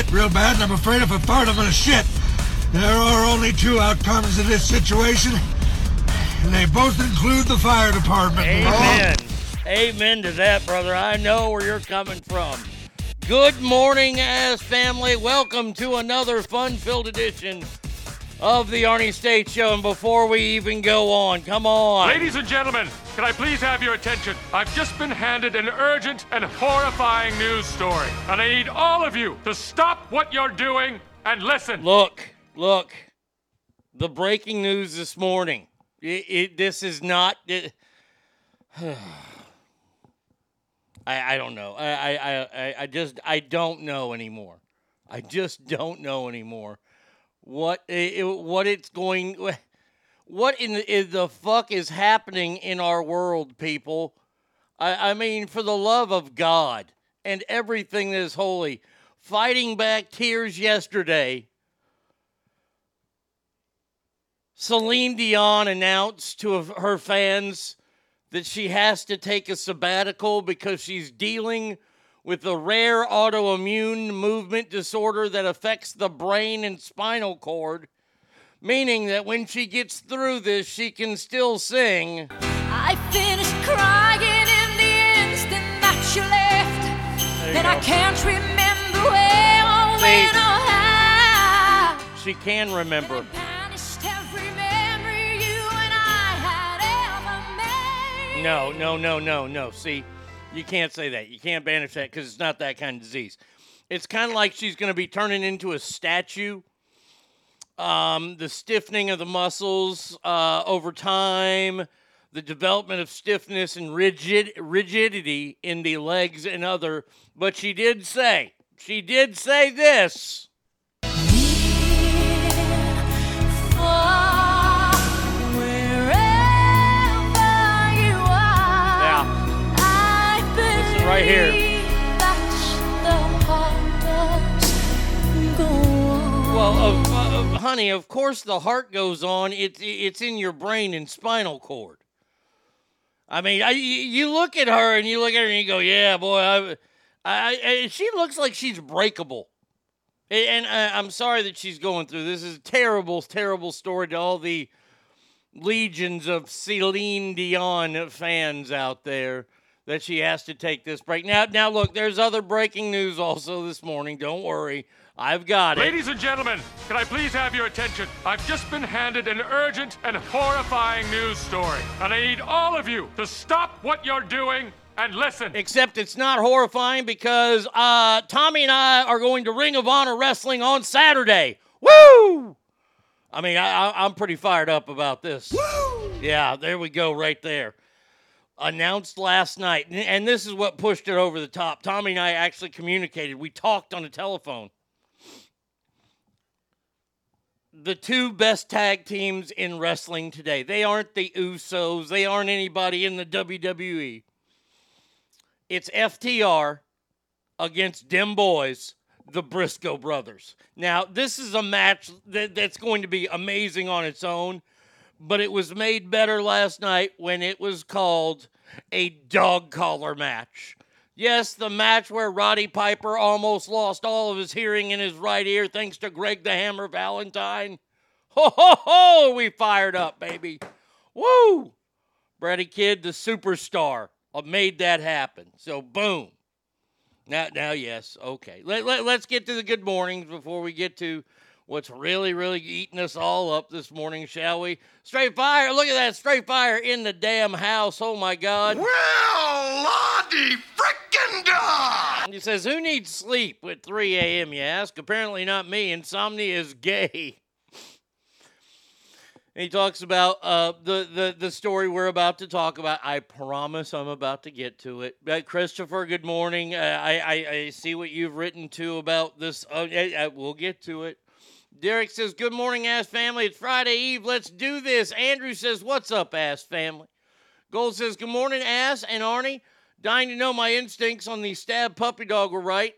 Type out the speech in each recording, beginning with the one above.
shit real bad, and I'm afraid if I fart, I'm gonna shit. There are only two outcomes in this situation, and they both include the fire department. Amen. Amen to that, brother. I know where you're coming from. Good morning, ass family. Welcome to another fun-filled edition of the Arnie State Show. And before we even go on, come on. Ladies and gentlemen, can I please have your attention? I've just been handed an urgent and horrifying news story, and I need all of you to stop what you're doing and listen. Look, look. The breaking news this morning. It, it, this is not. It, I, I don't know. I, I, I, I just I don't know anymore. I just don't know anymore. What it, what it's going what in the, in the fuck is happening in our world, people? I, I mean, for the love of God and everything that is holy, fighting back tears yesterday. Celine Dion announced to her fans that she has to take a sabbatical because she's dealing with a rare autoimmune movement disorder that affects the brain and spinal cord, meaning that when she gets through this, she can still sing. I finished crying in the instant that you left, you and I can't remember where or when or how. She can remember. Banished every memory you and I had ever made. No, no, no, no, no. See, you can't say that. You can't banish that because it's not that kind of disease. It's kind of like she's going to be turning into a statue. Um, the stiffening of the muscles uh, over time, the development of stiffness and rigid rigidity in the legs and other. But she did say, she did say this. Right here. believe that the heart does go on. Well, uh, uh, honey, of course the heart goes on. It's it's in your brain and spinal cord. I mean, I, you look at her and you look at her and you go, "Yeah, boy, I, I, I she looks like she's breakable." And I, I'm sorry that she's going through this. Is a terrible, terrible story to all the legions of Celine Dion fans out there that she has to take this break. Now, now look, there's other breaking news also this morning. Don't worry, I've got it. Ladies and gentlemen, can I please have your attention? I've just been handed an urgent and horrifying news story, and I need all of you to stop what you're doing and listen. Except it's not horrifying because uh, Tommy and I are going to Ring of Honor Wrestling on Saturday. Woo! I mean, I, I, I'm pretty fired up about this. Woo! Yeah, there we go, right there. Announced last night, and- this is what pushed it over the top. Tommy and I actually communicated. We talked on the telephone. The two best tag teams in wrestling today. They aren't the Usos. They aren't anybody in the WWE. It's FTR against Dem Boys, the Briscoe brothers. Now, this is a match that, that's going to be amazing on its own, but it was made better last night when it was called a dog collar match. Yes, the match where Roddy Piper almost lost all of his hearing in his right ear thanks to Greg the Hammer Valentine. Ho ho ho! We fired up, baby. Woo! Brady Kid, the superstar, uh, made that happen. So boom. Now, now, yes, okay. Let, let, let's get to the good mornings before we get to what's really, really eating us all up this morning, shall we? Straight fire! Look at that straight fire in the damn house. Oh my God! Well, Lottie frickin' dog! He says, "Who needs sleep at 3 a.m.?" You ask. Apparently not me. Insomnia is gay. And he talks about uh, the, the the story we're about to talk about. I promise I'm about to get to it. But Christopher, good morning. Uh, I, I I see what you've written too about this. Uh, I, I- we'll get to it. Derek says, "Good morning, ass family. It's Friday Eve. Let's do this." Andrew says, "What's up, ass family?" Gold says, "Good morning, ass and Arnie." Dying to know my instincts on the stab puppy dog were right.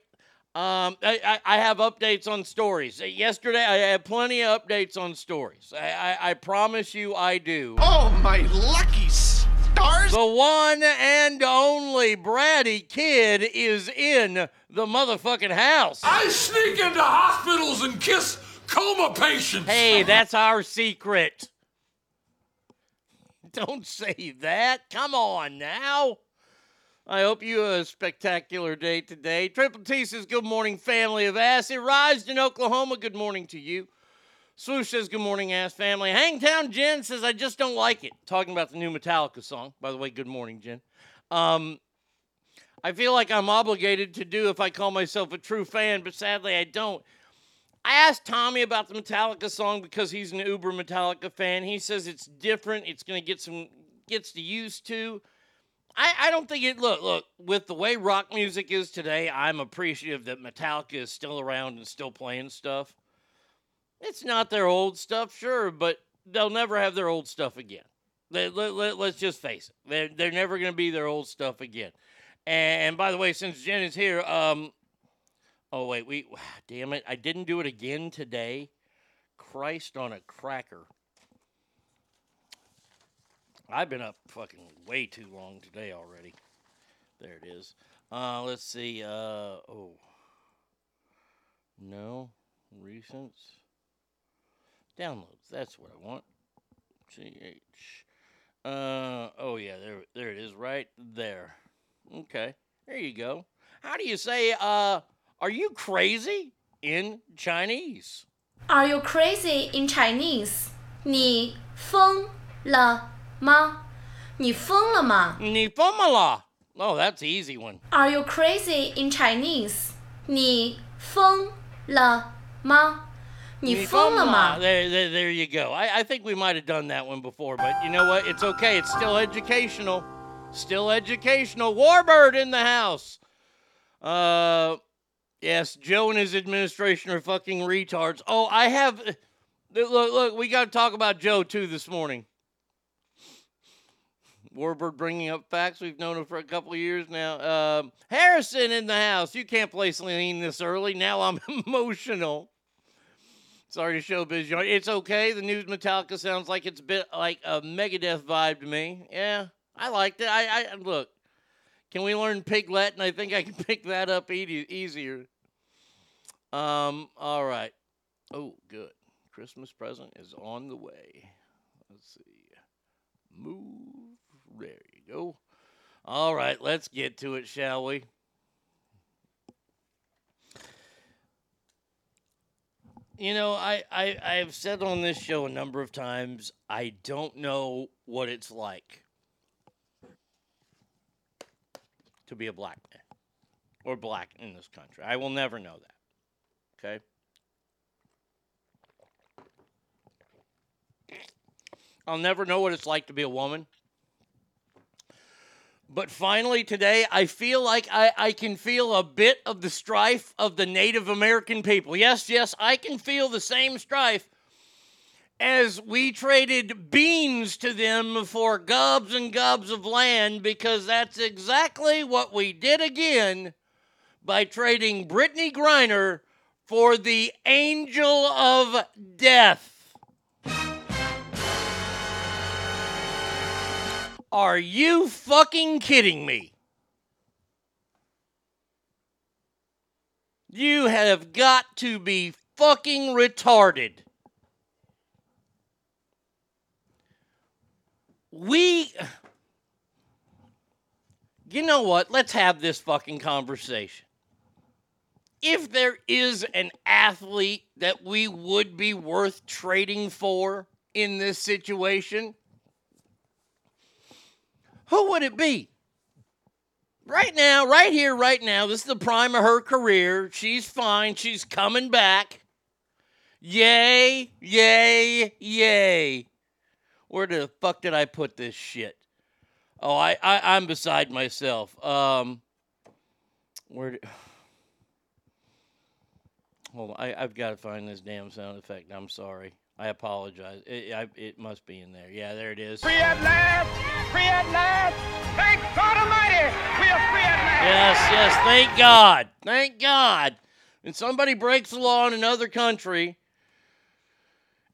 Um, I, I, I have updates on stories. Yesterday, I had plenty of updates on stories. I, I, I promise you, I do. Oh, my lucky stars! The one and only Bratty Kid is in the motherfucking house. I sneak into hospitals and kiss coma patients. Hey, that's our secret. Don't say that. Come on now. I hope you have a spectacular day today. Triple T says, Good morning, family of acid. rised in Oklahoma. Good morning to you. Swoosh says, Good morning, ass family. Hangtown Jen says, I just don't like it. Talking about the new Metallica song. By the way, good morning, Jen. Um, I feel like I'm obligated to do if I call myself a true fan, but sadly I don't. I asked Tommy about the Metallica song because he's an uber Metallica fan. He says it's different. It's going to get some gets to used to. I, I don't think it look look with the way rock music is today. I'm appreciative that Metallica is still around and still playing stuff. It's not their old stuff, sure, but they'll never have their old stuff again. Let, let, let, us just face it. They're, they're never going to be their old stuff again. And by the way, since Jen is here, um, oh wait, we, damn it, I didn't do it again today. Christ on a cracker. I've been up fucking way too long today already. There it is. Uh, let's see. Uh, oh, no, recents, downloads. That's what I want. CH. Uh, oh yeah, there, there it is, right there. Okay, there you go. How do you say, uh, are you crazy in Chinese? Are you crazy in Chinese？你疯了吗？你疯了吗你疯了啦 Oh, that's the easy one. ？Are you crazy in Chinese？你疯了吗？你疯了吗？ There, there, there you go. I, I think we might have done that one before, but you know what? It's okay. It's still educational. Still educational. Warbird in the house. Uh, yes, Joe and his administration are fucking retards. Oh, I have. Look, look, we got to talk about Joe too this morning. Warbird bringing up facts. We've known him for a couple of years now. Um, Harrison in the house. You can't play Celine this early. Now I'm emotional. Sorry to show biz. It's okay. The news Metallica sounds like it's a bit like a Megadeth vibe to me. Yeah, I liked it. I, I look. Can we learn Pig Latin? And I think I can pick that up e- easier. Um. All right. Oh, good. Christmas present is on the way. Let's see. Move. There you go. All right, let's get to it, shall we? You know, I, I, I've said on this show a number of times, I don't know what it's like to be a black man or black in this country. I will never know that. Okay? I'll never know what it's like to be a woman. But finally, today, I feel like I, I can feel a bit of the strife of the Native American people. Yes, yes, I can feel the same strife as we traded beans to them for gobs and gobs of land because that's exactly what we did again by trading Brittney Griner for the angel of death. Are you fucking kidding me? You have got to be fucking retarded. We. You know what? Let's have this fucking conversation. If there is an athlete that we would be worth trading for in this situation, who would it be? Right now, right here, right now, this is the prime of her career. She's fine. She's coming back. Yay, yay, yay. Where the fuck did I put this shit? Oh, I, I I'm beside myself. Um, where? Did, hold on, I I've got to find this damn sound effect. I'm sorry. I apologize. It, I, it must be in there. Yeah, there it is. Free at last! Free at last! Thank God Almighty! We are free at last! Yes, yes, thank God. Thank God. And somebody breaks the law in another country,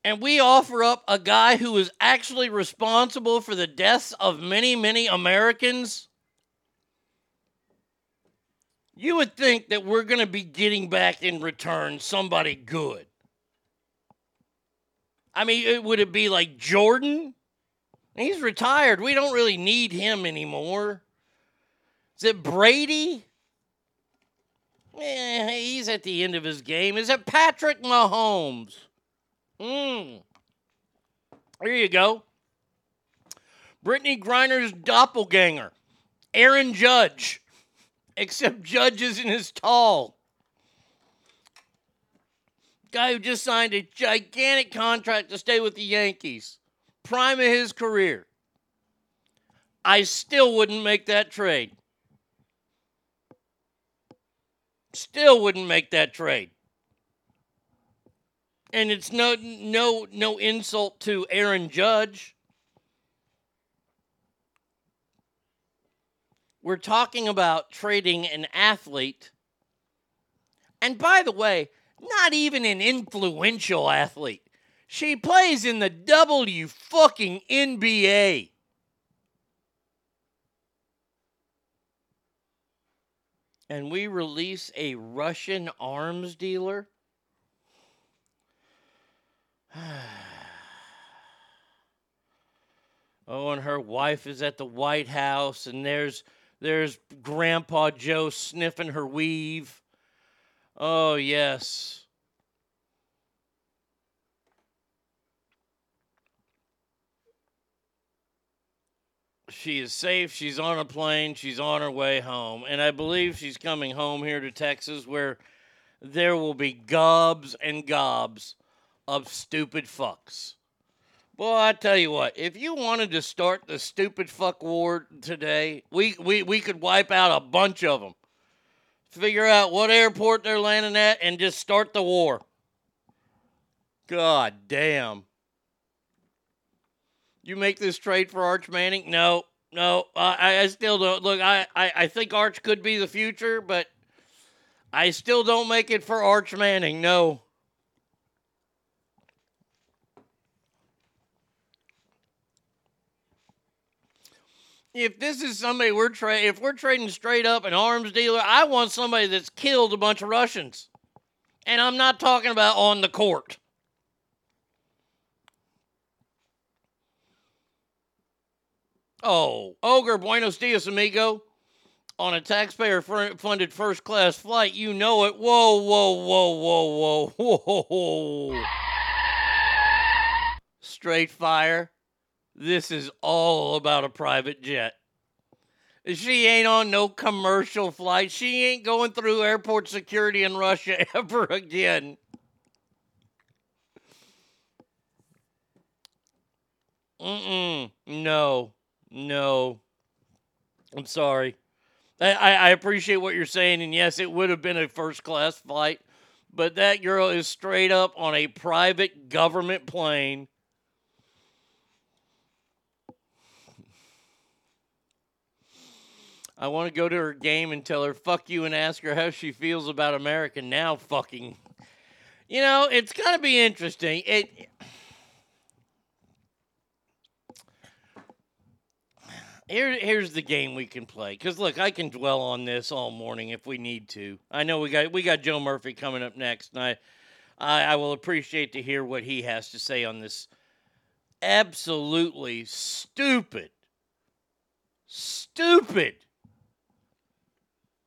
and we offer up a guy who is actually responsible for the deaths of many, many Americans. You would think that we're going to be getting back in return somebody good. I mean, it, would it be like Jordan? He's retired. We don't really need him anymore. Is it Brady? Eh, he's at the end of his game. Is it Patrick Mahomes? Hmm. Here you go. Brittney Griner's doppelganger, Aaron Judge. Except Judge isn't as tall. Guy who just signed a gigantic contract to stay with the Yankees. Prime of his career. I still wouldn't make that trade. Still wouldn't make that trade. And it's no no no insult to Aaron Judge. We're talking about trading an athlete. And by the way, not even an influential athlete. She plays in the W fucking NBA. And we release a Russian arms dealer? oh, and her wife is at the White House, and there's there's Grandpa Joe sniffing her weave. Oh, yes. She is safe. She's on a plane. She's on her way home. And I believe she's coming home here to Texas where there will be gobs and gobs of stupid fucks. Boy, I tell you what, if you wanted to start the stupid fuck war today, we, we, we could wipe out a bunch of them. Figure out what airport they're landing at and just start the war. God damn. You make this trade for Arch Manning? No, no. I, I still don't. Look, I, I, I think Arch could be the future, but I still don't make it for Arch Manning. No. If this is somebody we're trading, if we're trading straight up an arms dealer, I want somebody that's killed a bunch of Russians. And I'm not talking about on the court. Oh, Ogre, buenos dias, amigo. On a taxpayer funded first class flight, you know it. Whoa, whoa, whoa, whoa, whoa, whoa. Straight fire. This is all about a private jet. She ain't on no commercial flight. She ain't going through airport security in Russia ever again. Mm-mm. No. No. I'm sorry. I, I appreciate what you're saying, and yes, it would have been a first class flight, but that girl is straight up on a private government plane I want to go to her game and tell her fuck you and ask her how she feels about America now. Fucking, you know, it's gonna be interesting. It. Here, here's the game we can play. Cause look, I can dwell on this all morning if we need to. I know we got we got Joe Murphy coming up next, and I, I, I will appreciate to hear what he has to say on this absolutely stupid, stupid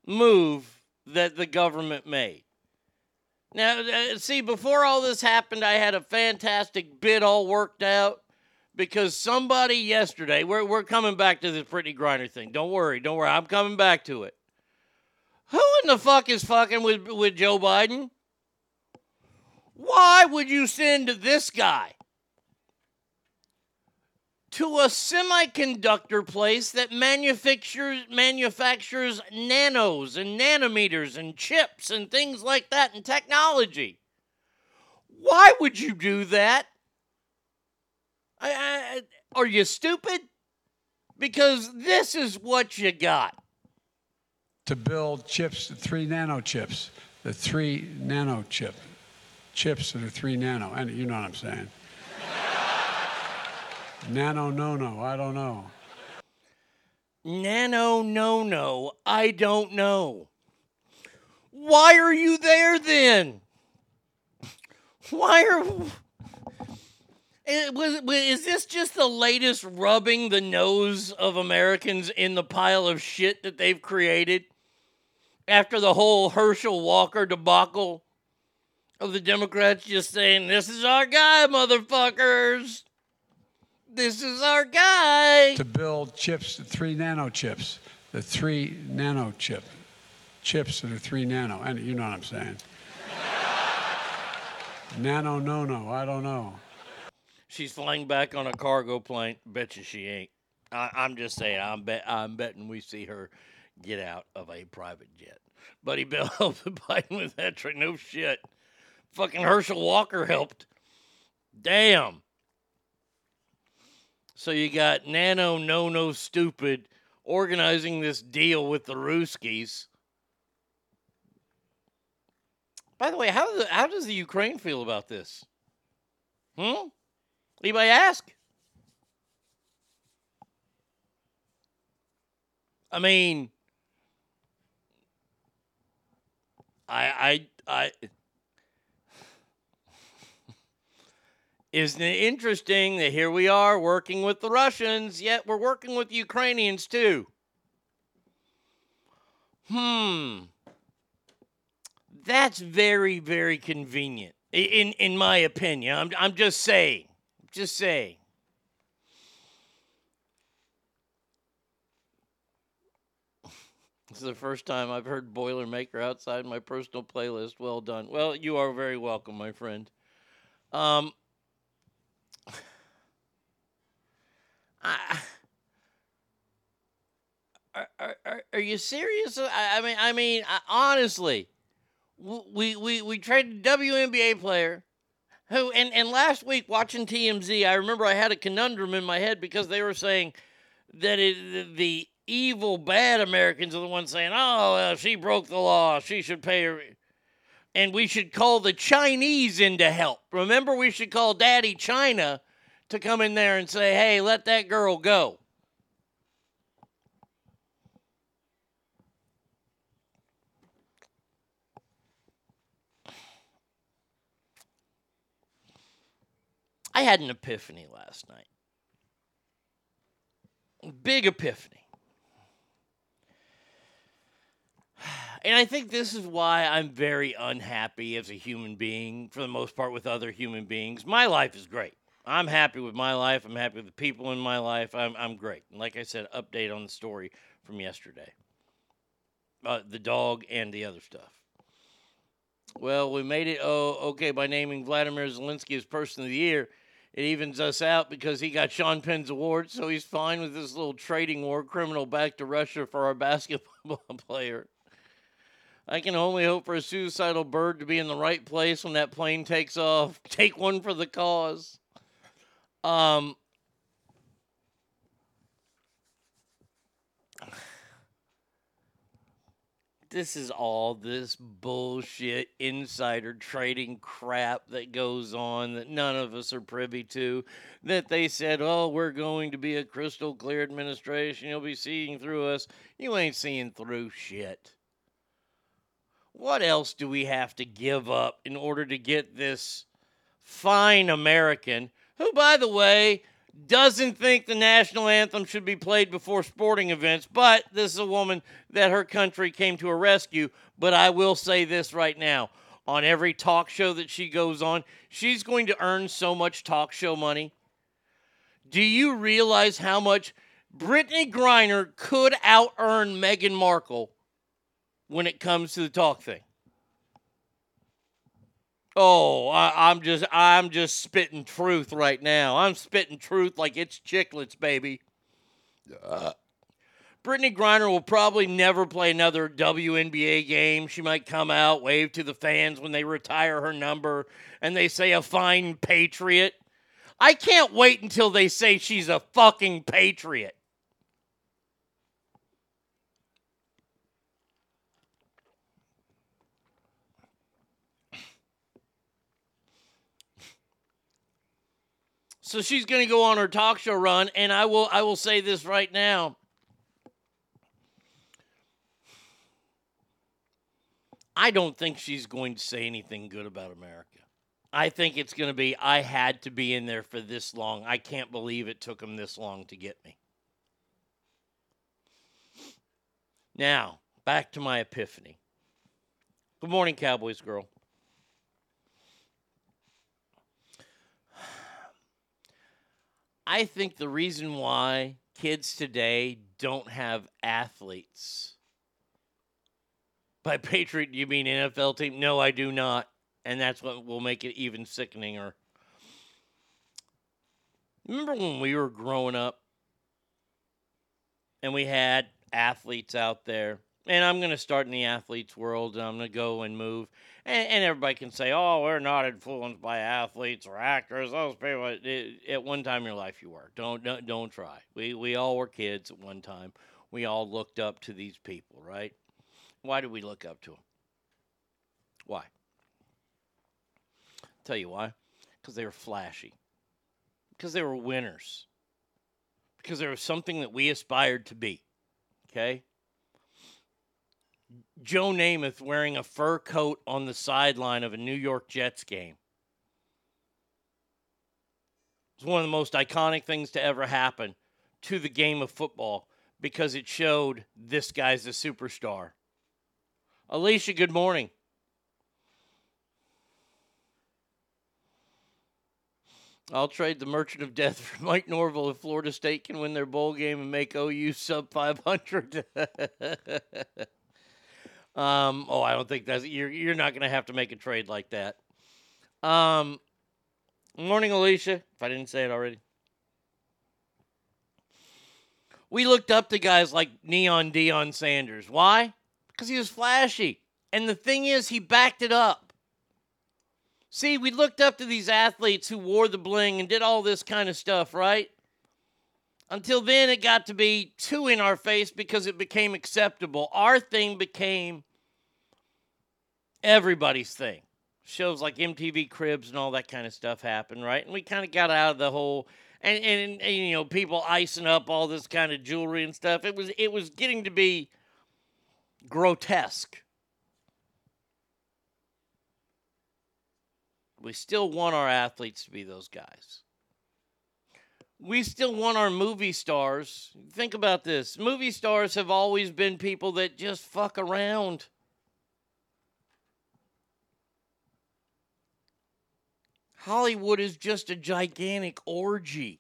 move that the government made. Now, uh, see, before all this happened, I had a fantastic bit all worked out because somebody yesterday, we're, we're coming back to this Brittney Griner thing. Don't worry, don't worry. I'm coming back to it. Who in the fuck is fucking with, with Joe Biden? Why would you send this guy to a semiconductor place that manufactures manufactures nanos and nanometers and chips and things like that and technology. Why would you do that? uh, are you stupid? Because this is what you got. to build chips, three nano chips, the three nano chip, chips that are three nano. And you know what I'm saying. Nano, no, no, I don't know. Nano, no, no, I don't know. Why are you there then? Why are. Eh, Was, is this just the latest rubbing the nose of Americans in the pile of shit that they've created after the whole Herschel Walker debacle of the Democrats just saying, This is our guy, motherfuckers. This is our guy. To build chips, the three nano chips, the three nano chip, chips that are three nano. And you know what I'm saying. nano, no, no, I don't know. She's flying back on a cargo plane. Bet you she ain't. I, I'm just saying. I'm bet. I'm betting we see her get out of a private jet. Buddy Bill helped the Biden with that trick. No shit. Fucking Herschel Walker helped. Damn. So you got Nano No No Stupid organizing this deal with the Ruskies. By the way, how does how does the Ukraine feel about this? Hmm. Anybody ask? I mean, I, I, I. Isn't it interesting that here we are working with the Russians, yet we're working with Ukrainians too? Hmm. That's very, very convenient, in in my opinion. I'm I'm just saying, just saying. This is the first time I've heard Boilermaker outside my personal playlist. Well done. Well, you are very welcome, my friend. Um, Are, are, are, you serious? I, I mean, I mean, I, honestly, we, we we traded WNBA player who, and, and last week watching TMZ, I remember I had a conundrum in my head because they were saying that it, the, the evil, bad Americans are the ones saying, "Oh, well, she broke the law. She should pay her." And we should call the Chinese in to help. Remember, we should call Daddy China to come in there and say, "Hey, let that girl go." I had an epiphany last night. Big epiphany. And I think this is why I'm very unhappy as a human being, for the most part, with other human beings. My life is great. I'm happy with my life. I'm happy with the people in my life. I'm, I'm great. And like I said, update on the story from yesterday uh, the dog and the other stuff. Well, we made it, oh, okay, by naming Vladimir Zelensky as Person of the Year. It evens us out because he got Sean Penn's award, so he's fine with this little trading war criminal back to Russia for our basketball player. I can only hope for a suicidal bird to be in the right place when that plane takes off. Take one for the cause. Um, this is all this bullshit insider trading crap that goes on that none of us are privy to. That they said, oh, we're going to be a crystal clear administration. You'll be seeing through us. You ain't seeing through shit. What else do we have to give up in order to get this fine American, who, by the way, doesn't think the national anthem should be played before sporting events, but this is a woman that her country came to her rescue. But I will say this right now on every talk show that she goes on, she's going to earn so much talk show money. Do you realize how much Brittney Griner could out earn Meghan Markle when it comes to the talk thing? Oh, I, I'm just I'm just spitting truth right now. I'm spitting truth like it's chiclets, baby. Uh, Brittney Griner will probably never play another WNBA game. She might come out, wave to the fans when they retire her number, and they say a fine patriot. I can't wait until they say she's a fucking patriot. So she's going to go on her talk show run and I will I will say this right now. I don't think she's going to say anything good about America. I think it's going to be I had to be in there for this long. I can't believe it took them this long to get me. Now, back to my epiphany. Good morning, Cowboys girl. I think the reason why kids today don't have athletes. By Patriot, you mean NFL team? No, I do not. And that's what will make it even sickeninger. Remember when we were growing up and we had athletes out there? And I'm going to start in the athletes world and I'm going to go and move. And, and everybody can say, oh, we're not influenced by athletes or actors. Those people, it, at one time in your life, you were. Don't, don't, don't try. We, we all were kids at one time. We all looked up to these people, right? Why did we look up to them? Why? Tell you why. Because they were flashy. Because they were winners. Because there was something that we aspired to be. Okay? Joe Namath wearing a fur coat on the sideline of a New York Jets game. It's one of the most iconic things to ever happen to the game of football because it showed this guy's a superstar. Alicia, good morning. I'll trade the Merchant of Death for Mike Norvell if Florida State can win their bowl game and make OU sub 500. um, oh, I don't think that's you're you're not going to have to make a trade like that. Um, morning, Alicia. If I didn't say it already, we looked up to guys like Neon Deion Sanders. Why? Because he was flashy, and the thing is, he backed it up. See, we looked up to these athletes who wore the bling and did all this kind of stuff, right? Until then, it got to be too in our face because it became acceptable. Our thing became everybody's thing. Shows like MTV Cribs and all that kind of stuff happened, right? And we kind of got out of the whole and, and, and you know people icing up all this kind of jewelry and stuff. It was it was getting to be grotesque. We still want our athletes to be those guys. We still want our movie stars. Think about this movie stars have always been people that just fuck around. Hollywood is just a gigantic orgy.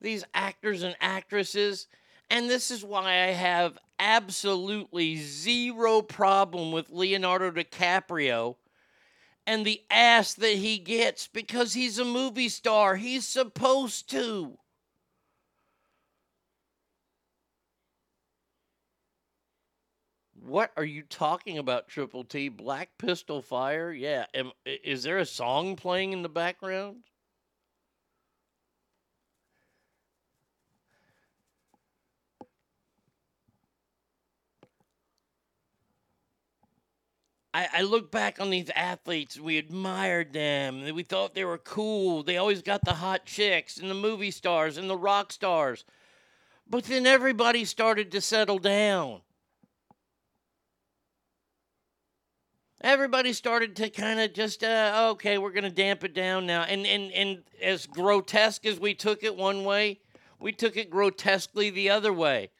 These actors and actresses, and this is why I have absolutely zero problem with Leonardo DiCaprio and the ass that he gets because he's a movie star. He's supposed to. What are you talking about, Triple T? Black Pistol Fire? Yeah. Am, is there a song playing in the background? I, I look back on these athletes. We admired them. We thought they were cool. They always got the hot chicks and the movie stars and the rock stars. But then everybody started to settle down. Everybody started to kind of just, uh, okay, we're going to damp it down now. And, and, and as grotesque as we took it one way, we took it grotesquely the other way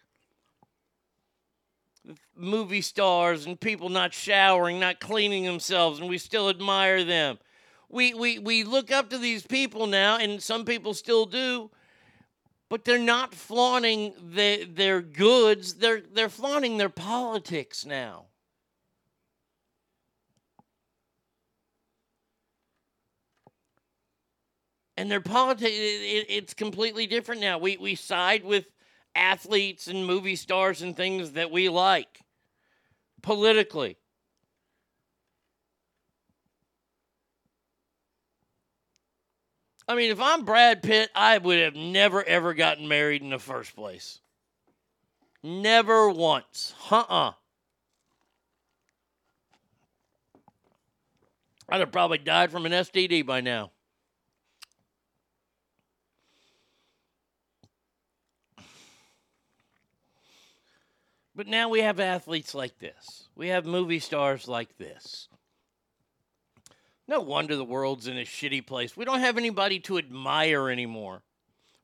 movie stars and people not showering, not cleaning themselves, and we still admire them. We, we, we look up to these people now, and some people still do, but they're not flaunting the, their goods, they're, they're flaunting their politics now. And their politics, it, it's completely different now. We, we side with athletes and movie stars and things that we like politically. I mean, if I'm Brad Pitt, I would have never ever gotten married in the first place. Never once. Uh-uh. I'd have probably died from an STD by now. But now we have athletes like this. We have movie stars like this. No wonder the world's in a shitty place. We don't have anybody to admire anymore.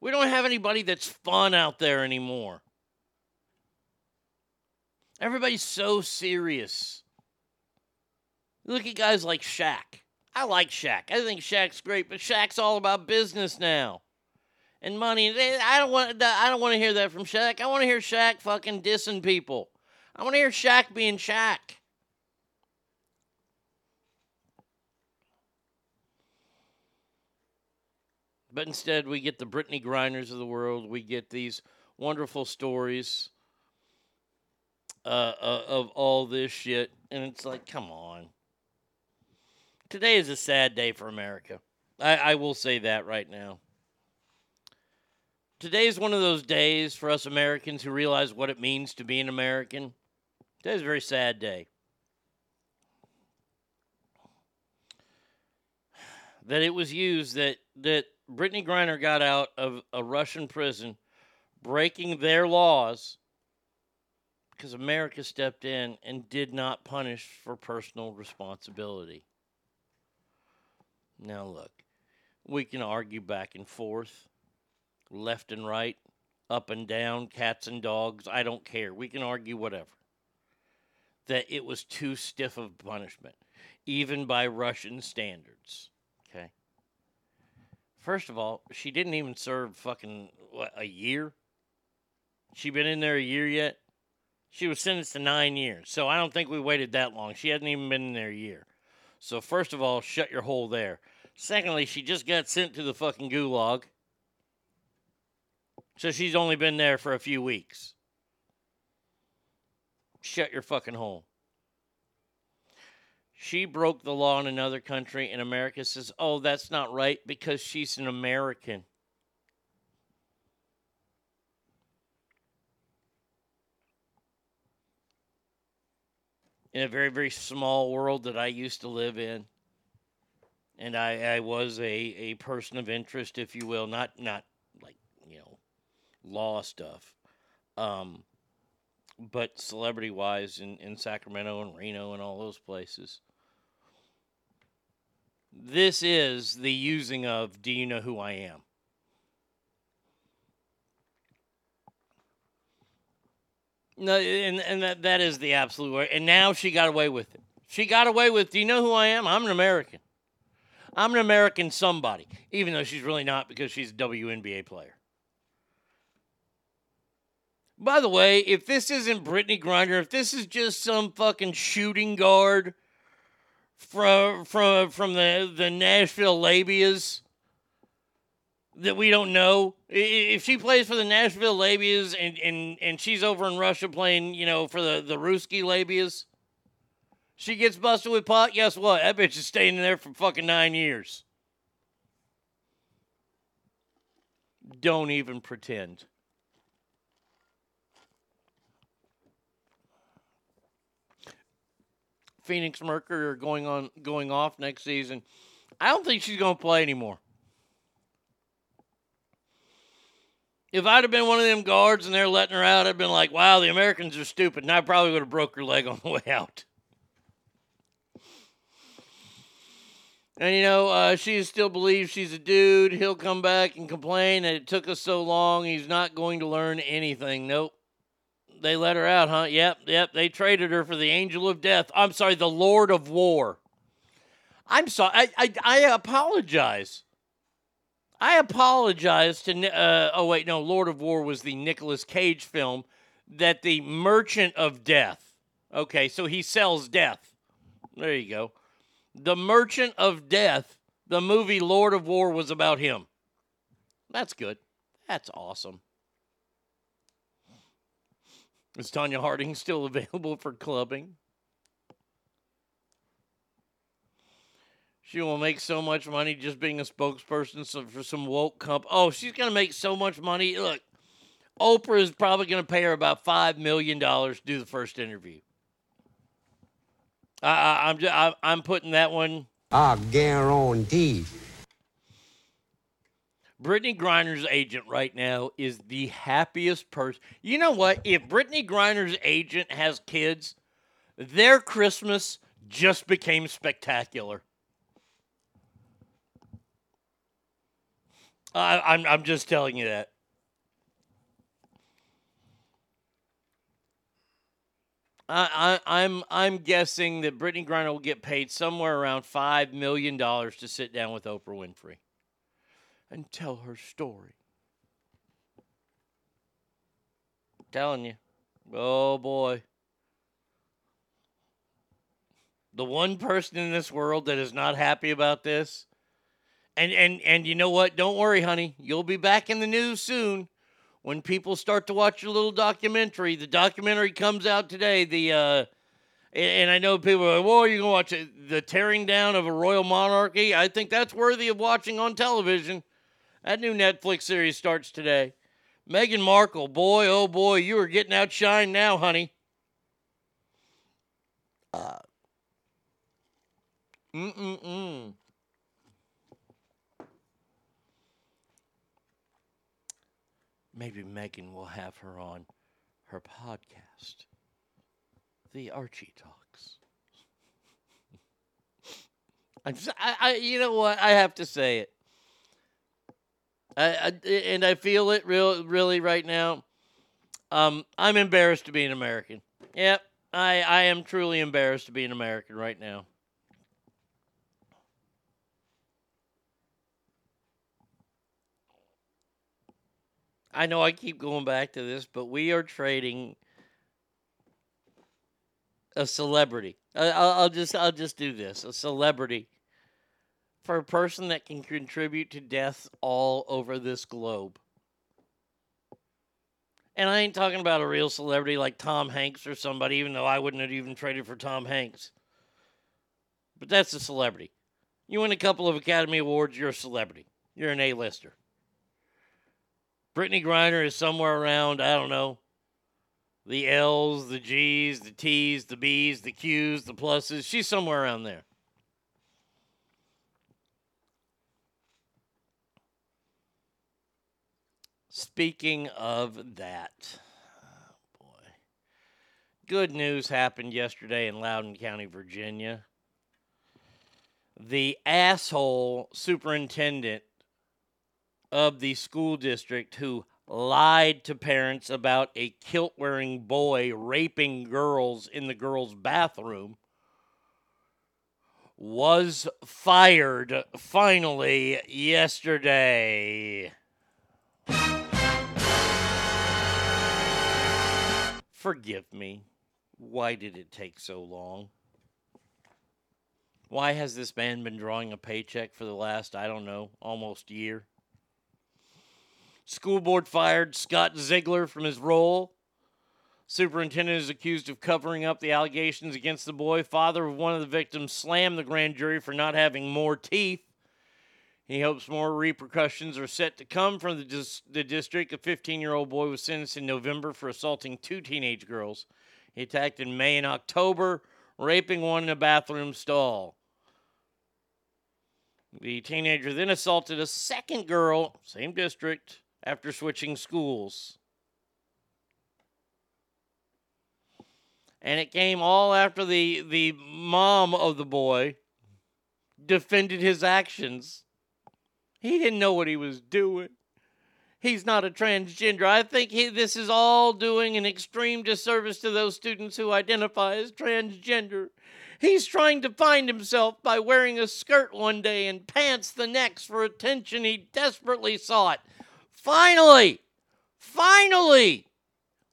We don't have anybody that's fun out there anymore. Everybody's so serious. Look at guys like Shaq. I like Shaq. I think Shaq's great, but Shaq's all about business now. And money. I don't want I don't want to hear that from Shaq. I want to hear Shaq fucking dissing people. I want to hear Shaq being Shaq. But instead, we get the Brittney Grinders of the world. We get these wonderful stories uh, uh, of all this shit. And it's like, come on. Today is a sad day for America. I, I will say that right now. Today is one of those days for us Americans who realize what it means to be an American. Today is a very sad day. That it was used that that Brittney Griner got out of a Russian prison, breaking their laws because America stepped in and did not punish for personal responsibility. Now, look, we can argue back and forth, left and right, up and down, cats and dogs. I don't care. We can argue whatever. That it was too stiff of punishment, even by Russian standards. Okay. First of all, she didn't even serve fucking what, a year. She been in there a year yet? She was sentenced to nine years, so I don't think we waited that long. She hasn't even been in there a year. So first of all, shut your hole there. Secondly, she just got sent to the fucking gulag. So she's only been there for a few weeks. Shut your fucking hole. She broke the law in another country, and America says, oh, that's not right because she's an American. In a very, very small world that I used to live in, and I, I was a, a person of interest, if you will, not not law stuff, um, but celebrity wise in, in Sacramento and Reno and all those places. This is the using of Do you know who I am? No, and, and that, that is the absolute way. And now she got away with it. She got away with, Do you know who I am? I'm an American. I'm an American somebody, even though she's really not because she's a WNBA player. By the way, if this isn't Brittney Griner, if this is just some fucking shooting guard from from from the the Nashville Labias that we don't know, if she plays for the Nashville Labias and and and she's over in Russia playing, you know, for the the Ruski Labias, she gets busted with pot. Guess what? That bitch is staying there for fucking nine years. Don't even pretend. Phoenix Mercury are going on going off next season. I don't think she's going to play anymore. If I'd have been one of them guards and they're letting her out, I'd been like, "Wow, the Americans are stupid," and I probably would have broke her leg on the way out. And you know, uh, she still believes she's a dude. He'll come back and complain that it took us so long. He's not going to learn anything. Nope. They let her out, huh? Yep, yep. They traded her for the angel of death. I'm sorry, the Lord of War. I'm sorry. I, I, I apologize. I apologize to. Uh, oh wait, no. Lord of War was the Nicolas Cage film that the Merchant of Death. Okay, so he sells death. There you go. The Merchant of Death. The movie Lord of War was about him. That's good. That's awesome. Is Tonya Harding still available for clubbing? She will make so much money just being a spokesperson for some woke comp. Oh, she's gonna make so much money. Look, Oprah is probably gonna pay her about five million dollars to do the first interview. I, I, I'm I'm putting that one. I guarantee. Brittney Griner's agent right now is the happiest person. You know what? If Brittney Griner's agent has kids, their Christmas just became spectacular. I, I'm I'm just telling you that. I, I I'm I'm guessing that Brittney Griner will get paid somewhere around five million dollars to sit down with Oprah Winfrey and tell her story. I'm telling you. Oh boy. The one person in this world that is not happy about this. And and and you know what? Don't worry, honey. You'll be back in the news soon when people start to watch your little documentary. The documentary comes out today. The uh and, I know people are like, "Well, you can watch it, the tearing down of a royal monarchy." I think that's worthy of watching on television. That new Netflix series starts today. Meghan Markle, boy, oh boy, you are getting outshined now, honey. Uh, mm-mm-mm. Maybe Meghan will have her on her podcast, The Archie Talks. I'm, I, I, you know what? I have to say it. I, I, and I feel it real, really right now. Um, I'm embarrassed to be an American. Yep, I, I am truly embarrassed to be an American right now. I know I keep going back to this, but we are trading a celebrity. I, I'll, I'll just I'll just do this: a celebrity for a person that can contribute to deaths all over this globe. And I ain't talking about a real celebrity like Tom Hanks or somebody, even though I wouldn't have even traded for Tom Hanks. But that's a celebrity. You win a couple of Academy Awards, you're a celebrity. You're an A-lister. Brittney Griner is somewhere around, I don't know, the L's, the G's, the T's, the B's, the Q's, the pluses. She's somewhere around there. Speaking of that, oh boy, good news happened yesterday in Loudoun County, Virginia. The asshole superintendent of the school district who lied to parents about a kilt wearing boy raping girls in the girls' bathroom was fired finally yesterday. Forgive me. Why did it take so long? Why has this man been drawing a paycheck for the last, I don't know, almost year? School board fired Scott Ziegler from his role. Superintendent is accused of covering up the allegations against the boy. Father of one of the victims slammed the grand jury for not having more teeth. He hopes more repercussions are set to come from the, dis- the district. A 15 year old boy was sentenced in November for assaulting two teenage girls. He attacked in May and October, raping one in a bathroom stall. The teenager then assaulted a second girl, same district, after switching schools. And it came all after the, the mom of the boy defended his actions. He didn't know what he was doing. He's not a transgender. I think he, this is all doing an extreme disservice to those students who identify as transgender. He's trying to find himself by wearing a skirt one day and pants the next for attention he desperately sought. Finally! Finally!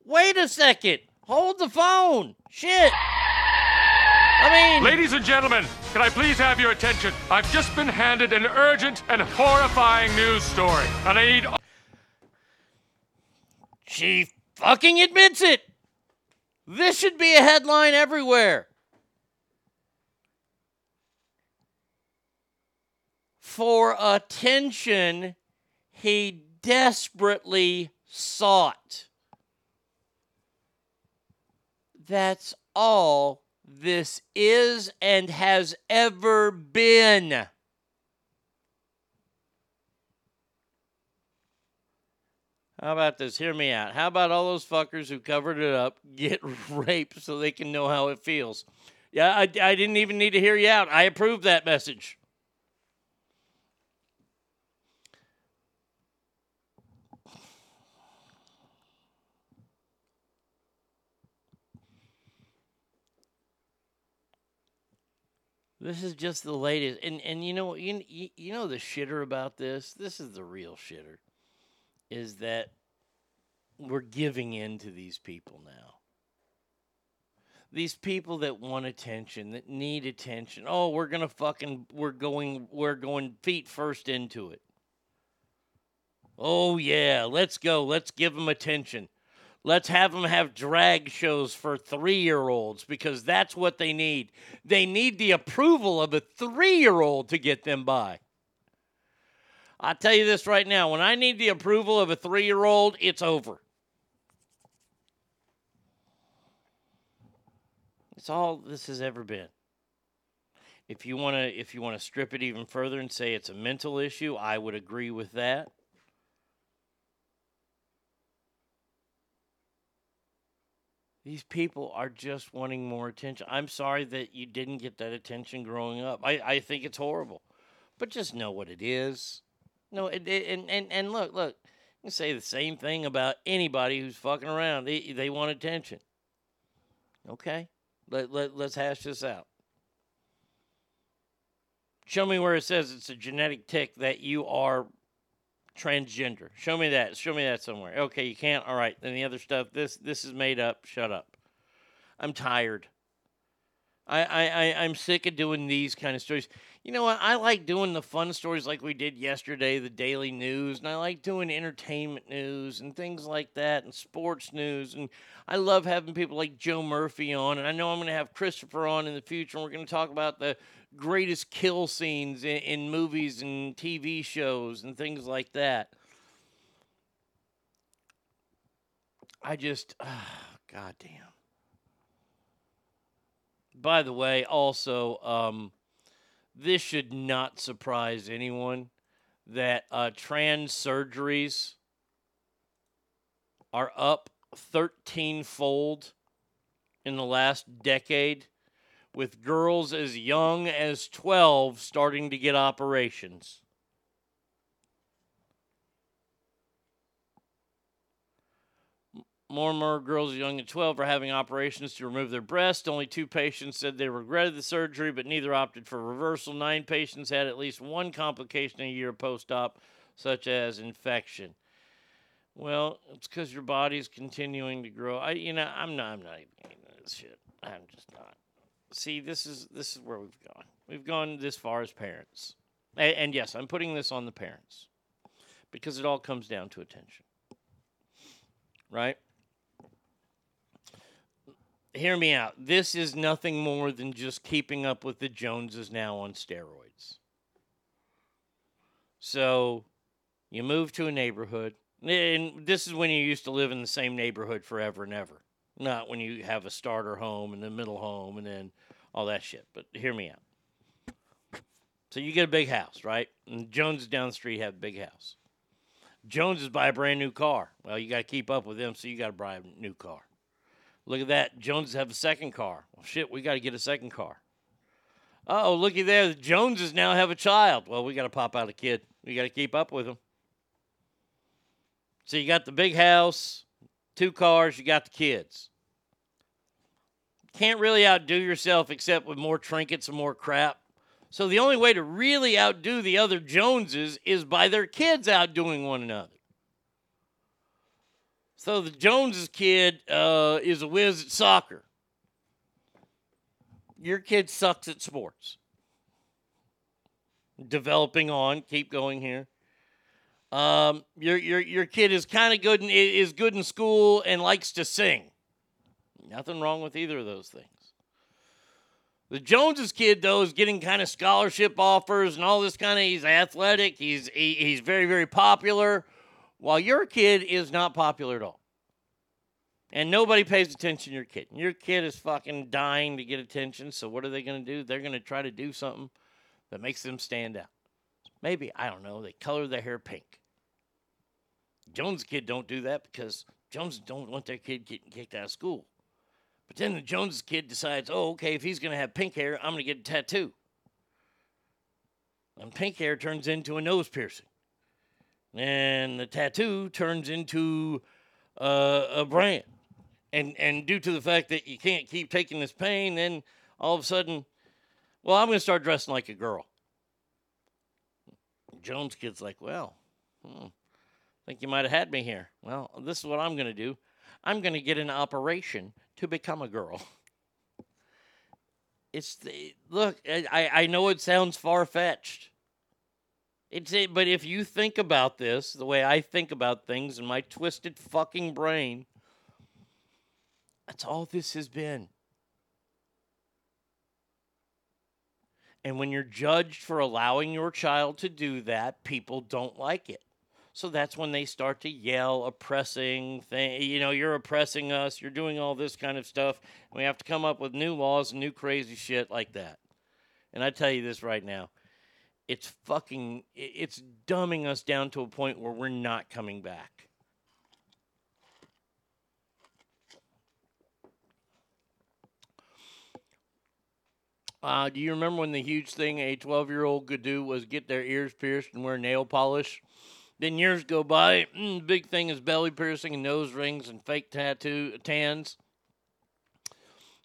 Wait a second. Hold the phone. Shit. I mean, Ladies and gentlemen, can I please have your attention? I've just been handed an urgent and horrifying news story, and I need. She fucking admits it. This should be a headline everywhere. for attention he desperately sought. That's all this is and has ever been. How about this? Hear me out. How about all those fuckers who covered it up get raped so they can know how it feels? Yeah, I, I didn't even need to hear you out. I approve that message. This is just the latest, and and you know you you know the shitter about this. This is the real shitter, is that we're giving in to these people now. These people that want attention, that need attention. Oh, we're gonna fucking we're going we're going feet first into it. Oh yeah, let's go. Let's give them attention. Let's have them have drag shows for three year olds because that's what they need. They need the approval of a three year old to get them by. I'll tell you this right now when I need the approval of a three year old, it's over. It's all this has ever been. If you want to if you want to strip it even further and say it's a mental issue, I would agree with that. These people are just wanting more attention. I'm sorry that you didn't get that attention growing up. I, I think it's horrible. But just know what it is. No, it, it, and, and, and look, look, you can say the same thing about anybody who's fucking around. They, they want attention. Okay? Let, let, let's hash this out. Show me where it says it's a genetic tick that you are transgender. Show me that. Show me that somewhere. Okay, you can't. All right. Then the other stuff. This this is made up. Shut up. I'm tired. I I, I I'm sick of doing these kind of stories. You know what? I like doing the fun stories like we did yesterday, the daily news, and I like doing entertainment news and things like that, and sports news. And I love having people like Joe Murphy on, and I know I'm going to have Christopher on in the future. And we're going to talk about the greatest kill scenes in, in movies and TV shows and things like that. I just, oh, goddamn. By the way, also, um, this should not surprise anyone that uh, trans surgeries are up 13 fold in the last decade, with girls as young as 12 starting to get operations. More and more girls young at 12 are having operations to remove their breast. Only two patients said they regretted the surgery, but neither opted for reversal. Nine patients had at least one complication a year post op, such as infection. Well, it's because your body's continuing to grow. I, you know, I'm not. I'm not even into this shit. I'm just not. See, this is this is where we've gone. We've gone this far as parents, and, and yes, I'm putting this on the parents because it all comes down to attention, right? hear me out. This is nothing more than just keeping up with the Joneses now on steroids. So you move to a neighborhood, and this is when you used to live in the same neighborhood forever and ever. Not when you have a starter home and a middle home and then all that shit. But hear me out. So you get a big house, right? And Jones down the street have a big house. Jones is buy a brand new car. Well, you got to keep up with them, so you got to buy a new car. Look at that. Joneses have a second car. Well, shit, we got to get a second car. Oh, looky there. The Joneses now have a child. Well, we got to pop out a kid. We got to keep up with them. So you got the big house, two cars, you got the kids. Can't really outdo yourself except with more trinkets and more crap. So the only way to really outdo the other Joneses is by their kids outdoing one another. So the Joneses kid uh, is a whiz at soccer. Your kid sucks at sports. Developing on, keep going here. Um, your your your kid is kind of good and is good in school and likes to sing. Nothing wrong with either of those things. The Joneses kid though is getting kind of scholarship offers and all this kind of. He's athletic. He's he, he's very very popular, while your kid is not popular at all. And nobody pays attention to your kid. Your kid is fucking dying to get attention. So what are they going to do? They're going to try to do something that makes them stand out. Maybe I don't know. They color their hair pink. Jones kid don't do that because Jones don't want their kid getting kicked out of school. But then the Jones kid decides, oh, okay, if he's going to have pink hair, I'm going to get a tattoo. And pink hair turns into a nose piercing. And the tattoo turns into uh, a brand. And, and due to the fact that you can't keep taking this pain, then all of a sudden, well, I'm going to start dressing like a girl. Jones kid's like, well, hmm, think you might have had me here. Well, this is what I'm going to do. I'm going to get an operation to become a girl. It's the look. I I know it sounds far fetched. It's it, but if you think about this the way I think about things in my twisted fucking brain, that's all this has been. And when you're judged for allowing your child to do that, people don't like it. So that's when they start to yell, oppressing, thing, you know, you're oppressing us, you're doing all this kind of stuff. We have to come up with new laws and new crazy shit like that. And I tell you this right now, it's fucking, it's dumbing us down to a point where we're not coming back. Uh, do you remember when the huge thing a 12 year old could do was get their ears pierced and wear nail polish? Then years go by. Mm, big thing is belly piercing and nose rings and fake tattoo tans.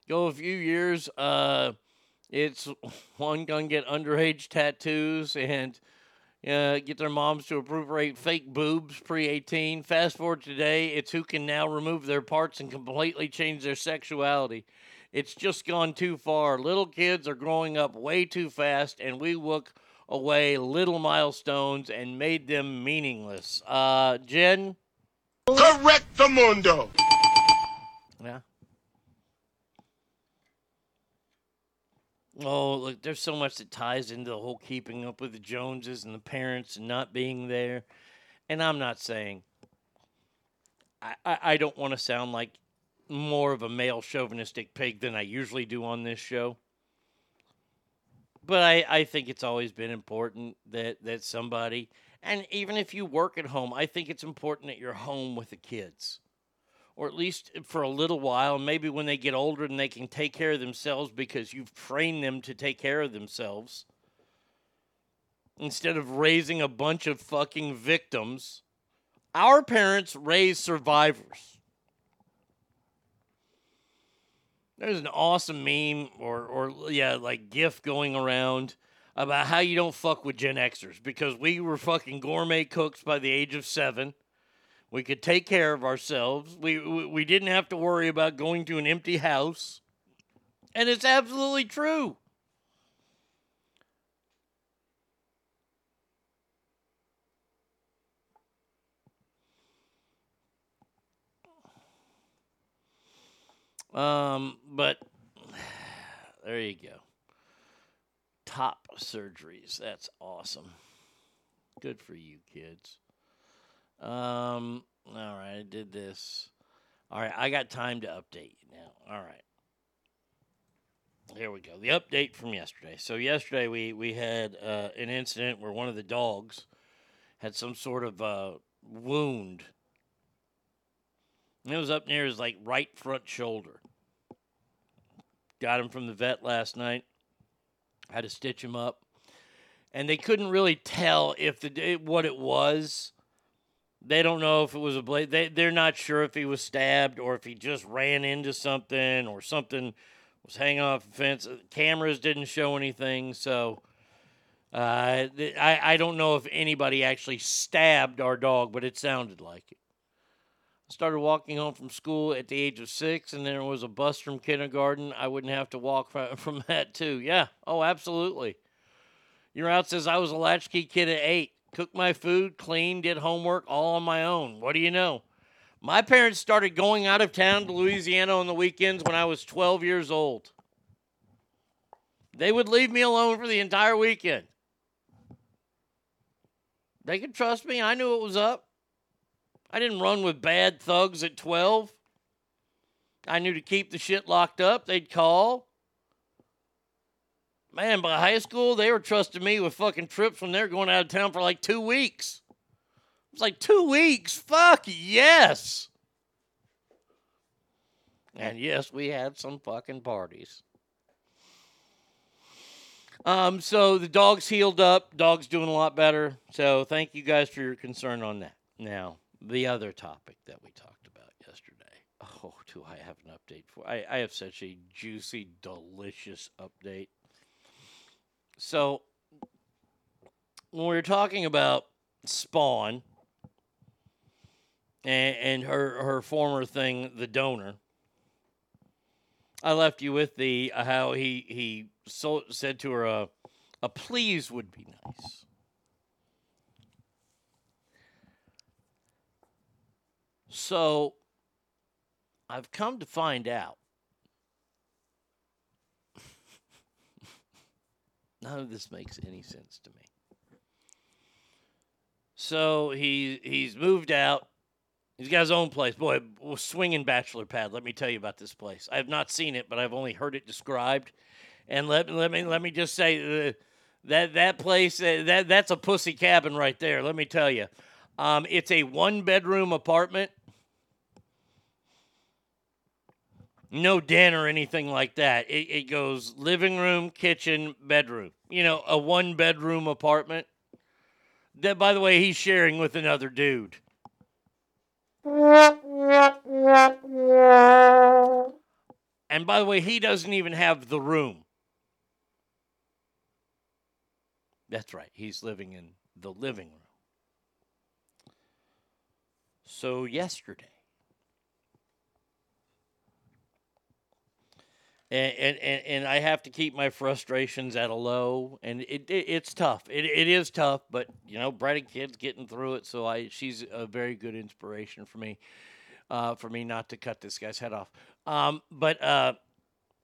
Go a few years. Uh, it's one gonna get underage tattoos and uh, get their moms to appropriate fake boobs pre 18. Fast forward today, it's who can now remove their parts and completely change their sexuality. It's just gone too far. Little kids are growing up way too fast, and we look away little milestones and made them meaningless. Uh, Jen? Correct the mundo. Yeah. Oh, look, there's so much that ties into the whole keeping up with the Joneses and the parents and not being there. And I'm not saying, I, I, I don't want to sound like more of a male chauvinistic pig than I usually do on this show. But I, I think it's always been important that, that somebody, and even if you work at home, I think it's important that you're home with the kids. Or at least for a little while, maybe when they get older and they can take care of themselves because you've trained them to take care of themselves. Instead of raising a bunch of fucking victims, our parents raised survivors. There's an awesome meme or or yeah, like GIF going around about how you don't fuck with Gen Xers because we were fucking gourmet cooks by the age of seven. We could take care of ourselves. We, we we didn't have to worry about going to an empty house. And it's absolutely true. Um, but there you go. Top surgeries. That's awesome. Good for you, kids. Um, all right, I did this. All right, I got time to update you now. All right. Here we go. The update from yesterday. So yesterday we we had uh, an incident where one of the dogs had some sort of uh, wound. And it was up near his like right front shoulder. Got him from the vet last night. Had to stitch him up, and they couldn't really tell if the what it was. They don't know if it was a blade. They they're not sure if he was stabbed or if he just ran into something or something was hanging off the fence. Cameras didn't show anything, so uh, I I don't know if anybody actually stabbed our dog, but it sounded like it. Started walking home from school at the age of six, and there was a bus from kindergarten. I wouldn't have to walk from, that too. Yeah. Oh, absolutely. Your out says I was a latchkey kid at eight. Cooked my food, cleaned, did homework all on my own. What do you know? My parents started going out of town to Louisiana on the weekends when I was 12 years old. They would leave me alone for the entire weekend. They could trust me. I knew it was up. I didn't run with bad thugs at 12. I knew to keep the shit locked up. They'd call. Man, by high school, they were trusting me with fucking trips when they're going out of town for like two weeks. It's like two weeks. Fuck yes. And yes, we had some fucking parties. Um, so the dog's healed up. Dog's doing a lot better. So thank you guys for your concern on that. Now, the other topic that we talked about yesterday. Oh, do I have an update for? I, I have such a juicy, delicious update. So when we were talking about Spawn and, and her her former thing, the donor. I left you with the uh, how he he so, said to her uh, a please would be nice. So I've come to find out none of this makes any sense to me. So he he's moved out. He's got his own place. Boy, swinging bachelor pad. Let me tell you about this place. I have not seen it, but I've only heard it described. And let let me let me just say uh, that that place uh, that that's a pussy cabin right there. Let me tell you, um, it's a one bedroom apartment. No den or anything like that. It, it goes living room, kitchen, bedroom. You know, a one bedroom apartment. That, by the way, he's sharing with another dude. And by the way, he doesn't even have the room. That's right. He's living in the living room. So, yesterday, and, and, and, I have to keep my frustrations at a low, and it, it it's tough. It, it is tough, but you know, Brady kid's getting through it, so I she's a very good inspiration for me, uh, for me not to cut this guy's head off. Um, but uh,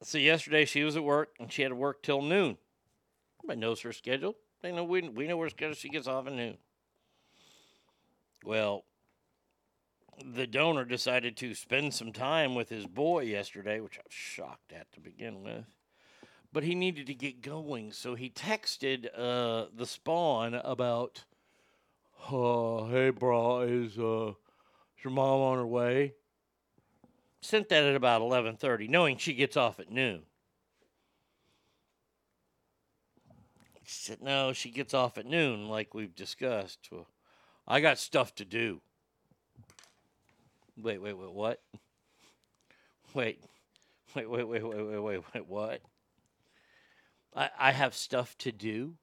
so yesterday she was at work and she had to work till noon. Everybody knows her schedule. They know we we know her schedule. She gets off at noon. Well, the donor decided to spend some time with his boy yesterday, which I was shocked at to begin with. But he needed to get going, so he texted uh, the spawn about, uh, "Hey, bro, is uh, is your mom on her way?" Sent that at about eleven thirty, knowing she gets off at noon. He said, "No, she gets off at noon, like we've discussed. Well, I got stuff to do." Wait, wait, wait, what? Wait, wait, wait, wait, wait, wait, wait, wait, what? I, I have stuff to do.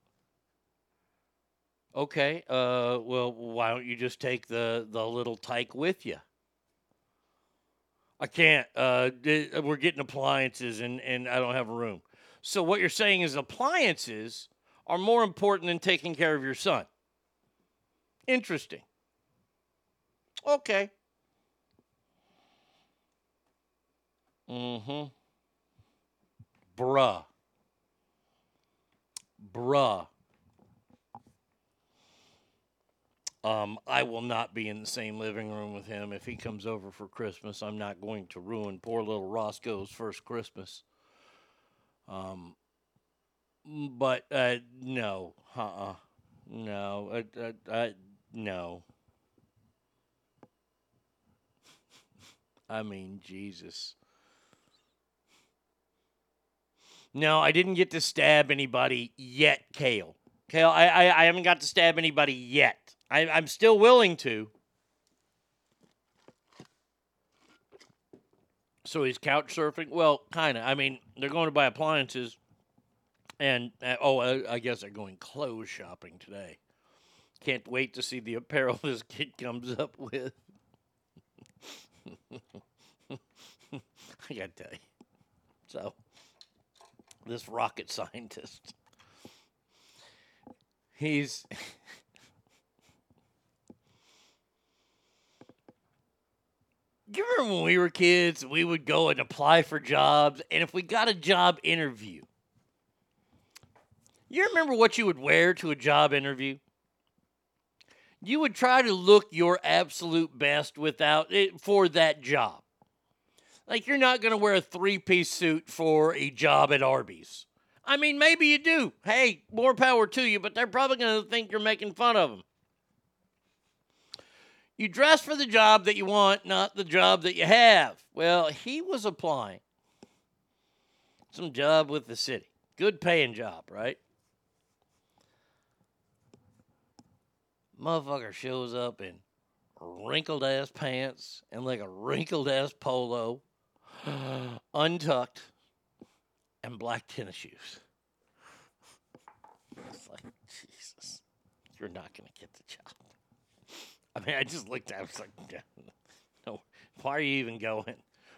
Okay, uh, well, why don't you just take the, the little tyke with you? I can't. Uh, we're getting appliances and, and I don't have a room. So, what you're saying is appliances are more important than taking care of your son. Interesting. Okay. Mm-hmm. Bruh. Bruh. Um, I will not be in the same living room with him if he comes over for Christmas. I'm not going to ruin poor little Roscoe's first Christmas. Um, but uh, no, uh-uh, no, uh, uh, uh, no. I mean, Jesus. No, I didn't get to stab anybody yet, Kale. Kale, I, I, I haven't got to stab anybody yet. I, I'm still willing to. So he's couch surfing? Well, kind of. I mean, they're going to buy appliances. And, uh, oh, I, I guess they're going clothes shopping today. Can't wait to see the apparel this kid comes up with. I gotta tell you. So, this rocket scientist, he's. You remember when we were kids, we would go and apply for jobs, and if we got a job interview, You remember what you would wear to a job interview? You would try to look your absolute best without it for that job. Like you're not going to wear a three-piece suit for a job at Arby's. I mean, maybe you do. Hey, more power to you, but they're probably going to think you're making fun of them. You dress for the job that you want, not the job that you have. Well, he was applying some job with the city. Good paying job, right? Motherfucker shows up in wrinkled ass pants and like a wrinkled ass polo, untucked, and black tennis shoes. It's like, Jesus, you're not going to get the job. I mean, I just looked at it, I was like, no, why are you even going?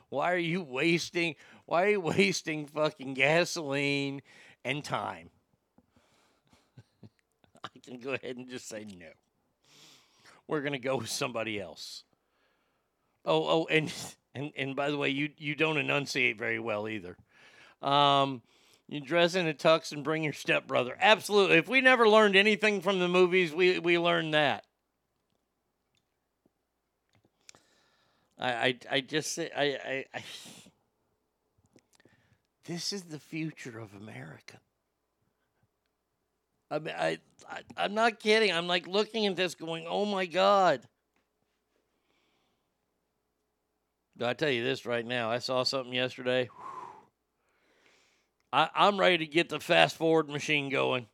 Why are you wasting, why are you wasting fucking gasoline and time? I can go ahead and just say no. We're to go with somebody else. Oh, oh, and and and by the way, you you don't enunciate very well either. Um, you dress in a tux and bring your stepbrother. Absolutely. If we never learned anything from the movies, we we learned that. I I, I just say I, I I this is the future of America. I mean, I, I I'm not kidding. I'm like looking at this, going, "Oh my god." I tell you this right now. I saw something yesterday. I, I'm ready to get the fast forward machine going.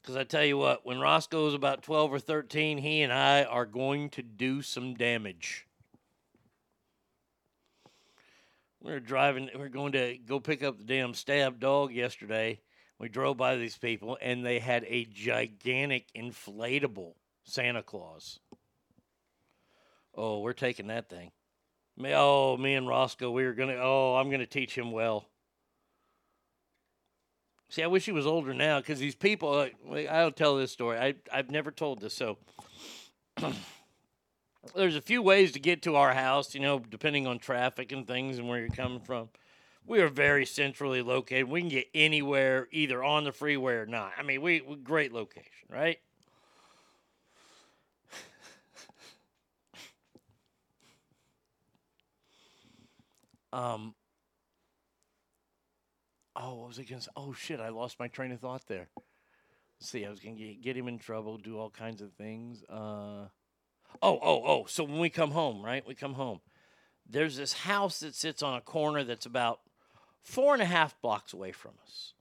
Because I tell you what, when Roscoe's about 12 or 13, he and I are going to do some damage. We were driving, We're going to go pick up the damn stabbed dog yesterday. We drove by these people, and they had a gigantic inflatable Santa Claus. Oh, we're taking that thing. Me, oh, me and Roscoe, we were gonna. Oh, I'm gonna teach him well. See, I wish he was older now because these people. uh, I'll tell this story. I I've never told this. So there's a few ways to get to our house. You know, depending on traffic and things and where you're coming from. We are very centrally located. We can get anywhere, either on the freeway or not. I mean, we, we great location, right? Um. Oh, what was I going to? Oh shit! I lost my train of thought there. Let's see, I was going to get, get him in trouble, do all kinds of things. Uh. Oh, oh, oh! So when we come home, right? We come home. There's this house that sits on a corner that's about four and a half blocks away from us.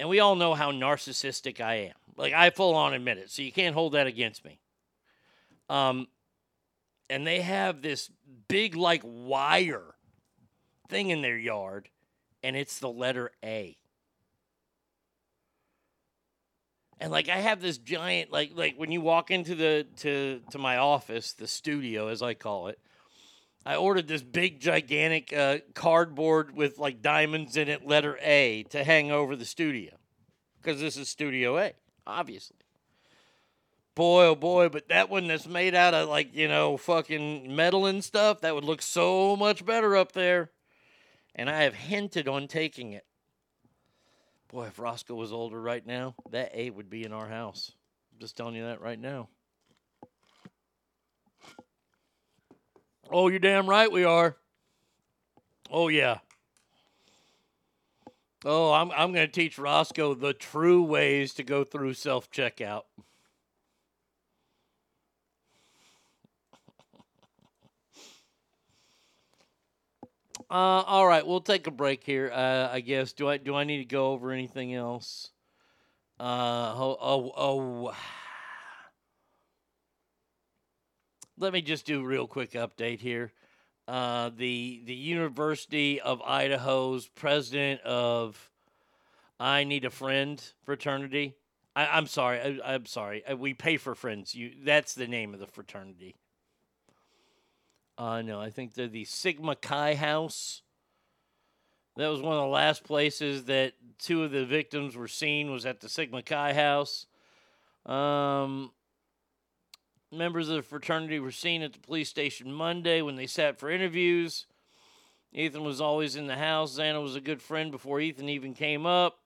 And we all know how narcissistic I am. Like I full on admit it, so you can't hold that against me. Um, and they have this big like wire thing in their yard and it's the letter A. And like I have this giant like like when you walk into the to to my office, the studio as I call it, I ordered this big gigantic uh, cardboard with like diamonds in it, letter A to hang over the studio. Cuz this is studio A, obviously boy, oh boy, but that one that's made out of like, you know, fucking metal and stuff, that would look so much better up there. And I have hinted on taking it. Boy, if Roscoe was older right now, that A would be in our house. I'm just telling you that right now. Oh, you're damn right we are. Oh, yeah. Oh, I'm, I'm going to teach Roscoe the true ways to go through self checkout. Uh, all right, we'll take a break here. Uh, I guess. Do I do I need to go over anything else? Uh, oh, oh, oh. Let me just do a real quick update here. Uh, the the University of Idaho's president of I Need a Friend fraternity. I, I'm sorry. I, I'm sorry. Uh, We pay for friends. You. That's the name of the fraternity. Uh, no, I think they're the Sigma Chi House. That was one of the last places that two of the victims were seen was at the Sigma Chi House. Um, members of the fraternity were seen at the police station Monday when they sat for interviews. Ethan was always in the house. Xana was a good friend before Ethan even came up.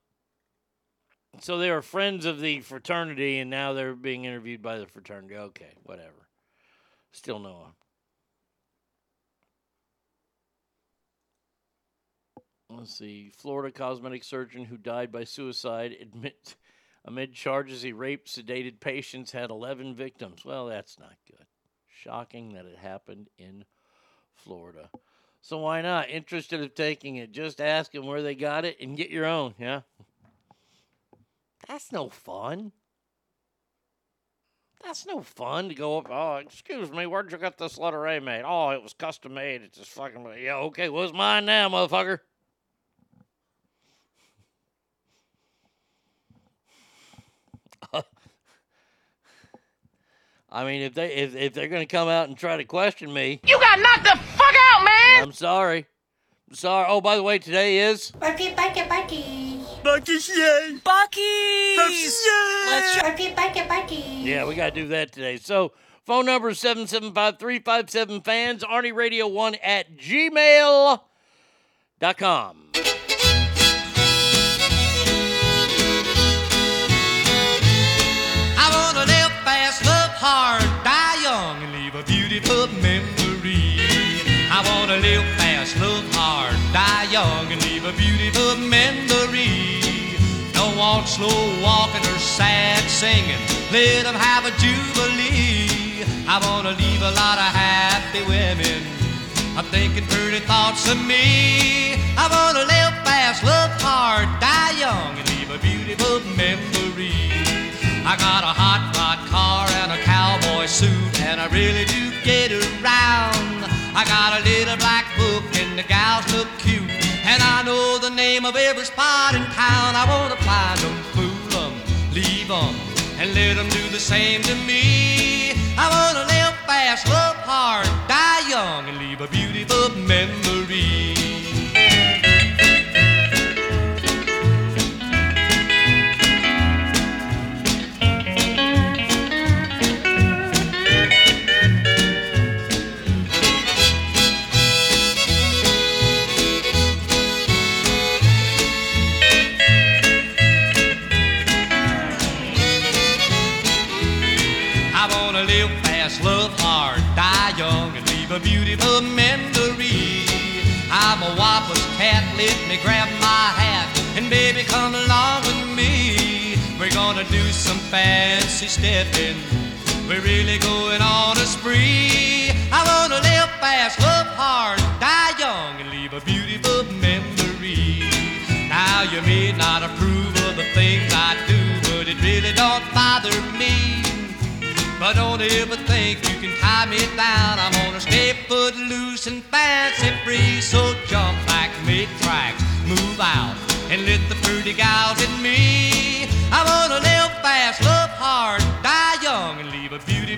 So they were friends of the fraternity, and now they're being interviewed by the fraternity. Okay, whatever. Still no. Let's see. Florida cosmetic surgeon who died by suicide admit amid charges he raped sedated patients had 11 victims. Well, that's not good. Shocking that it happened in Florida. So why not? Interested in taking it? Just ask them where they got it and get your own. Yeah. That's no fun. That's no fun to go up. Oh, excuse me, where'd you get this letter A made? Oh, it was custom made. It's just fucking. Yeah, okay, it's mine now, motherfucker. I mean, if they if, if they're gonna come out and try to question me, You got knocked the fuck out, man! I'm sorry. I'm sorry. Oh, by the way, today is Bucky, Bucky, Bucky. Bucky's yay! Bucky's! Let's Bucky, Bucky, Bucky. Yeah, we got to do that today. So, phone number is 775 357 fans, Arnie Radio 1 at gmail.com. I wanna live fast, love hard, die young, and leave a beautiful memory. Don't want slow walking or sad singing. Let 'em have a jubilee. I wanna leave a lot of happy women. I'm thinking pretty thoughts of me. I wanna live fast, love hard, die young, and leave a beautiful memory. I got a hot rod car and a cowboy suit, and I really do get around. I got a little black book, and the gals look cute, and I know the name of every spot in town. I wanna find them, fool them, leave them, and let them do the same to me. I wanna live fast, love hard, die young, and leave a beautiful memory. I'm a Wapa's cat, let me grab my hat, and baby, come along with me. We're gonna do some fancy stepping. We're really going on a spree. I wanna live fast, love hard, die young, and leave a beautiful memory. Now you may not approve of the things I do, but it really don't bother me. But don't ever think you tie me down. I'm gonna stay foot loose and fancy free. So jump back, make tracks, move out, and let the pretty gals in me. I wanna live fast, love hard, die young, and leave a beautiful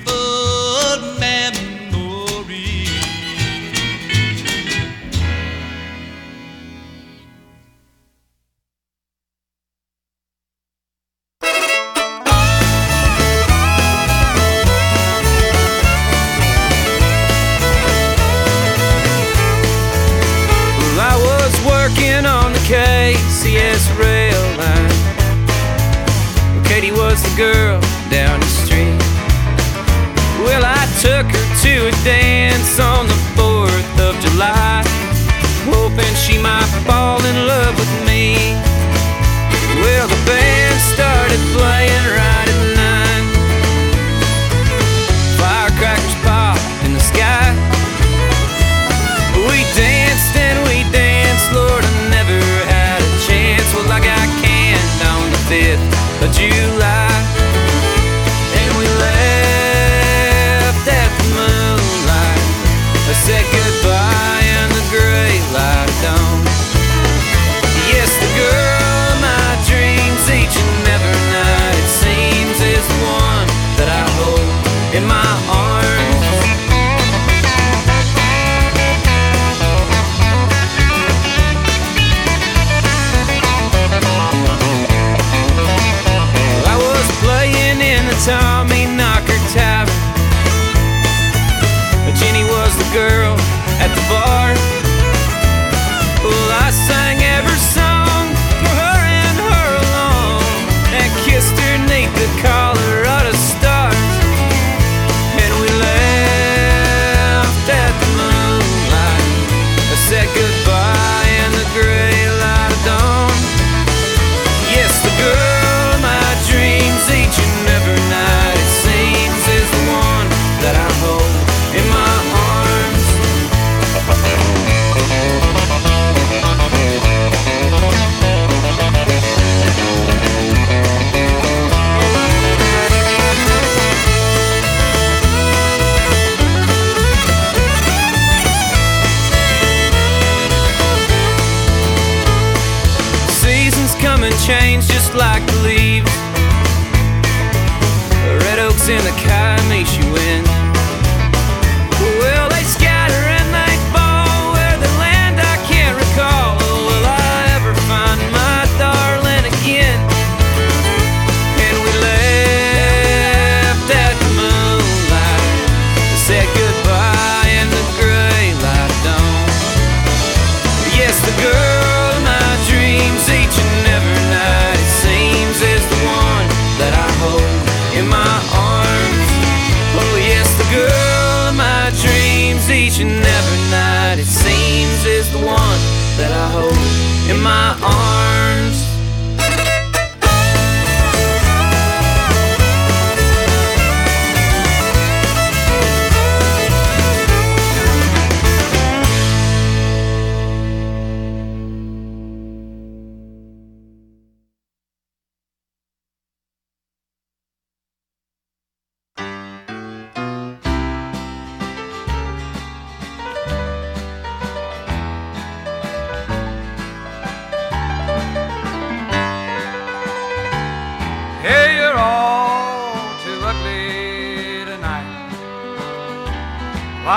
The girl down the street. Well, I took her to a dance on the 4th of July, hoping she might fall in love with me. Well, the band started playing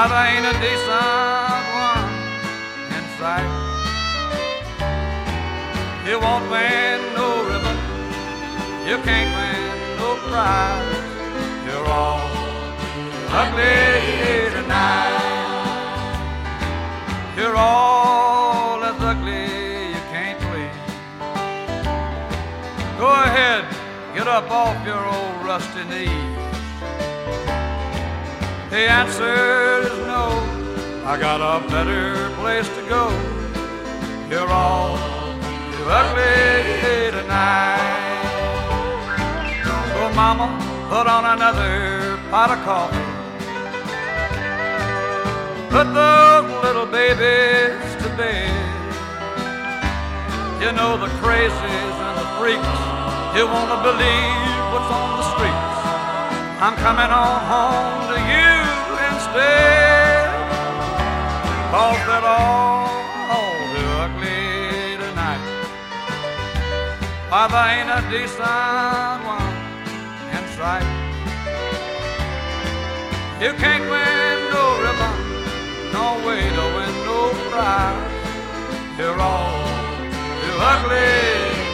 Why, there ain't a decent one in sight. You won't win no ribbon. You can't win no prize. You're all ugly tonight. You're all as ugly you can't please. Go ahead, get up off your old rusty knees. The answer is no. I got a better place to go. You're all too ugly tonight. So, Mama, put on another pot of coffee. Put those little babies to bed. You know the crazies and the freaks. You wanna believe what's on the streets. I'm coming on home to you Cause they're all, all too ugly tonight. Why there ain't a decent one in sight. You can't win no ribbon, no way to win no prize. You're all too ugly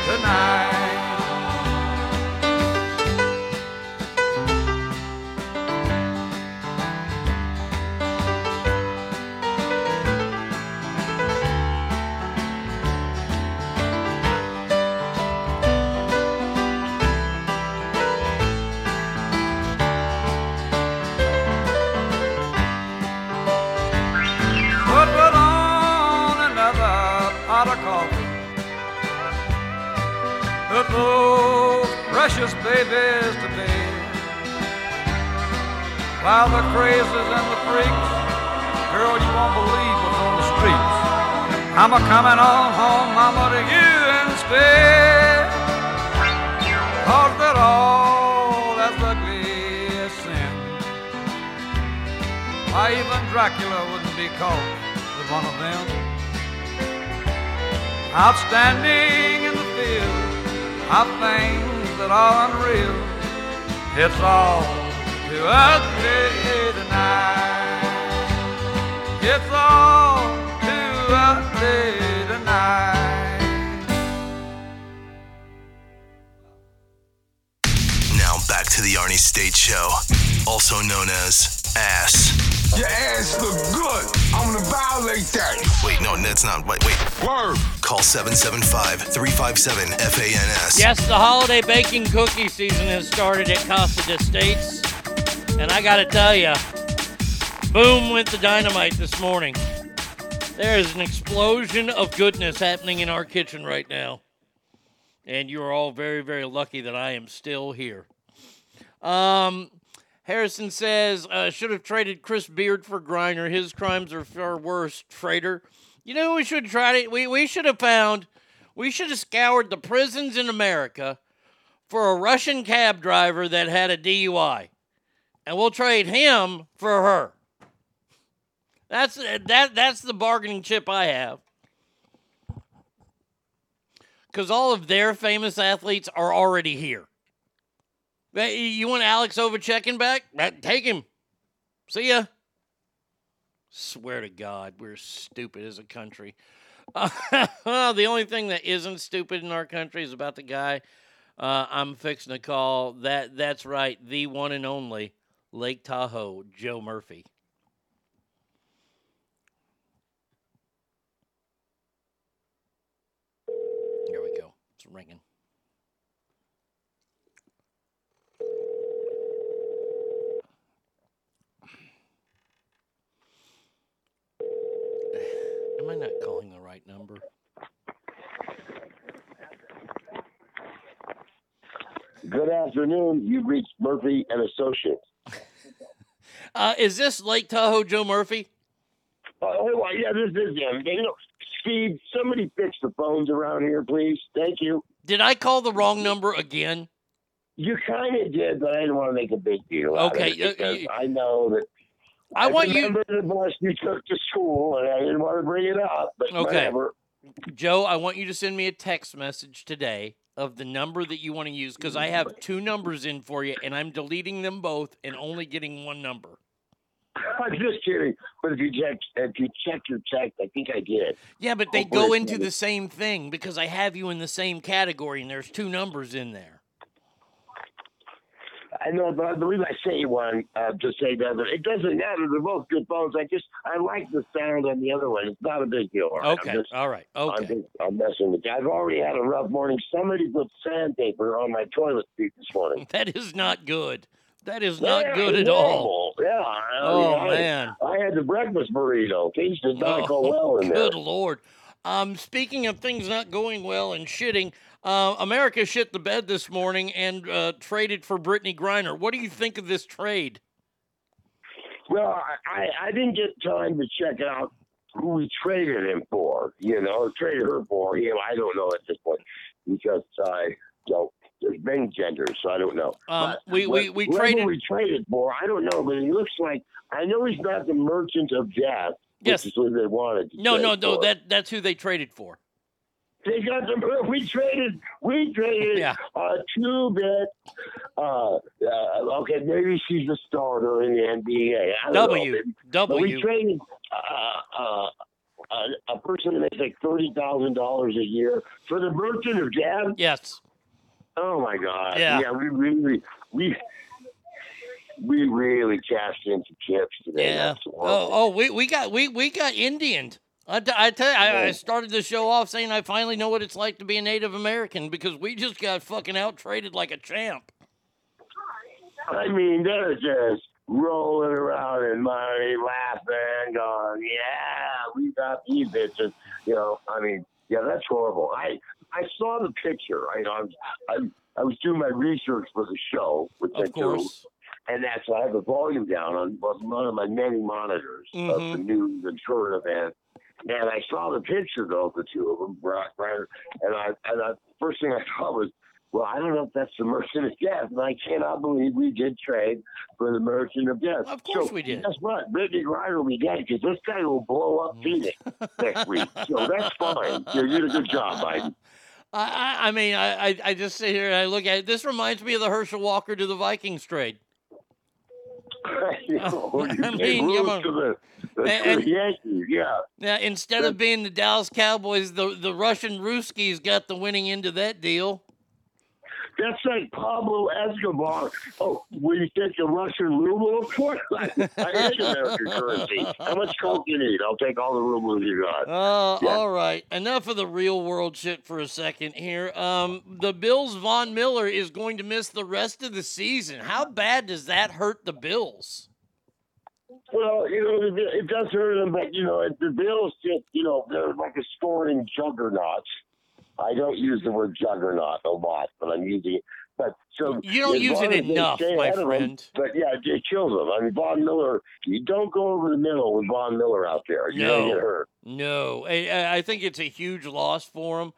tonight. Those precious babies to be. While the crazes and the freaks, girl, you won't believe what's on the streets. I'm a coming on home, mama, to you instead. Cause they're all as ugly as sin. Why even Dracula wouldn't be caught with one of them. Outstanding in the field things that are unreal. It's all too ugly tonight. It's all too ugly tonight. To the Arnie State Show, also known as Ass. Your ass look good. I'm gonna violate that. Wait, no, that's not. Wait, wait. Word. Call 775 357 FANS. Yes, the holiday baking cookie season has started at Casa de States. And I got to tell you, boom went the dynamite this morning. There is an explosion of goodness happening in our kitchen right now. And you're all very, very lucky that I am still here. Um, Harrison says, uh, should have traded Chris Beard for Griner. His crimes are far worse, traitor. You know, we should tried it. We, we should have found, we should have scoured the prisons in America for a Russian cab driver that had a DUI. And we'll trade him for her. That's that that's the bargaining chip I have. because all of their famous athletes are already here. You want Alex Ovechkin back? Take him. See ya. Swear to God, we're stupid as a country. Uh, the only thing that isn't stupid in our country is about the guy uh, I'm fixing to call. That that's right, the one and only Lake Tahoe, Joe Murphy. Here we go. It's ringing. Am I not calling the right number? Good afternoon. You've reached Murphy and Associates. Uh, is this Lake Tahoe Joe Murphy? Oh, well, yeah, this is him. You know, Steve, somebody fix the phones around here, please. Thank you. Did I call the wrong number again? You kind of did, but I didn't want to make a big deal. out of Okay, uh, because you- I know that. I want you- the bus you took to school, and I didn't want to bring it up, but Okay. whatever. Joe, I want you to send me a text message today of the number that you want to use because I have two numbers in for you and I'm deleting them both and only getting one number. I'm just kidding. But if you check, if you check your text, I think I did. Yeah, but they Hopefully go into the same thing because I have you in the same category and there's two numbers in there. I know, but I believe I say one uh, to say that but it doesn't matter. They're both good phones. I just I like the sound on the other one. It's not a big deal. right? I'm Okay, just- all right, I'm, okay. just, I'm messing with you. I've already had a rough morning. Somebody put sandpaper on my toilet seat this morning. That is not good. That is not Yeah, good at all. Yeah. I- Oh, I- man. I had the breakfast burrito. Things did not go Oh, well in there. Good lord. Um, speaking of things not going well and shitting, uh, America shit the bed this morning and uh, traded for Brittney Griner. What do you think of this trade? Well, I, I didn't get time to check out who we traded him for. You know, or traded her for. You know, I don't know at this point because I you know there's many genders, so I don't know. Um, But we- we- we traded- We traded for. I don't know, but he looks like I know he's not the merchant of death. Yes. Is what they wanted. No, no, no. for. That that's who they traded for. They got the we traded we traded Yeah. a two bit uh, uh okay maybe she's a starter in the NBA. I W, know, maybe. But W. we traded uh, uh, a, a person that makes like thirty thousand dollars a year for the merchant of death. Yes. Oh my God. Yeah. we really we we really cashed in some chips today. Yeah. Oh, oh, we, we got we we got Indianed. I tell you, I, I started the show off saying I finally know what it's like to be a Native American because we just got fucking out traded like a champ. I mean, they're just rolling around in money, laughing, going, "Yeah, we got these bitches." You know, I mean, yeah, that's horrible. I I saw the picture. I I was I, I was doing my research for the show, which I Of course. do, and that's why I have the volume down on one of my many monitors of the Mhm. news and current events. And I saw the picture though, the two of them, Brock Ryder, and I and I first thing I thought was, well, I don't know if that's the Merchant of Death, and I cannot believe we did trade for the Merchant of Death. Of course so, we did. Guess what? Brittney Griner will be dead because this guy will blow up Mm. Phoenix next week. So that's fine. You did a good job, Biden. I, I, mean, I, I, I just sit here and I look at it. This reminds me of the Herschel Walker to the Vikings trade. You know, you I mean, to the, the, And- Yankees, yeah. Now, instead of being the Dallas Cowboys, the, the Russian Ruskies got the winning end of that deal. That's like Pablo Escobar. Oh, will you take a Russian ruble? Of course. I, I hate American currency. How much coke you need? I'll take all the rubles you got. Uh, Yeah. All right. Enough of the real world shit for a second here. Um, the Bills' Von Miller is going to miss the rest of the season. How bad does that hurt the Bills? Well, you know, it, it does hurt them, but, you know, the Bills just, you know, they're like a scoring juggernaut. I don't use the word juggernaut a lot, but I'm using it. But so You don't use it enough, my ahead of them, friend. but yeah, it kills them. I mean, Von Miller, you don't go over the middle with Von Miller out there. To No. get hurt. No, I- I, think it's a huge loss for them.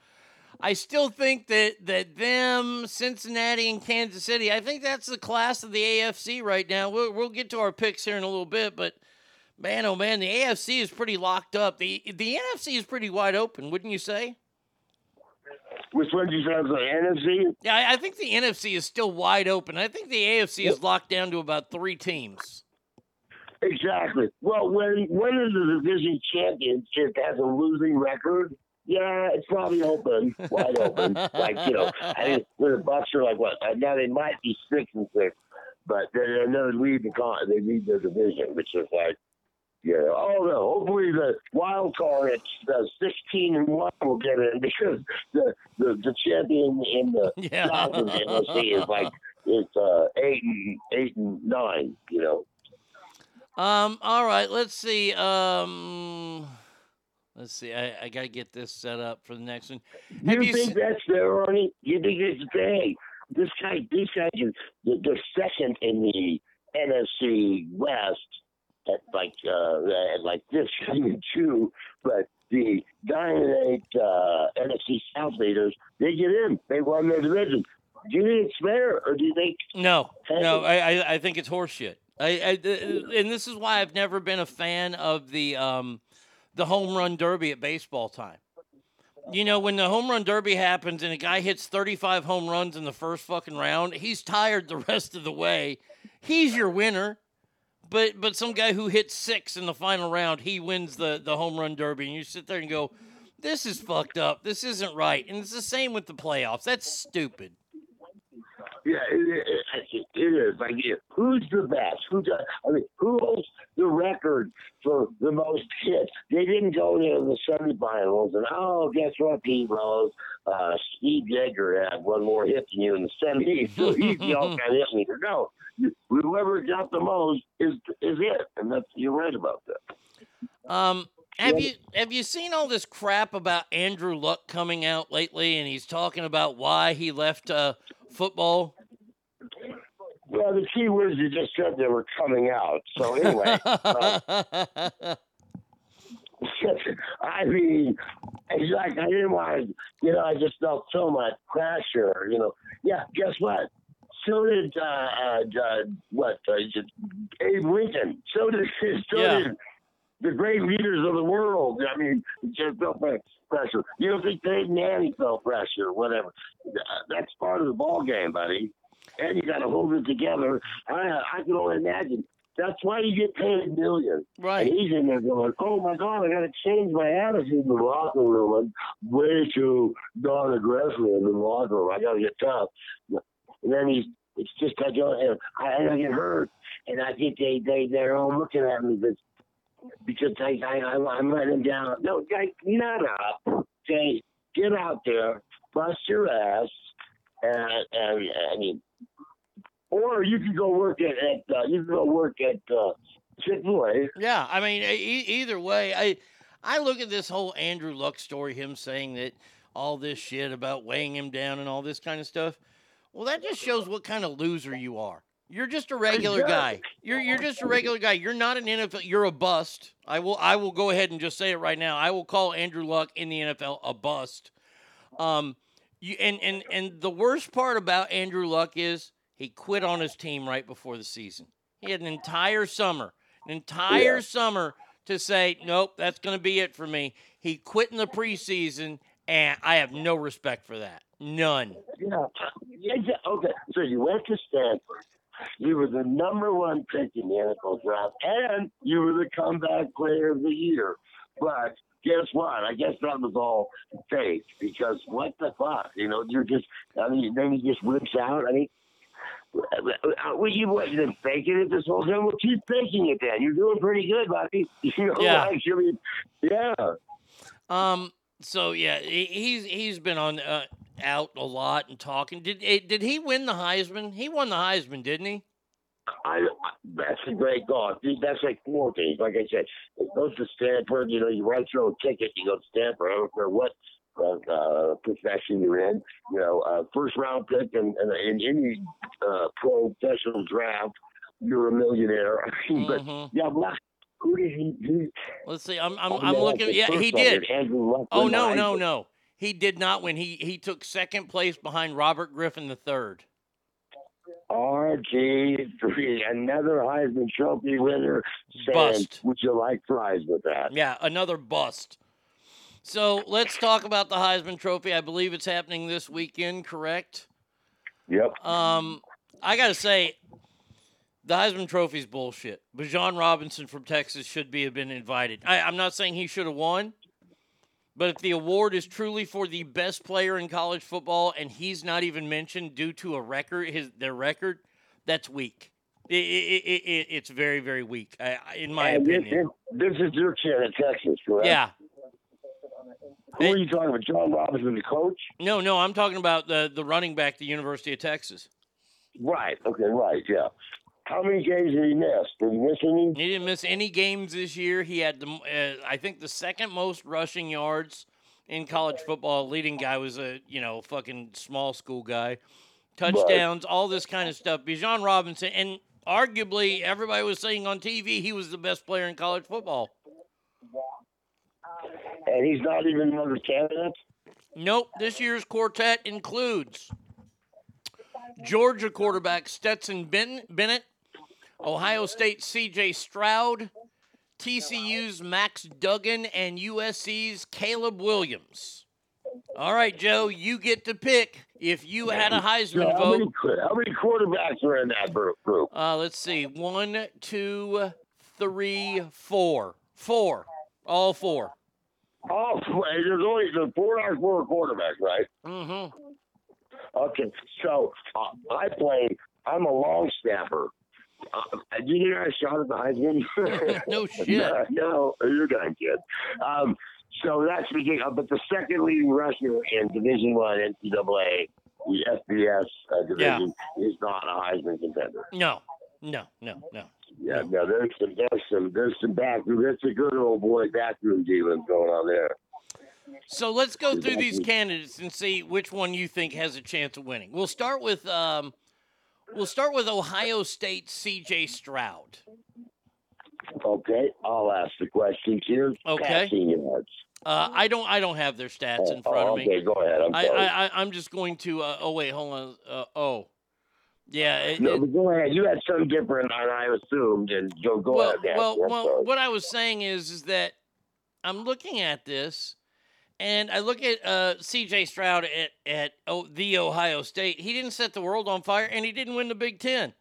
I still think that that them, Cincinnati, and Kansas City. I think that's the class of the AFC right now. We'll we'll get to our picks here in a little bit, but man, oh man, the AFC is pretty locked up. the The NFC is pretty wide open, wouldn't you say? Which one did you was The NFC? Yeah, I, I think the NFC is still wide open. I think the AFC is locked down to about three teams. Exactly. Well, when when is the division championship has a losing record? Yeah, it's probably open, wide open. like you know, I mean, when the Bucks are like what? uh, Now they might be six and six, but they're another lead the con. They lead the division, which is like, know, oh no. Hopefully the wild card at uh, sixteen and one will get in because the the, the champion in the Yeah. South of the NFC is like it's uh, eight and eight and nine. You know. Um, all right, let's see. Um, let's see. I, I gotta get this set up for the next one. Have you you think se- that's there, Arnie? You think it's hey, this guy, this guy, is the, the second in the NFC West at like uh, like this two, but the nine and eight uh, NFC South leaders, they get in. They won their division. Do you think it's fair, or do you think? No, no, I, I, I think it's horseshit. I, I, and this is why I've never been a fan of the um, the home run derby at baseball time. You know, when the home run derby happens and a guy hits 35 home runs in the first fucking round, he's tired the rest of the way. He's your winner. But but some guy who hits six in the final round, he wins the, the home run derby. And you sit there and go, this is fucked up. This isn't right. And it's the same with the playoffs. That's stupid. Yeah, it, it, it, it is. Like, who's the best? Who does? I mean, who holds the record for the most hits? They didn't go to the semifinals, and oh, guess what, Pete Rose? Uh, Steve Yeager had one more hit than you in the semis, so he's the all-time hit leader. No, whoever got the most is is it, and that's you're right about that. Um, have you have you seen all this crap about Andrew Luck coming out lately, and he's talking about why he left uh, football? Well, the key words you just said they were coming out. So anyway. uh, I mean, it's like I didn't want to, you know, I just felt so much pressure, you know. Yeah, guess what? So did, uh, uh, uh what, uh, Abe Lincoln. So did, so Yeah. did the great leaders of the world. I mean, just felt pressure. You don't think Dave Nanny felt pressure, whatever. That's part of the ball game, buddy. And you got to hold it together. I, I can only imagine. That's why you get paid millions. Right. And he's in there going, oh my God, I got to change my attitude in the locker room. I'm way too non aggressive in the locker room. I got to get tough. And then he's, it's just I go, and I, I get hurt. And I think they, they, they're all looking at me because, because I, I, I, I'm letting down. No, guy, not up. Okay, get out there, bust your ass, and, and I mean, or you can go work at, at uh, you can go work at uh, Chick Fil A. Yeah, I mean, e- either way, I I look at this whole Andrew Luck story, him saying that all this shit about weighing him down and all this kind of stuff. Well, that just shows what kind of loser you are. You're just a regular guy. You're you're just a regular guy. You're not an NFL. You're a bust. I will I will go ahead and just say it right now. I will call Andrew Luck in the NFL a bust. Um, you and and and the worst part about Andrew Luck is he quit on his team right before the season. He had an entire summer, an entire Yeah. summer to say, nope, that's going to be it for me. He quit in the preseason, and I have no respect for that. None. Yeah. yeah. Okay. So you went to Stanford. You were the number one pick in the NFL draft, and you were the comeback player of the year. But guess what? I guess that was all fake because what the fuck? You know, you're just, I mean, then he just whips out. I mean, uh, well, you wasn't been faking it this whole time. Well, keep faking it then. You're doing pretty good, buddy. You know, Yeah. like, I mean, yeah. Um. So yeah, he- he's he's been on uh, out a lot and talking. Did eh, did he win the Heisman? He won the Heisman, didn't he? I, that's a great call. That's like four things. Like I said, it goes to Stanford. You know, you write your own ticket. You go to Stanford. I don't care what uh, uh, profession you're in. You know, uh, first round pick in, in, in any uh, professional draft, you're a millionaire. but yeah, Luck. Who did he? he Let's see. I'm I'm, Oh, I'm looking. Yeah, he did. was Andrew Luck Oh no no no. He did not win. He he took second place behind Robert Griffin III. RG3, another Heisman Trophy winner. Bust. Would you like fries with that? Yeah, another bust. So let's talk about the Heisman Trophy. I believe it's happening this weekend, correct? Yep. Um, I got to say, the Heisman Trophy's bullshit. Bijan Robinson from Texas should be have been invited. I, I'm not saying he should have won, but if the award is truly for the best player in college football and he's not even mentioned due to a record, his their record, that's weak. It, it, it, it, it's very, very weak, I, in my opinion. this is your kid in Texas, correct? Yeah. Who are you talking about? John Robinson, the coach? No, no, I'm talking about the the running back, the University of Texas. Right. Okay. Right. Yeah. How many games did he miss? Did he miss any? He didn't miss any games this year. He had the, uh, I think, the second most rushing yards in college football. Leading guy was a, you know, fucking small school guy. Touchdowns, all this kind of stuff. Bijan Robinson, and arguably everybody was saying on TV he was the best player in college football. And he's not even one of the candidates. Nope. This year's quartet includes Georgia quarterback Stetson Bennett, Ohio State C.J. Stroud, TCU's Max Duggan, and USC's Caleb Williams. All right, Joe, you get to pick if you had a Heisman how vote. qu- how many quarterbacks are in that group? Uh, let's see. One, two, three, four. Four. All four. Oh, there's only the four are four quarterbacks, right? Mm-hmm. Okay, so uh, I play. I'm a long snapper. Uh, did you hear I shot at the Heisman? no shit. no, no, you're done, kid. Um, so that's ridiculous. But the second leading rusher in Division One NCAA, the FBS uh, division, is not a Heisman contender. No, no, no, no. Yeah, no, there's some, there's some, there's some backroom. There's a good old boy backroom dealing going on there. So let's go through these candidates and see which one you think has a chance of winning. We'll start with um, we'll start with Ohio State C.J. Stroud. Okay, I'll ask the questions here. Okay. Passing yards. Uh, I don't I don't have their stats in Oh, front of me. okay, go ahead. I'm I. I, I I'm just going to. Uh, oh wait, hold on. Uh, oh, yeah. It, no, it- but go ahead. You had something different, and I assumed. And go, go well, ahead. Well, well. What I was saying is, is that I'm looking at this, and I look at uh, C.J. Stroud at at oh, the Ohio State. He didn't set the world on fire, and he didn't win the Big Ten.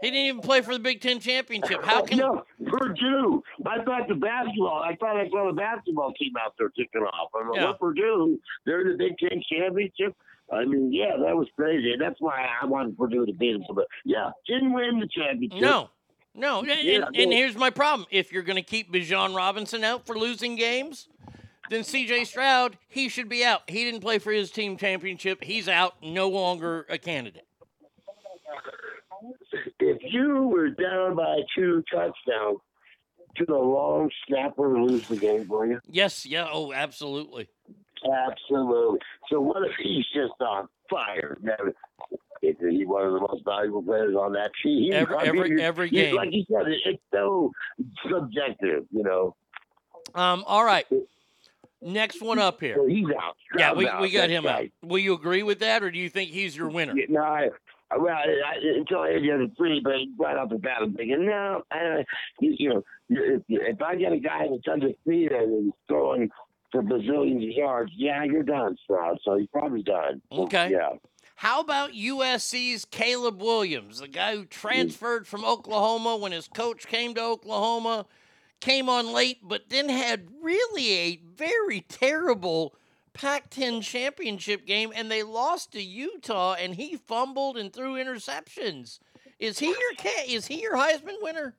He didn't even play for the Big Ten championship. How can no, Purdue. I thought the basketball. I thought I saw the basketball team out there kicking off. I'm like, Yeah. what Purdue? They're the Big Ten championship. I mean, yeah, that was crazy. That's why I wanted Purdue to beat them. But yeah, didn't win the championship. No, no. And, Yeah, and, and here's my problem: if you're going to keep Bijan Robinson out for losing games, then C.J. Stroud he should be out. He didn't play for his team championship. He's out. No longer a candidate. If you were down by two touchdowns, to the long snapper lose the game for you? Yes. Yeah. Oh, absolutely. Absolutely. So what if he's just on fire? Now, Is he one of the most valuable players on that team? Every- I mean, every- you- every game. Like you said, it's so subjective, you know. Um. All right. Next one up here. So he's out. Yeah, we, Stroud's we got him out. Will you agree with that, or do you think he's your winner? Yeah, No, I, I- well, I, until I had the other three, but right off the bat, I'm thinking, no, I, you, you know, if, if I get a guy that's undefeated and he's throwing for bazillions of yards, yeah, you're done, Stroud. So he's probably done. Okay. Yeah. How about USC's Caleb Williams, the guy who mm. transferred from Oklahoma when his coach came to Oklahoma, came on late, but then had really a very terrible Pac 10 championship game, and they lost to Utah, and he fumbled and threw interceptions. Is he your cat? Is he your Heisman winner?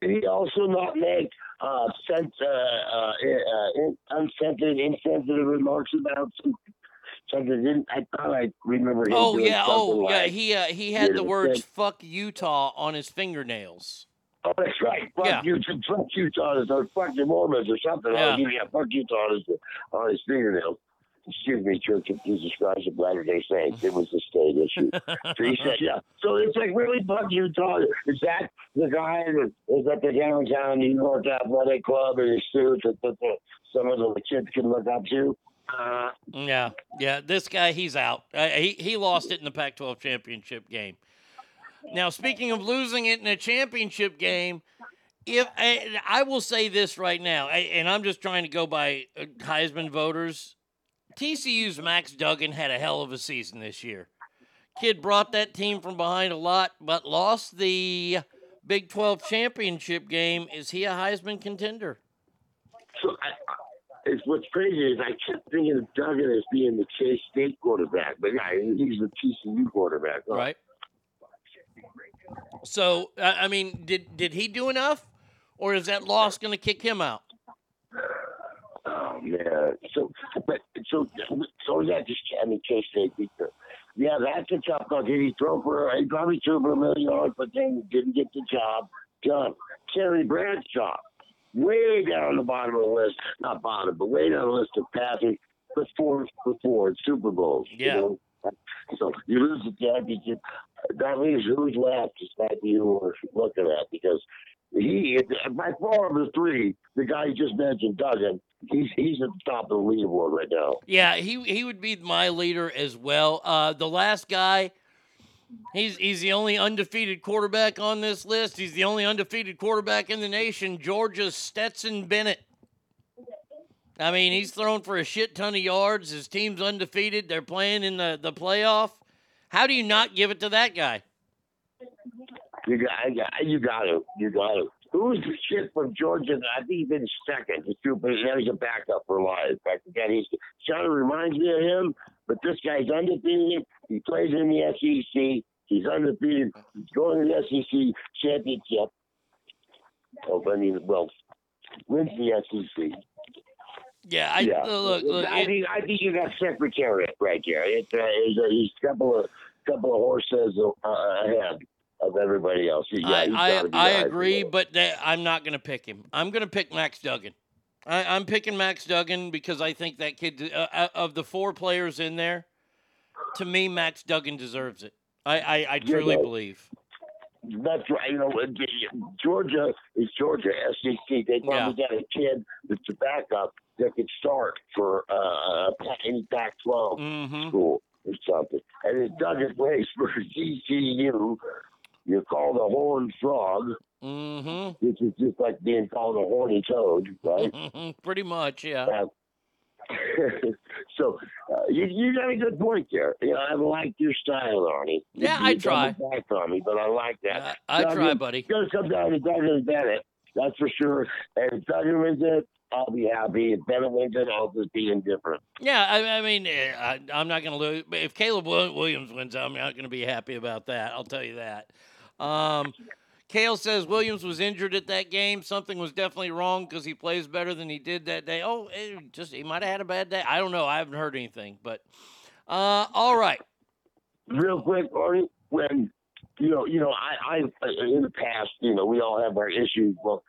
Did he also not make uh, sent, uh, uh, uh, in- uncensored, insensitive remarks about some, something? I thought I remember him Oh doing yeah, oh something yeah. He uh, he had the words "fuck Utah" on his fingernails. Oh, that's right. Fuck Yeah. you, fuck Utah, or fuck the Mormons or something. Yeah. Oh, yeah, fuck Utah on his, on his fingernails. Excuse me, Church of Jesus Christ of Latter Day Saints. It was a state issue. so he said, yeah. So it's like, really, fuck Utah? Is that the guy that is at the downtown New York Athletic Club in his suit that, that, that some of the kids can look up to? Uh, Yeah, yeah. This guy, he's out. Uh, he he lost it in the Pac-12 championship game. Now, speaking of losing it in a championship game, If and I will say this right now, and I'm just trying to go by uh, Heisman voters. TCU's Max Duggan had a hell of a season this year. Kid brought that team from behind a lot, but lost the Big 12 championship game. Is he a Heisman contender? So I, I, it's what's crazy is I kept thinking of Duggan as being the Chase State quarterback, but yeah, he's the TCU quarterback. Right. So I I mean, did did he do enough, or is that loss going to kick him out? Oh man. So, but so so is that just I mean Chase State. Yeah, that's a tough call. Did he throw for? He probably threw for a million yards, but then didn't get the job done. Terry Bradshaw, way down the bottom of the list, not bottom, but way down the list of passing, for four Super Bowls. Yeah. You know? So you lose the championship. That leaves who's left is might you we're looking at because he, by far of the three, the guy you just mentioned, Duggan, he's he's at the top of the leaderboard right now. Yeah, he he would be my leader as well. Uh, the last guy, he's he's the only undefeated quarterback on this list. He's the only undefeated quarterback in the nation. Georgia's Stetson Bennett. I mean, he's thrown for a shit ton of yards. His team's undefeated. They're playing in the, the playoff. How do you not give it to that guy? You got, you got to, you got to. Who's the shit from Georgia? I think he's been second. He's super. Now he's a backup for Lions. Back again, he's kind of reminds me of him. But this guy's undefeated. He plays in the SEC. He's undefeated. He's going to the SEC championship. Oh, well, wins the SEC. Yeah, I yeah. uh, look, look I it- think I think you got secretariat right there. It's uh, he's, uh, he's a couple of couple of horses uh, ahead of everybody else. Yeah, I, I, I agree, but that, I'm not going to pick him. I'm going to pick Max Duggan. I, I'm picking Max Duggan because I think that kid, uh, of the four players in there, to me, Max Duggan deserves it. I, I, I truly believe. That's right. You know, Georgia is Georgia SEC. They probably got a kid that's a backup that could start for uh, any Pac-12 Mm-hmm. school or something. And it doesn't place for TCU. You're called a horned frog, Mm-hmm. which is just like being called a horny toad, right? Pretty much, yeah. Uh, so uh, you you got a good point there. You know, I like your style, Arnie. Yeah, You- I try. Back on me, but I like that. I Doug, try, buddy. gonna come down to Douglas Bennett, that's for sure. And Douglas wins it, I'll be happy. If Bennett wins it, I'll just be indifferent. Yeah, I, I mean, eh, I, I'm not going to lose. If Caleb Williams wins, I'm not going to be happy about that. I'll tell you that. Um, Kale says Williams was injured at that game. Something was definitely wrong because he plays better than he did that day. Oh, eh, just he might have had a bad day. I don't know. I haven't heard anything. But uh, all right. Real quick, Arnie, when you know, you know, I, I in the past, you know, we all have our issues. Well,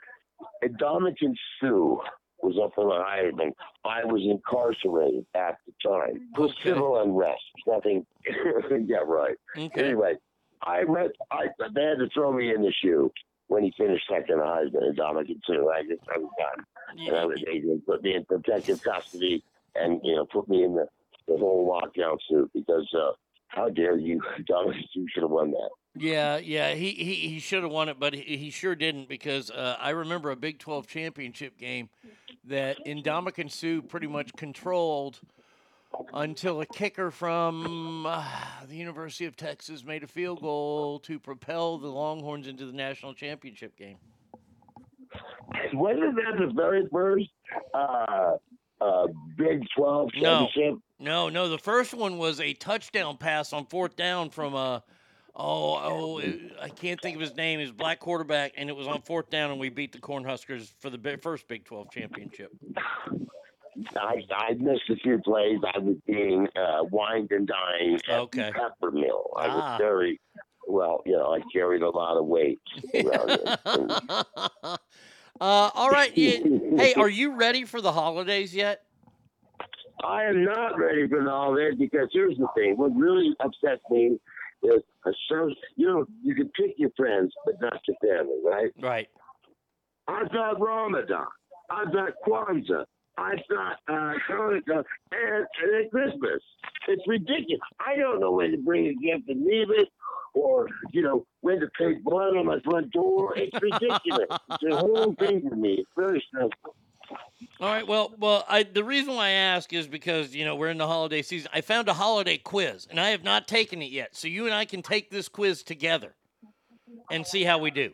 Ndamukong Suh was up for the Heisman. I was incarcerated at the time for civil unrest. Nothing. yeah, right. Okay. Anyway, I read. I they had to throw me in the shoe when he finished second Heisman in Ndamukong Suh. I just I was done. And I was, they put me in protective custody and you know put me in the the whole lockdown suit because uh, how dare you, Ndamukong You should have won that. Yeah, yeah, he he, he should have won it, but he, he sure didn't because uh, I remember a Big 12 championship game that Ndamukong Suh pretty much controlled until a kicker from uh, the University of Texas made a field goal to propel the Longhorns into the national championship game. Wasn't that the very first uh, uh, Big 12 No, championship? no, no. The first one was a touchdown pass on fourth down from a. Oh, oh! it- I can't think of his name. His black quarterback, and it was on fourth down, and we beat the Cornhuskers for the first Big 12 championship. I, I missed a few plays. I was being uh, wined and dined at Okay. Peppermill. I was Ah. very, well, you know, I carried a lot of weight around it. And Uh, all right. you- hey, are you ready for the holidays yet? I am not ready for the holidays because here's the thing. What really upsets me is a certain, you know, you can pick your friends, but not your family, right? Right. I've got Ramadan. I've got Kwanzaa. I've got uh, Hanukkah and, and then Christmas. It's ridiculous. I don't know when to bring a gift and leave it or you know when to take blood on my front door. It's ridiculous. it's a whole thing for me. It's very stressful. All right. Well, well, I, the reason why I ask is because you know we're in the holiday season. I found a holiday quiz, and I have not taken it yet. So you and I can take this quiz together and see how we do.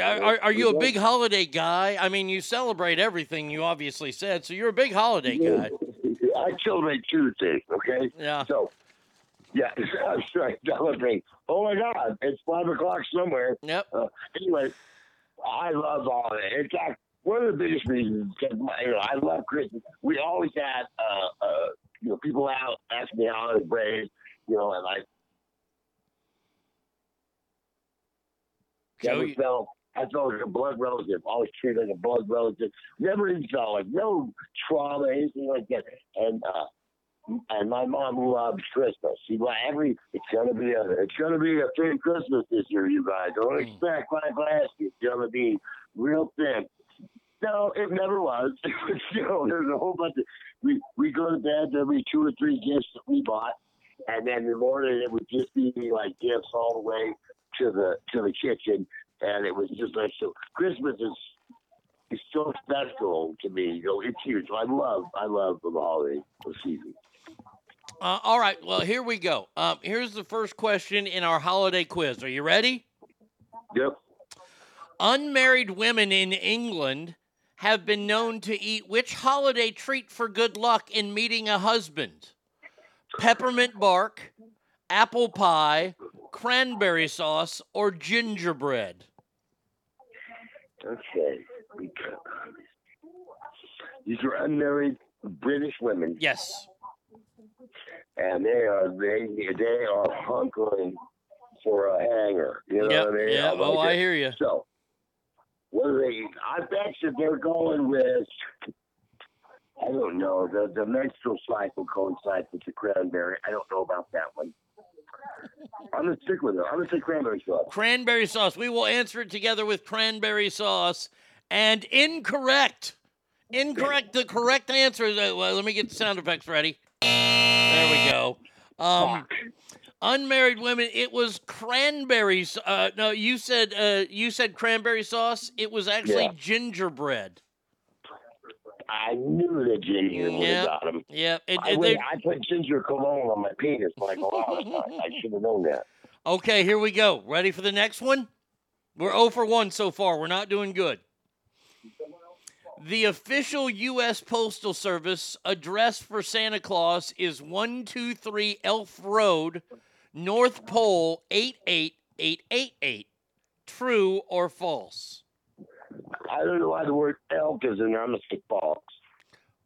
Are, are, you a big holiday guy? I mean, you celebrate everything. You obviously said so. You're a big holiday guy. I celebrate Tuesday. Okay. Yeah. So. Yeah, I'm sorry. Celebrate. Oh my God, it's five o'clock somewhere. Yep. Uh, anyway, I love all of it. In fact, one of the biggest reasons, because you know, I love Christmas. We always had, uh, uh, you know, people out asking me how I was raised, you know, and like, never Joey- felt. I felt like a blood relative. Always treated like a blood relative. Never even felt like no trauma, anything like that. And uh, and my mom loves Christmas. She like every. It's gonna be a. It's gonna be a thin Christmas this year, you guys. Don't expect my glasses. It's gonna be real thin. No, it never was. you know, there's a whole bunch of. We we go to bed. Be two or three gifts that we bought, and then in the morning it would just be like gifts all the way to the to the kitchen, and it was just like so. Christmas is is so special to me. You know, it's huge. I love I love the holiday season. Uh, all right. Well, here we go. Um, here's the first question in our holiday quiz. Are you ready? Yep. Unmarried women in England have been known to eat which holiday treat for good luck in meeting a husband? Peppermint bark, apple pie, cranberry sauce, or gingerbread? Okay. These are unmarried British women. Yes. And they are they they are hunkering for a hanger. You know Yep, what I mean? yeah, oh, like, I hear you. So what do they? I bet you they're going with I don't know. The the menstrual cycle coincides with the cranberry. I don't know about that one. I'm gonna stick with it. I'm gonna say cranberry sauce. Cranberry sauce. We will answer it together with cranberry sauce. And incorrect. Incorrect. The correct answer is. Uh, well, let me get the sound effects ready. There we go. Um, unmarried women. It was cranberries. Uh, no, you said uh, you said cranberry sauce. It was actually Yeah. gingerbread. I knew that ginger would have got him. Yeah. It, I, went- I put ginger cologne on my penis like a lot of times. I should have known that. okay, here we go. Ready for the next one? We're 0 for 1 so far. We're not doing good. The official U.S. Postal Service address for Santa Claus is 123 Elf Road, North Pole 88888. True or false? I don't know why the word elk is in there. I'm gonna say false.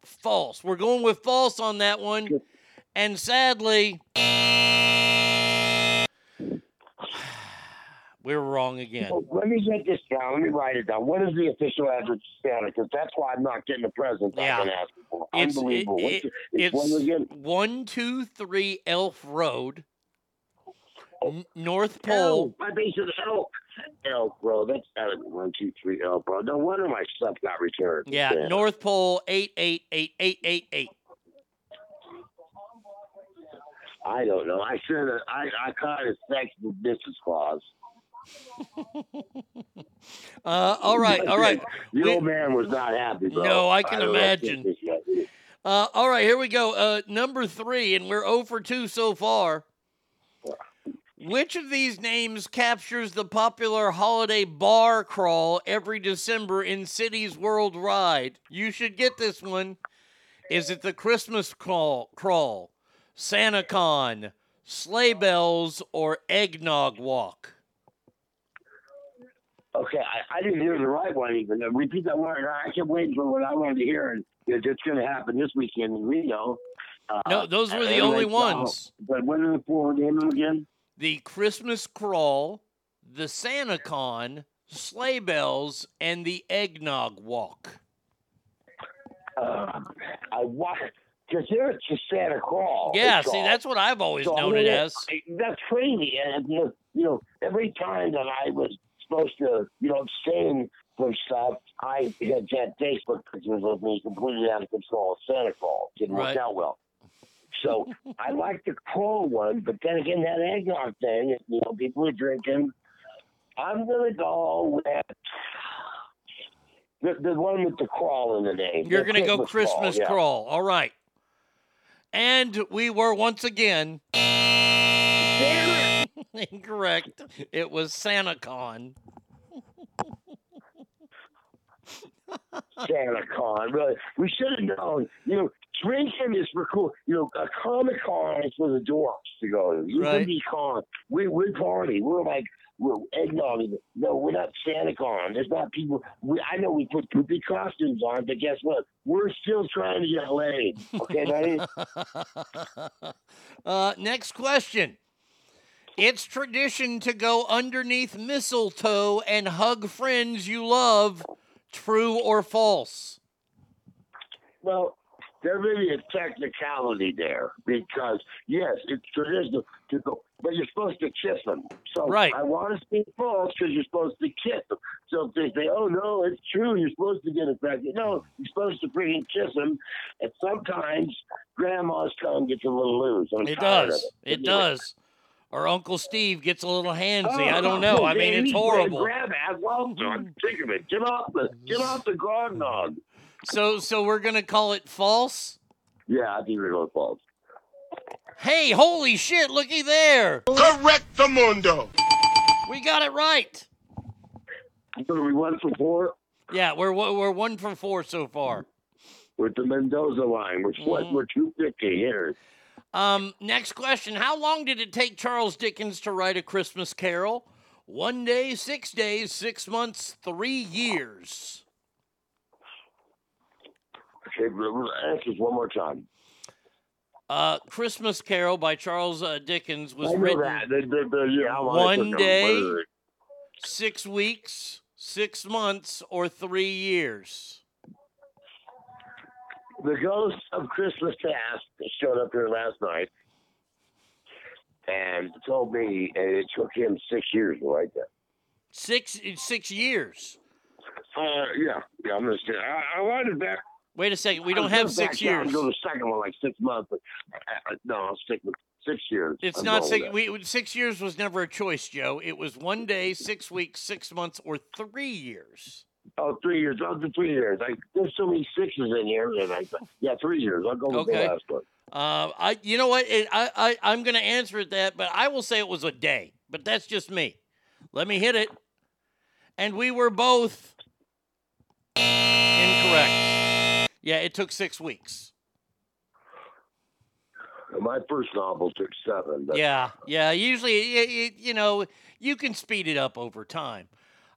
False. We're going with false on that one. And sadly, we're wrong again. Let me get this down. Let me write it down. What is the official address of Santa? Because that's why I'm not getting the presents Yeah. I've been asking for. It's, Unbelievable. it- it- it- it's, it's one again. 123 Elf Road, N- North Elk. Pole. My base is elk. Elk, bro. That's uh, one, two, three, elk, bro. No wonder my stuff got returned. Yeah. North Pole 888888. I don't know. I should have. I I kind of texted Mrs. Claus. Uh, all right, all right. The We- old man was not happy, bro. No, I can if imagine. Uh, all right, here we go. Uh, number three, and we're 0 for 2 so far. Which of these names captures the popular holiday bar crawl every December in cities worldwide? You should get this one. Is it the Christmas crawl, crawl SantaCon, sleigh bells, or eggnog walk? Okay, I, I didn't hear the right one even. Uh, Repeat that word. I kept waiting for what I wanted to hear, and it's going to happen this weekend in Rio. Uh, No, those were the only ones. But what are the four name them again? The Christmas crawl, the SantaCon, sleigh bells, and the eggnog walk. Uh, I watched because here it's just Santa Claus. Yeah, see, that's what I've always So, I known mean, it as. I- That's crazy. And you know, every time that I was supposed to, you know, abstain from stuff, I had had Facebook pictures of me completely out of control. Santa Claus didn't Right. work out well. So I like the crawl one, but then again, that eggnog thing, you know, people are drinking. I'm gonna go with the, the one with the crawl in the name. You're going to go Christmas yeah. crawl. All right. And we were once again incorrect. It was SantaCon. Santa Con. Really, we should have known. You know, drinking is for cool. You know, a Comic Con is for the dorks to go to. You Right. can be con. We we party. We're like we're eggnog. No, we're not Santa Con. There's not people. We, I know we put poopy costumes on, but guess what? We're still trying to get laid. Okay, buddy. uh, next question. It's tradition to go underneath mistletoe and hug friends you love. True or false? Well, there may be a technicality there because yes, it's traditional to go, but you're supposed to kiss them. So Right. I want to speak false because you're supposed to kiss them. So if they say, "Oh no, it's true," you're supposed to get affected. No, you're supposed to freaking kiss them. And sometimes Grandma's tongue gets a little loose. I'm It does. It. It does. Or Uncle Steve gets a little handsy. Oh, I Oh, don't know. Oh, I mean, it's horrible. Grab ass. Well done. Mm. Think of it. Get off the get off the groundhog. So, so we're gonna call it false. Yeah, I think we're going false. Hey, holy shit! Looky there. Correct the mundo. We got it right. So we went for four Yeah, we're we're one for four so far. with the Mendoza line. We're what? Mm-hmm. We're two fifty here. Um, next question: How long did it take Charles Dickens to write A Christmas Carol? One day, six days, six months, three years. Okay, answers one more time. Uh, Christmas Carol by Charles uh, Dickens was written that. The, the, the, yeah, how long it one day, six weeks, six months, or three years. The ghost of Christmas Past showed up here last night and told me it took him six years to write that. Six six years. Uh, yeah, yeah. I'm gonna say I, I wanted back. Wait a second. We don't have six years. Go to the second one like six months, but uh, no, I'll stick with six years. It's I'm not six. We, six years was never a choice, Joe. It was one day, six weeks, six months, or three years. Oh, three years. I'll do three years. I, there's so many sixes in here. And I, yeah, three years. I'll go with Okay. the last one. Uh, I, you know what? It, I, I, I'm going to answer it that, but I will say it was a day. But that's just me. Let me hit it. And we were both incorrect. Yeah, it took six weeks. My first novel took seven. Yeah, yeah. Usually, y- y- you know, you can speed it up over time.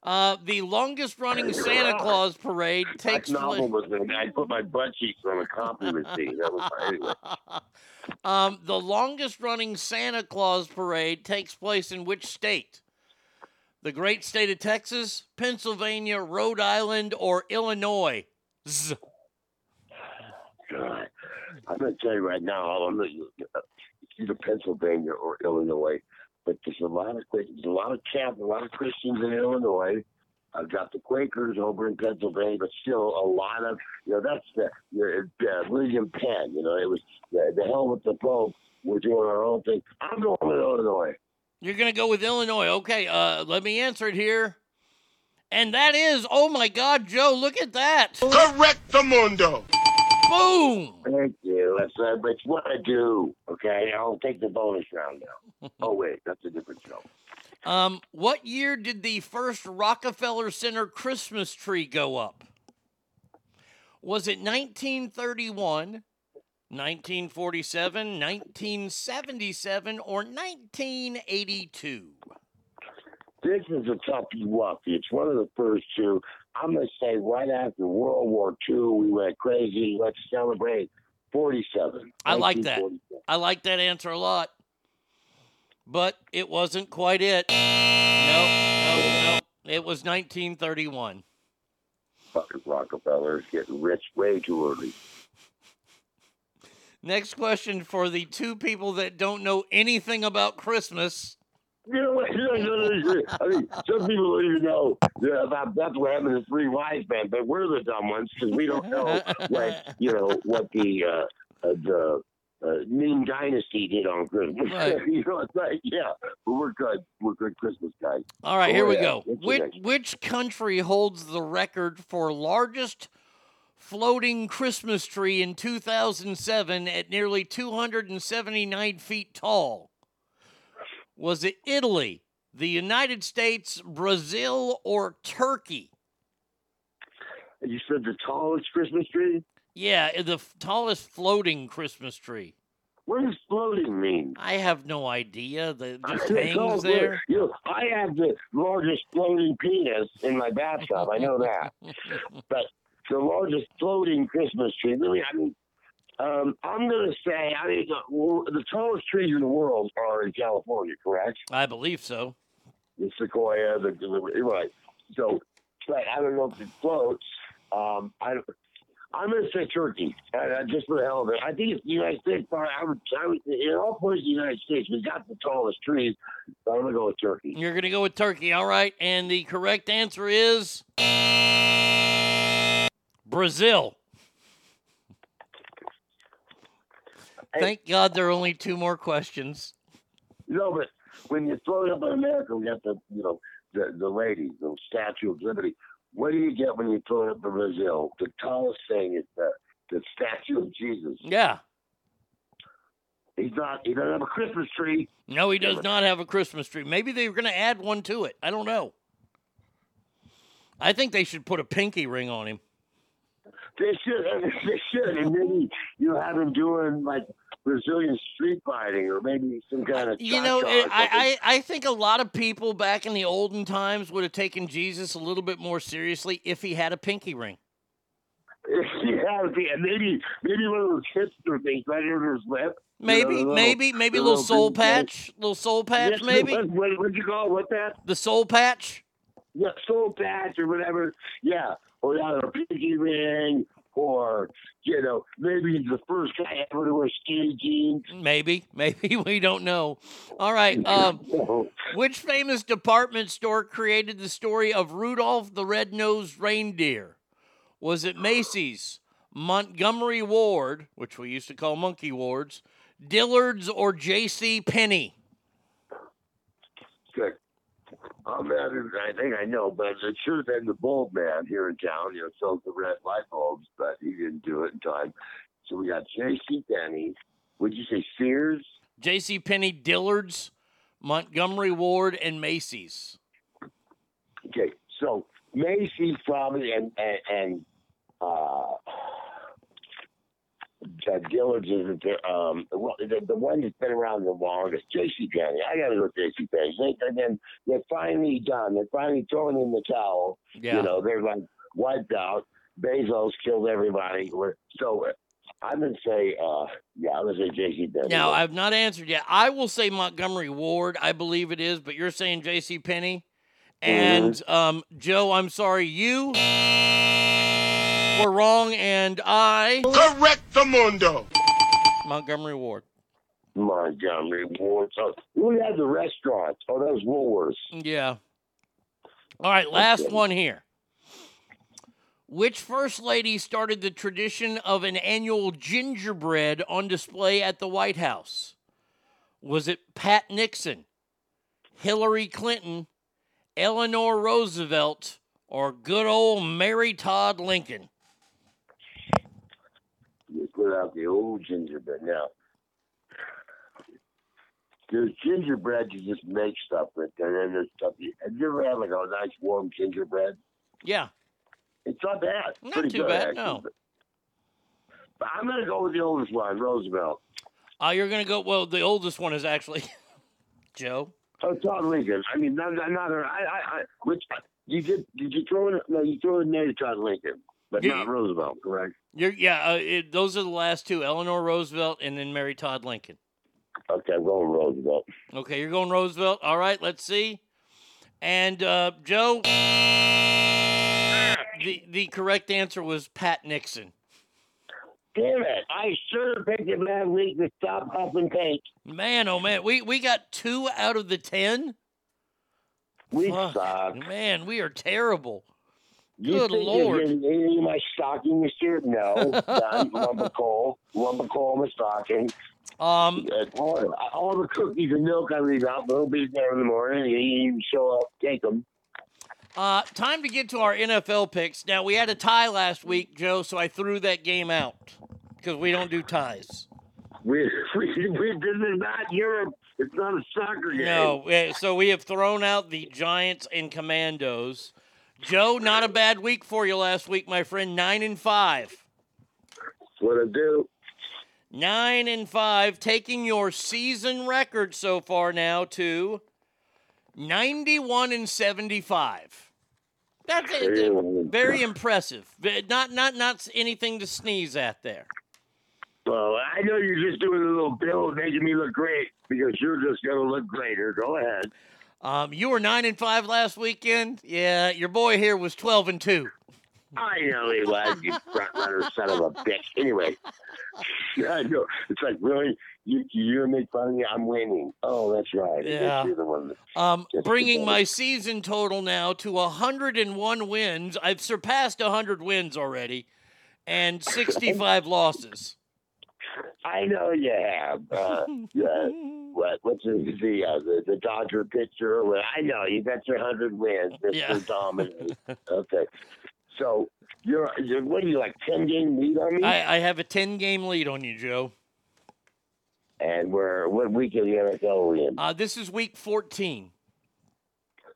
Uh, the longest running Santa Claus parade takes that novel place. was. I put my butt cheeks on a copy machine. That was anyway. Um, the longest running Santa Claus parade takes place in which state? The great state of Texas, Pennsylvania, Rhode Island, or Illinois? Z. God, I'm going to tell you right now. I'm going to either Pennsylvania or Illinois, but there's a lot of there's a lot of Catholic, a lot of Christians in Illinois. I've got the Quakers over in Pennsylvania, but still a lot of you know that's the the uh, William Penn. You know, it was the, the hell with the Pope. We're doing our own thing. I'm going with Illinois. You're going to go with Illinois. Okay, uh, let me answer it here. And that is, oh my God, Joe, look at that. Correct the mundo. Boom. Thank you. That's uh, it's what I do. Okay, I'll take the bonus round now. oh wait, that's a different show. Um, what year did the first Rockefeller Center Christmas tree go up? Was it 1931, 1947, 1977, or 1982? This is a toughie wuffy. It's one of the first two. I'm going to say right after World War II, we went crazy. Let's celebrate 47. I like that. I like that answer a lot. But it wasn't quite it. Nope, nope, nope. It was 1931. Fucking Rockefellers getting rich way too early. Next question for the two people that don't know anything about Christmas. You know what? You know, I mean, some people don't even know yeah, about that's what happened to three wise men, but we're the dumb ones because we don't know what you know what the uh, uh, the uh, Ming Dynasty did on Christmas. Right. you know, it's like yeah, but we're good. We're good Christmas guys. All right, Oh, here we go. Which, which country holds the record for largest floating Christmas tree in 2007 at nearly 279 feet tall? Was it Italy, the United States, Brazil, or Turkey? You said the tallest Christmas tree. Yeah, the f- tallest floating Christmas tree. What does floating mean? I have no idea. The just It's hangs good. there. You know, I have the largest floating penis in my bathtub. I know that. but the largest floating Christmas tree, really, I mean, um, I'm going to say, I mean, the, the tallest trees in the world are in California, correct? I believe so. The sequoia, the, the right. So, but I don't know if it floats. Um, I. I'm going to say Turkey, uh, uh, just for the hell of it. I think it's the United States. Part, I would, I would, in all places in the United States, we got the tallest trees. So I'm going to go with Turkey. You're going to go with Turkey, all right? And the correct answer is Brazil. Thank God there are only two more questions. No, but when you throw it up in America, we got the you know the the lady, the Statue of Liberty. What do you get when you throw it up in Brazil? The tallest thing is the the statue of Jesus. Yeah. He's not. He doesn't have a Christmas tree. No, he does not have a Christmas tree. Maybe they're going to add one to it. I don't know. I think they should put a pinky ring on him. They should. They should, and maybe you have him doing like Brazilian street fighting, or maybe some kind of. You know, it. I, I I think a lot of people back in the olden times would have taken Jesus a little bit more seriously if he had a pinky ring. yeah, maybe maybe one of those hipster things right under his lip. You know, Maybe, little- maybe, maybe a little soul patch, little soul patch, Yes, maybe What, what, what'd you call it? What's that? the soul patch. Yeah, soul patch or whatever. Yeah, or yeah, a pinky ring, or you know, maybe he's the first guy ever to wear skinny jeans. Maybe, maybe we don't know. All right. Um, which famous department store created the story of Rudolph the Red-Nosed Reindeer? Was it Macy's, Montgomery Ward, which we used to call Monkey Wards, Dillard's, or J.C. Penney? Good. I'm not, I think I know, but it should have been the bulb man here in town. You know, sells the red light bulbs, but he didn't do it in time. So we got J.C. Penney. Would you say Sears? J.C. Penney, Dillard's, Montgomery Ward, and Macy's. Okay, so Macy's probably and and, and uh, uh, Dillard's is the um well, the, the one that's been around the longest. J.C. Penney. I got to go J.C. Penney. They, and then they're finally done. They're finally throwing in the towel. Yeah. You know, they're like wiped out. Bezos killed everybody. We're, so I'm gonna say, uh, yeah, I'm gonna say J.C. Penney. Now, I've not answered yet. I will say Montgomery Ward. I believe it is, but you're saying J.C. Penney. And um, Joe, I'm sorry, you were wrong, and I Correct the mundo. Montgomery Ward. Montgomery Ward. So we had the restaurant. Oh, that was Woolworths. Yeah. All right, last Okay. one here. Which first lady started the tradition of an annual gingerbread on display at the White House? Was it Pat Nixon, Hillary Clinton, Eleanor Roosevelt, or good old Mary Todd Lincoln? Out the old gingerbread. Now, there's gingerbread you just make stuff with, and then there's stuff you. Have you ever had like a nice warm gingerbread? Yeah. It's not bad. Not Pretty too good, bad, actually. no. But, but I'm gonna go with the oldest one, Roosevelt. Uh, you're going to go, well, the oldest one is actually Joe. Oh, Todd Lincoln. I mean, not another. I, I, I, which you did? Did you throw in? No, you threw in there Todd Lincoln, but Yeah. not Roosevelt, correct? You're, yeah, uh, it, those are the last two Eleanor Roosevelt and then Mary Todd Lincoln. Okay, I'm going Roosevelt. Okay, you're going Roosevelt. All right, let's see. And uh, Joe, the the correct answer was Pat Nixon. Damn it! I should have picked it last week to stop huffing paint. Man, oh man, we we got two out of the ten. We Fuck, suck. Man, we are terrible. You Good think Lord. in my stocking this year? No. Done. lumber coal. Lumber coal in my stocking. Um, Uh, all, all the cookies and milk I leave out, they'll be there in the morning. You even show up, take them. Uh, time to get to our NFL picks. Now we had a tie last week, Joe, so I threw that game out because we don't do ties. We, we, we, this is not Europe. It's not a soccer game. No, eh, so we have thrown out the Giants and Commanders. Joe, not a bad week for you last week, my friend. Nine and five. What I do? Nine and five, taking your season record so far now to ninety-one and seventy-five. That's it. very impressive. Not not not anything to sneeze at there. Well, I know you're just doing a little build, making me look great because you're just going to look greater. Go ahead. Um, you were nine and five last weekend. Yeah, your boy here was twelve and two. I know he was, you front runner son of a bitch. Anyway, I know. It's like, really? You, you're make fun of me? I'm winning. Oh, that's right. Yeah. You're the one Um, bringing my season total now to 101 wins. I've surpassed 100 wins already, and 65 losses. I know you have. Uh, uh, what, what's the the, uh, the the Dodger pitcher? Well, I know you got your hundred wins, Mr. Yeah. Dominant. okay, so you're, you're what are you like ten game lead on me? I, I have a 10 game lead on you, Joe. and we're what week of the NFL are we in? Uh, this is week 14.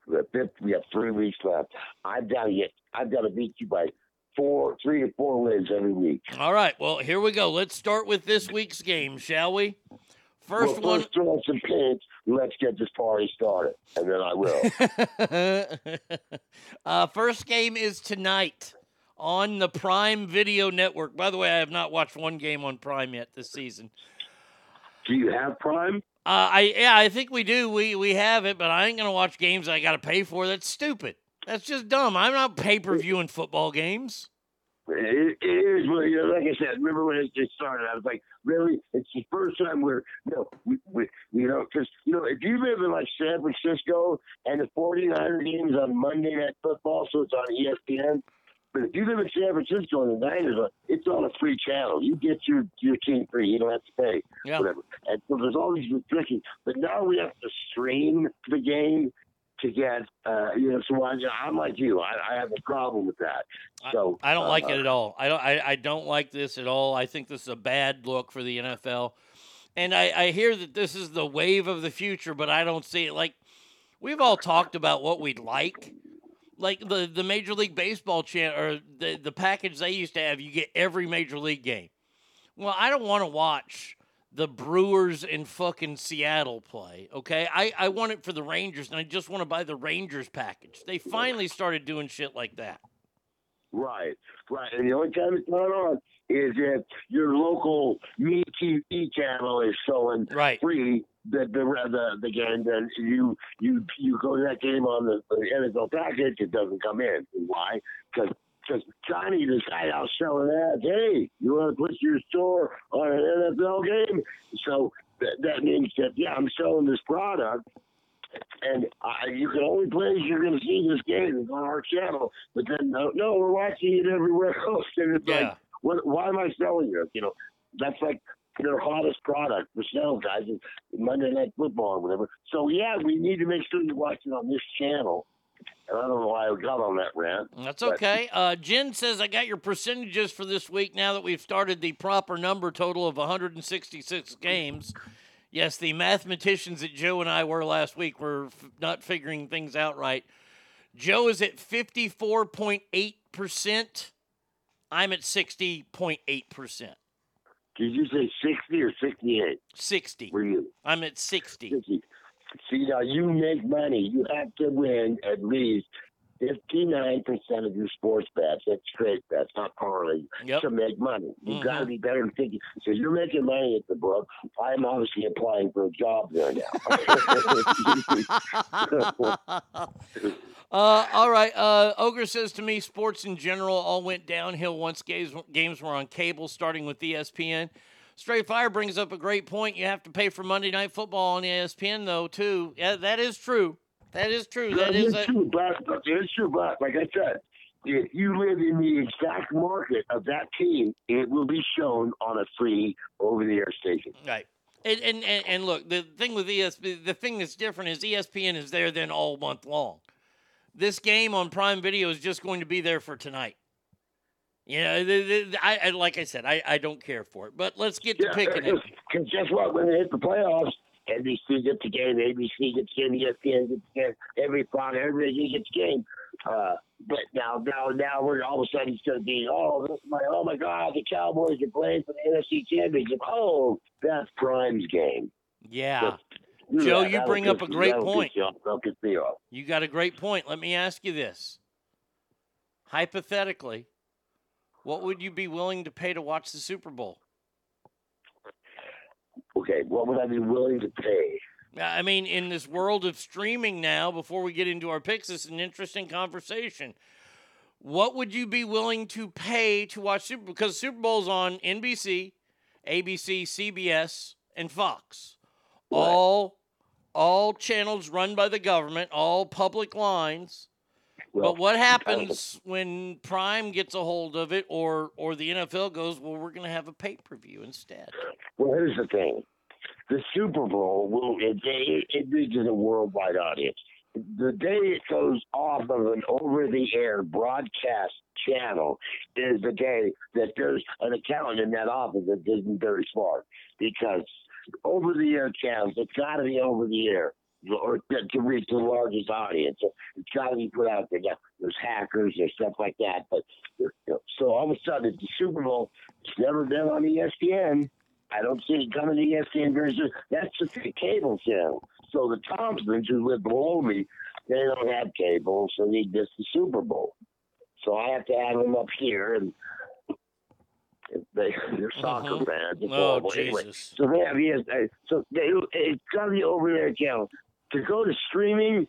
The fifth, we have three weeks left. I've got to get. I've got to beat you by four, three to four wins every week. All right, well, here we go. Let's start with this week's game, shall we? First well, one. First, throw some pins. Let's get this party started, and then I will. uh, first game is tonight on the Prime Video Network. By the way, I have not watched one game on Prime yet this season. Do you have Prime? Uh, I yeah, I think we do. We we have it, but I ain't gonna watch games I got to pay for. That's stupid. That's just dumb. I'm not pay per viewing football games. It, it is, well, you know, like I said, remember when it just started, I was like, really? It's the first time we're, you know, we, we, you know, because, you know, if you live in like San Francisco and the 49er games on Monday Night Football, so it's on ESPN. But if you live in San Francisco and the Niners, are- it's on a free channel. You get your your team free. You don't have to pay. Yeah. Whatever. And so there's all these restrictions. But now we have to stream the game to get, uh, you know, so I, I'm like you. I, I have a problem with that. So I don't like uh, it at all. I don't. I, I don't like this at all. I think this is a bad look for the NFL. And I, I hear that this is the wave of the future, but I don't see it. Like we've all talked about what we'd like. Like the, the Major League Baseball channel or the, the package they used to have, you get every major league game. Well, I don't want to watch the Brewers in fucking Seattle play. Okay. I, I want it for the Rangers and I just want to buy the Rangers package. They finally started doing shit like that. Right, right. And the only time it's not on is if your local Me TV channel is showing right. free the the the, the game. Then you you you go to that game on the, the NFL package. It doesn't come in. Why? Because because Johnny decided I was selling ads. Hey, you want to put your store on an NFL game? So that, that means that yeah, I'm selling this product and uh, you can only place you're going to see this game on our channel. But then no, no, we're watching it everywhere else, and it's like, what, why am I selling this? You know, that's like their hottest product for sale, guys. Monday Night Football or whatever. So yeah, we need to make sure you watch it on this channel. And I don't know why I got on that rant. That's but- okay. Uh, Jen says, I got your percentages for this week now that we've started the proper number total of 166 games. Yes, the mathematicians that Joe and I were last week were f- not figuring things out right. Joe is at 54.8%. I'm at 60.8%. Did you say 60 or 68? 60. Were you? I'm at 60. 60. See, now you make money. You have to win at least 59% of your sports bets. That's straight bets, not parlay. Yep. To make money. You've Mhm. got to be better than 50. So you're making money at the book. I'm obviously applying for a job there now. Uh, all right. Uh, Ogre says to me, sports in general all went downhill once games, games were on cable, starting with ESPN. Straight Fire brings up a great point. You have to pay for Monday Night Football on ESPN, though, too. Yeah, that is true. That is true. That It is is a, true, but but it is true, but like I said, if you live in the exact market of that team, it will be shown on a free over-the-air station. Right. And, and, and, and look, the thing with ESPN, the thing that's different is ESPN is there then all month long. This game on Prime Video is just going to be there for tonight. You know, the, the, the- I, I like I said, I, I don't care for it. But let's get to picking it. Because guess what? When they hit the playoffs, NBC gets the game, ABC gets the game, ESPN gets the game, every Fox, everybody gets the game. Uh, but now, now, now, we're all of a sudden it's going to be, oh, this my, oh my God, the Cowboys are playing for the NFC Championship. Oh, that's Prime's game. Yeah. Yeah, Joe, you bring up a great point. you off. That'll piss me off. You got a great point. Let me ask you this. Hypothetically, what would you be willing to pay to watch the Super Bowl? Okay, what would I be willing to pay? I mean, in this world of streaming now, before we get into our picks, it's an interesting conversation. What would you be willing to pay to watch Super Bowl? Because Super Bowl's on NBC, ABC, CBS, and Fox. All all channels run by the government, all public lines. Well, but what happens when Prime gets a hold of it or or the NFL goes, well, we're going to have a pay-per-view instead? Well, here's the thing: the Super Bowl will it, it, it reaches a worldwide audience. The day it goes off of an over-the-air broadcast channel is the day that there's an accountant in that office that isn't very smart because over-the-air channels it's got to be over-the-air or to, reach the largest audience. It's got to be put out there. Yeah, there's hackers and stuff like that, but you know, so all of a sudden the Super Bowl it's never been on ESPN. I don't see it coming to ESPN. That's just a cable channel. So the Thompsons who live below me, they don't have cable, so they miss the Super Bowl. So I have to have them up here, and they, they're soccer Mhm. fans. It's Oh, horrible. Anyway, Jesus. so they have ESPN. So they, it's got to be over there channel. To go to streaming,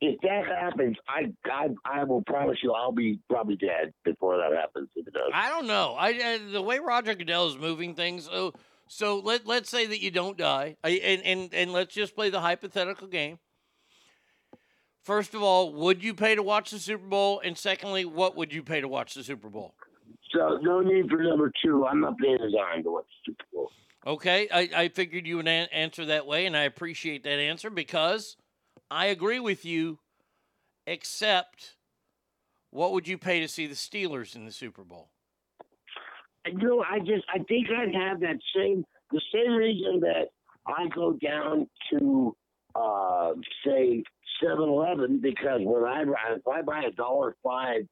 if that happens, I, I I will promise you I'll be probably dead before that happens. If it does. I don't know. I, the way Roger Goodell is moving things. So so let let's say that you don't die, I, and and and let's just play the hypothetical game. First of all, would you pay to watch the Super Bowl? And secondly, what would you pay to watch the Super Bowl? So no need for number two. I'm not paying a dime to watch the Super Bowl. Okay, I, I figured you would an- answer that way, and I appreciate that answer because I agree with you. Except, what would you pay to see the Steelers in the Super Bowl? You know, I just I think I'd have that same the same reason that I go down to uh say Seven Eleven because when I if I buy a dollar five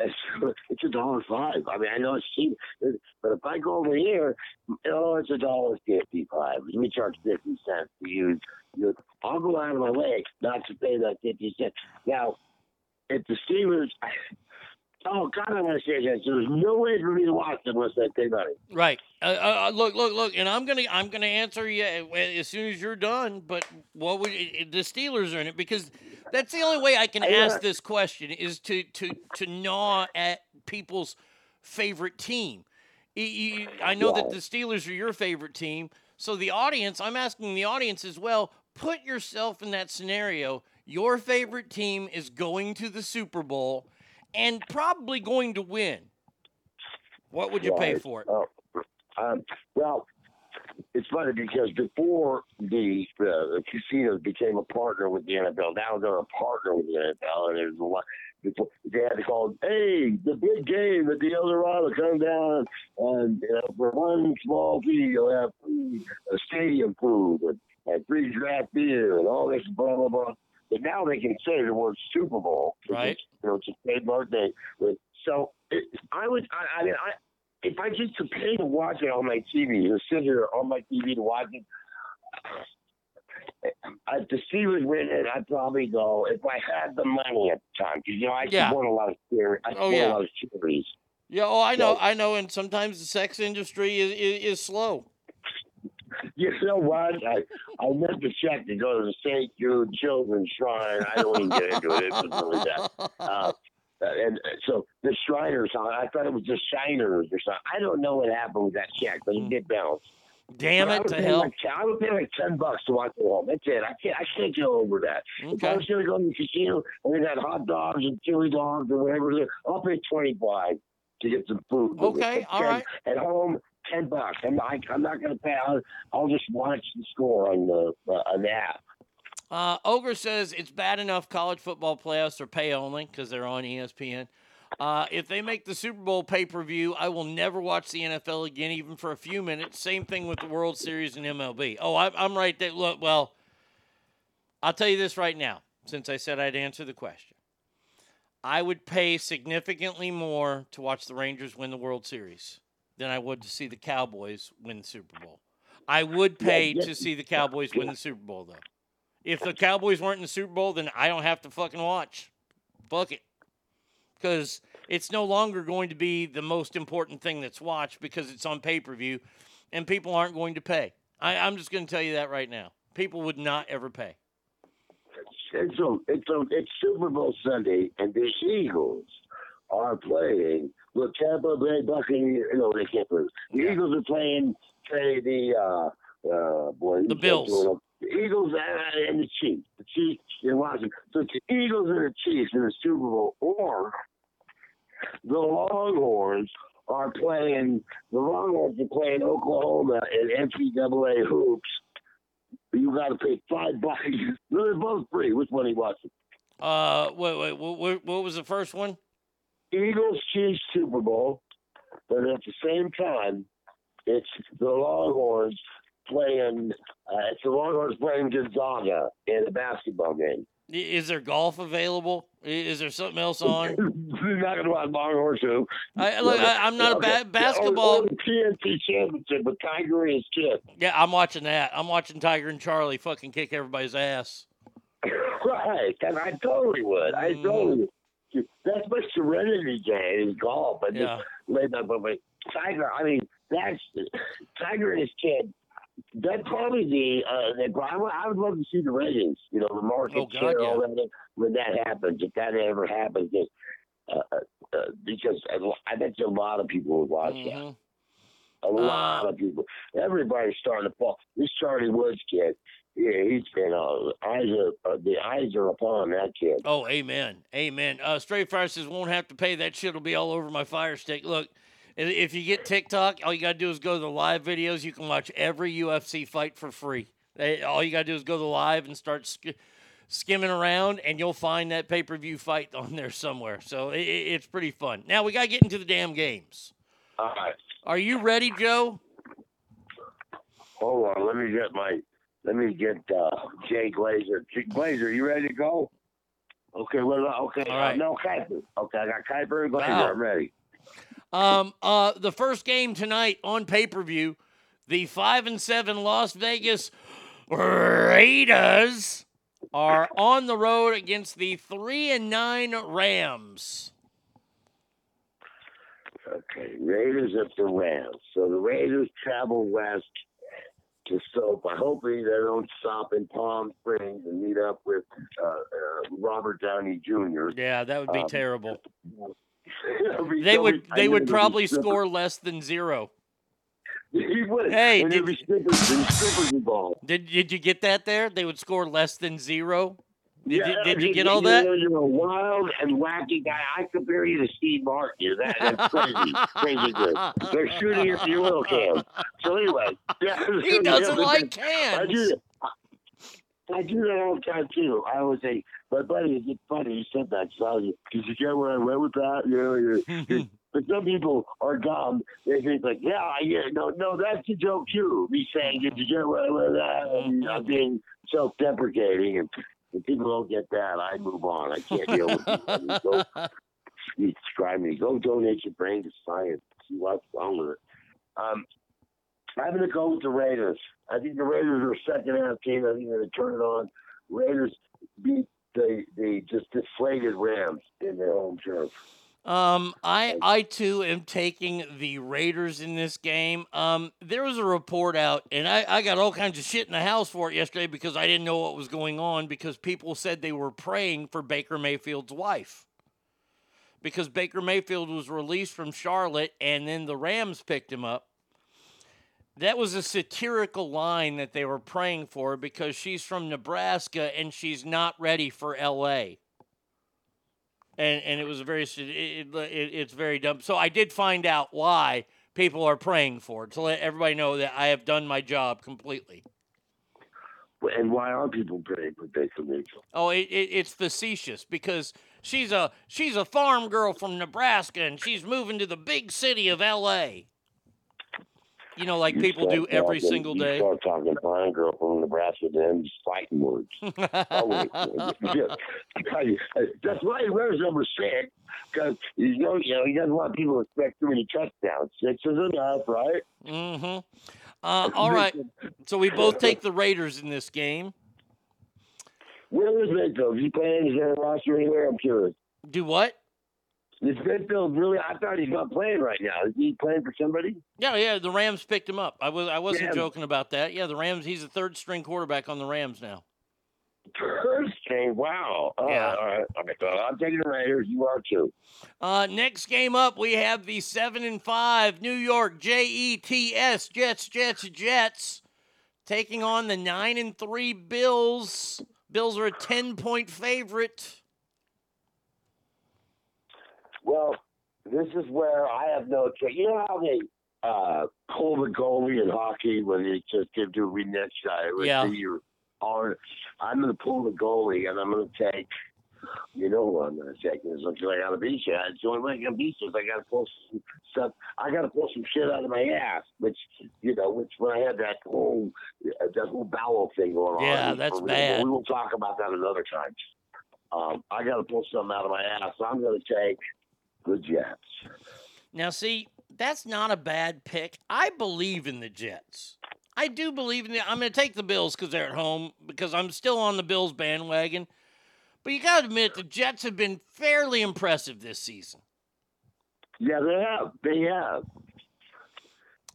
it's, a dollar five. I mean, I know it's cheap, but if I go over here, oh, it's a dollar fifty-five. We charge fifty cents to use. You I'll go out of my way not to pay that fifty cents. Now, if the Steelers, oh God, I want to say that there's no way for me to watch them unless I pay money. Right. Uh, uh, look, look, look, and I'm gonna, I'm gonna answer you as soon as you're done. But what would the Steelers are in it? Because that's the only way I can I, uh, ask this question is to to to gnaw at people's favorite team. I know that the Steelers are your favorite team, so the audience. I'm asking the audience as well. Put yourself in that scenario. Your favorite team is going to the Super Bowl and probably going to win. What would you pay for it? Oh, um, well, it's funny because before the, uh, the casinos became a partner with the NFL, now they're a partner with the NFL, and there's a lot. Before, they had to call, hey, the big game at the Eldorado, come down, and you know, for one small fee, you'll have uh, stadium food and, and free draft beer and all this blah blah blah. But now they can say the word Super Bowl, Right. It's, you know, it's a trademark name. With so it, I would, I, I mean, I if I just to pay to watch it on my TV, to sit here on my TV to watch it, if the Steelers win it, I'd probably go if I had the money at the time. Because you know I Yeah. support a lot of charities. I Oh, yeah. a lot of charities. Yeah, oh, I know, So- I know, and sometimes the sex industry is, is, is slow. You know what? I I meant to check to go to the St. Jude Children's Shrine. I don't even get into it. It was really bad. Uh, and so the Shriners, I thought it was the Shiners or something. I don't know what happened with that check, but it did bounce. Damn I it to hell. Like, I would pay like ten bucks to watch the home. That's it. I can't. I can't get over that. If I Okay. was gonna go to the casino and they got hot dogs and chili dogs or whatever, I'll pay twenty five to get some food. Okay, all right. At home, ten bucks. I'm. I'm not gonna pay. I'll, I'll just watch the score on the uh, on the app. Uh, Ogre says it's bad enough college football playoffs are pay only because they're on ESPN. Uh, if they make the Super Bowl pay per view, I will never watch the NFL again, even for a few minutes. Same thing with the World Series and MLB. Oh, I, I'm right there. Look, well, I'll tell you this right now, since I said I'd answer the question. I would pay significantly more to watch the Rangers win the World Series than I would to see the Cowboys win the Super Bowl. I would pay to see the Cowboys win the Super Bowl, though. If the Cowboys weren't in the Super Bowl, then I don't have to fucking watch. Fuck it. Because it's no longer going to be the most important thing that's watched because it's on pay per view and people aren't going to pay. I, I'm just going to tell you that right now. People would not ever pay. It's a, it's a, it's Super Bowl Sunday, and the Eagles are playing the Tampa Bay Buccaneers. No, they can't play. The Eagles are playing, say the uh, uh, boy, The Bills. The Eagles and, and the Chiefs. The Chiefs in Washington. So it's the Eagles and the Chiefs in the Super Bowl, or the Longhorns are playing. The Longhorns are playing Oklahoma in NCAA hoops. You got to pay five bucks. They're both free. Which one are you watching? Uh, wait, wait, what, what, what was the first one? Eagles Chiefs Super Bowl, but at the same time, it's the Longhorns playing. Uh, it's the Longhorns playing Gonzaga in a basketball game. Is there golf available? Is there something else on? Not going to watch Longhorns. I, look, I, I'm not a ba- basketball. Or, or TNT championship with Tiger and his kid. Yeah, I'm watching that. I'm watching Tiger and Charlie fucking kick everybody's ass. Right, and I totally would. I Mm-hmm. totally would. That's my serenity game is golf. Just Yeah. back, but but Tiger. I mean, that's Tiger and his kid. That's probably the. Uh, the I would, I would love to see the ratings. You know, the market Oh, God, share, yeah. all that. When that happens, if that ever happens, just, uh, uh, uh, because I bet you a lot of people would watch that. Mhm. A lot of people. Everybody's starting to fall. This Charlie Woods kid, yeah, he's been uh, eyes are uh, the eyes are upon that kid. Oh, amen, amen. Uh, Straight Fire says won't have to pay. That shit will be all over my Fire Stick. Look, if you get TikTok, all you gotta do is go to the live videos. You can watch every UFC fight for free. They, all you gotta do is go to the live and start sk- skimming around, and you'll find that pay per view fight on there somewhere. So i i- it's pretty fun. Now we gotta get into the damn games. All right, Are you ready, Joe? hold on. Let me get my. Let me get uh, Jay Glazer. Jay Glazer, you ready to go? Okay. What about okay? All uh, no Kuiper. Okay, I got Kuiper and Glazer. Wow. I'm ready. Um, uh, the first game tonight on pay per view, the five and seven Las Vegas Raiders are on the road against the three and nine Rams. Okay, Raiders at the Rams. So the Raiders travel west to Soap. I hope they don't stop in Palm Springs and meet up with uh, uh, Robert Downey Jr. Yeah, that would be Um, terrible. They would they would probably score less than zero. He would. Hey, and did- be strippers, strippers. Did did you get that there? They would score less than zero. Did you Yeah, did you you- get all you that? You're a wild and wacky guy. I compare you to Steve Martin. That, that's crazy, crazy good. They're shooting at your little cans. So anyway, yeah, He yeah, doesn't like I do cans. I do that all the time too. I always say, "My buddy, it's funny you said that." So did you get where I went with that? You know, you're, you're, but some people are dumb. They think like, "Yeah, I yeah, no, no, that's a joke too." Me saying, "Did you get where I went with that?" And I'm being self-deprecating, and if people don't get that, I move on. I can't deal with it. Go, you describe me. Go donate your brain to science. See what's wrong with it. Um, I'm going to go with the Raiders. I think the Raiders are a second half team. I think they're going to turn it on. Raiders beat the the just deflated Rams in their home turf. Um, I I too am taking the Raiders in this game. Um, there was a report out, and I, I got all kinds of shit in the house for it yesterday because I didn't know what was going on because people said they were praying for Baker Mayfield's wife. Because Baker Mayfield was released from Charlotte and then the Rams picked him up. That was a satirical line that they were praying for because she's from Nebraska and she's not ready for LA. And and it was a very it, it, it- it's very dumb. So I did find out why people are praying for it to let everybody know that I have done my job completely. And why are people praying for Baker Mayfield? Oh, it, it, it's facetious because she's a she's a farm girl from Nebraska and she's moving to the big city of L.A. You know, like You people do every talking- single you day. start talking fine girl from Nebraska, then just fighting words. Yeah. I tell you, That's why he wears number six because you know, you know he doesn't want people to expect too many touchdowns. Six is enough, right? Mm-hmm. Uh, all right. So we both take the Raiders in this game. Where is Mayfield? Is he playing? Is there a roster anywhere? I'm curious. Do what? Is Mayfield really? I thought he's not playing right now. Is he playing for somebody? Yeah, yeah. The Rams picked him up. I was I wasn't Yeah. joking about that. Yeah, the Rams. He's a third string quarterback on the Rams now. Third string. Wow. All Yeah. right, all right. Okay, so I'm taking the Raiders. You are too. Uh, next game up, we have the seven and five New York J E T S Jets Jets Jets taking on the nine and three Bills. Bills are a ten point favorite. Well, this is where I have no choice. You know how they uh, pull the goalie in hockey when they just give to a next guy? Yeah. the- your- or- I'm going to pull the goalie and I'm going to take. You know who I'm going to take? It's like I got to beat you. It's the only way I can beat you is I got to pull some stuff. I got to pull some shit out of my ass. Which you know, which when I had that whole that whole bowel thing going on. Yeah, that's real, bad. We will talk about that another time. Um, I got to pull something out of my ass. So I'm going to take the Jets. Now, see, that's not a bad pick. I believe in the Jets. I do believe in the. I'm going to take the Bills because they're at home because I'm still on the Bills bandwagon. But you got to admit, the Jets have been fairly impressive this season. Yeah, they have. They have.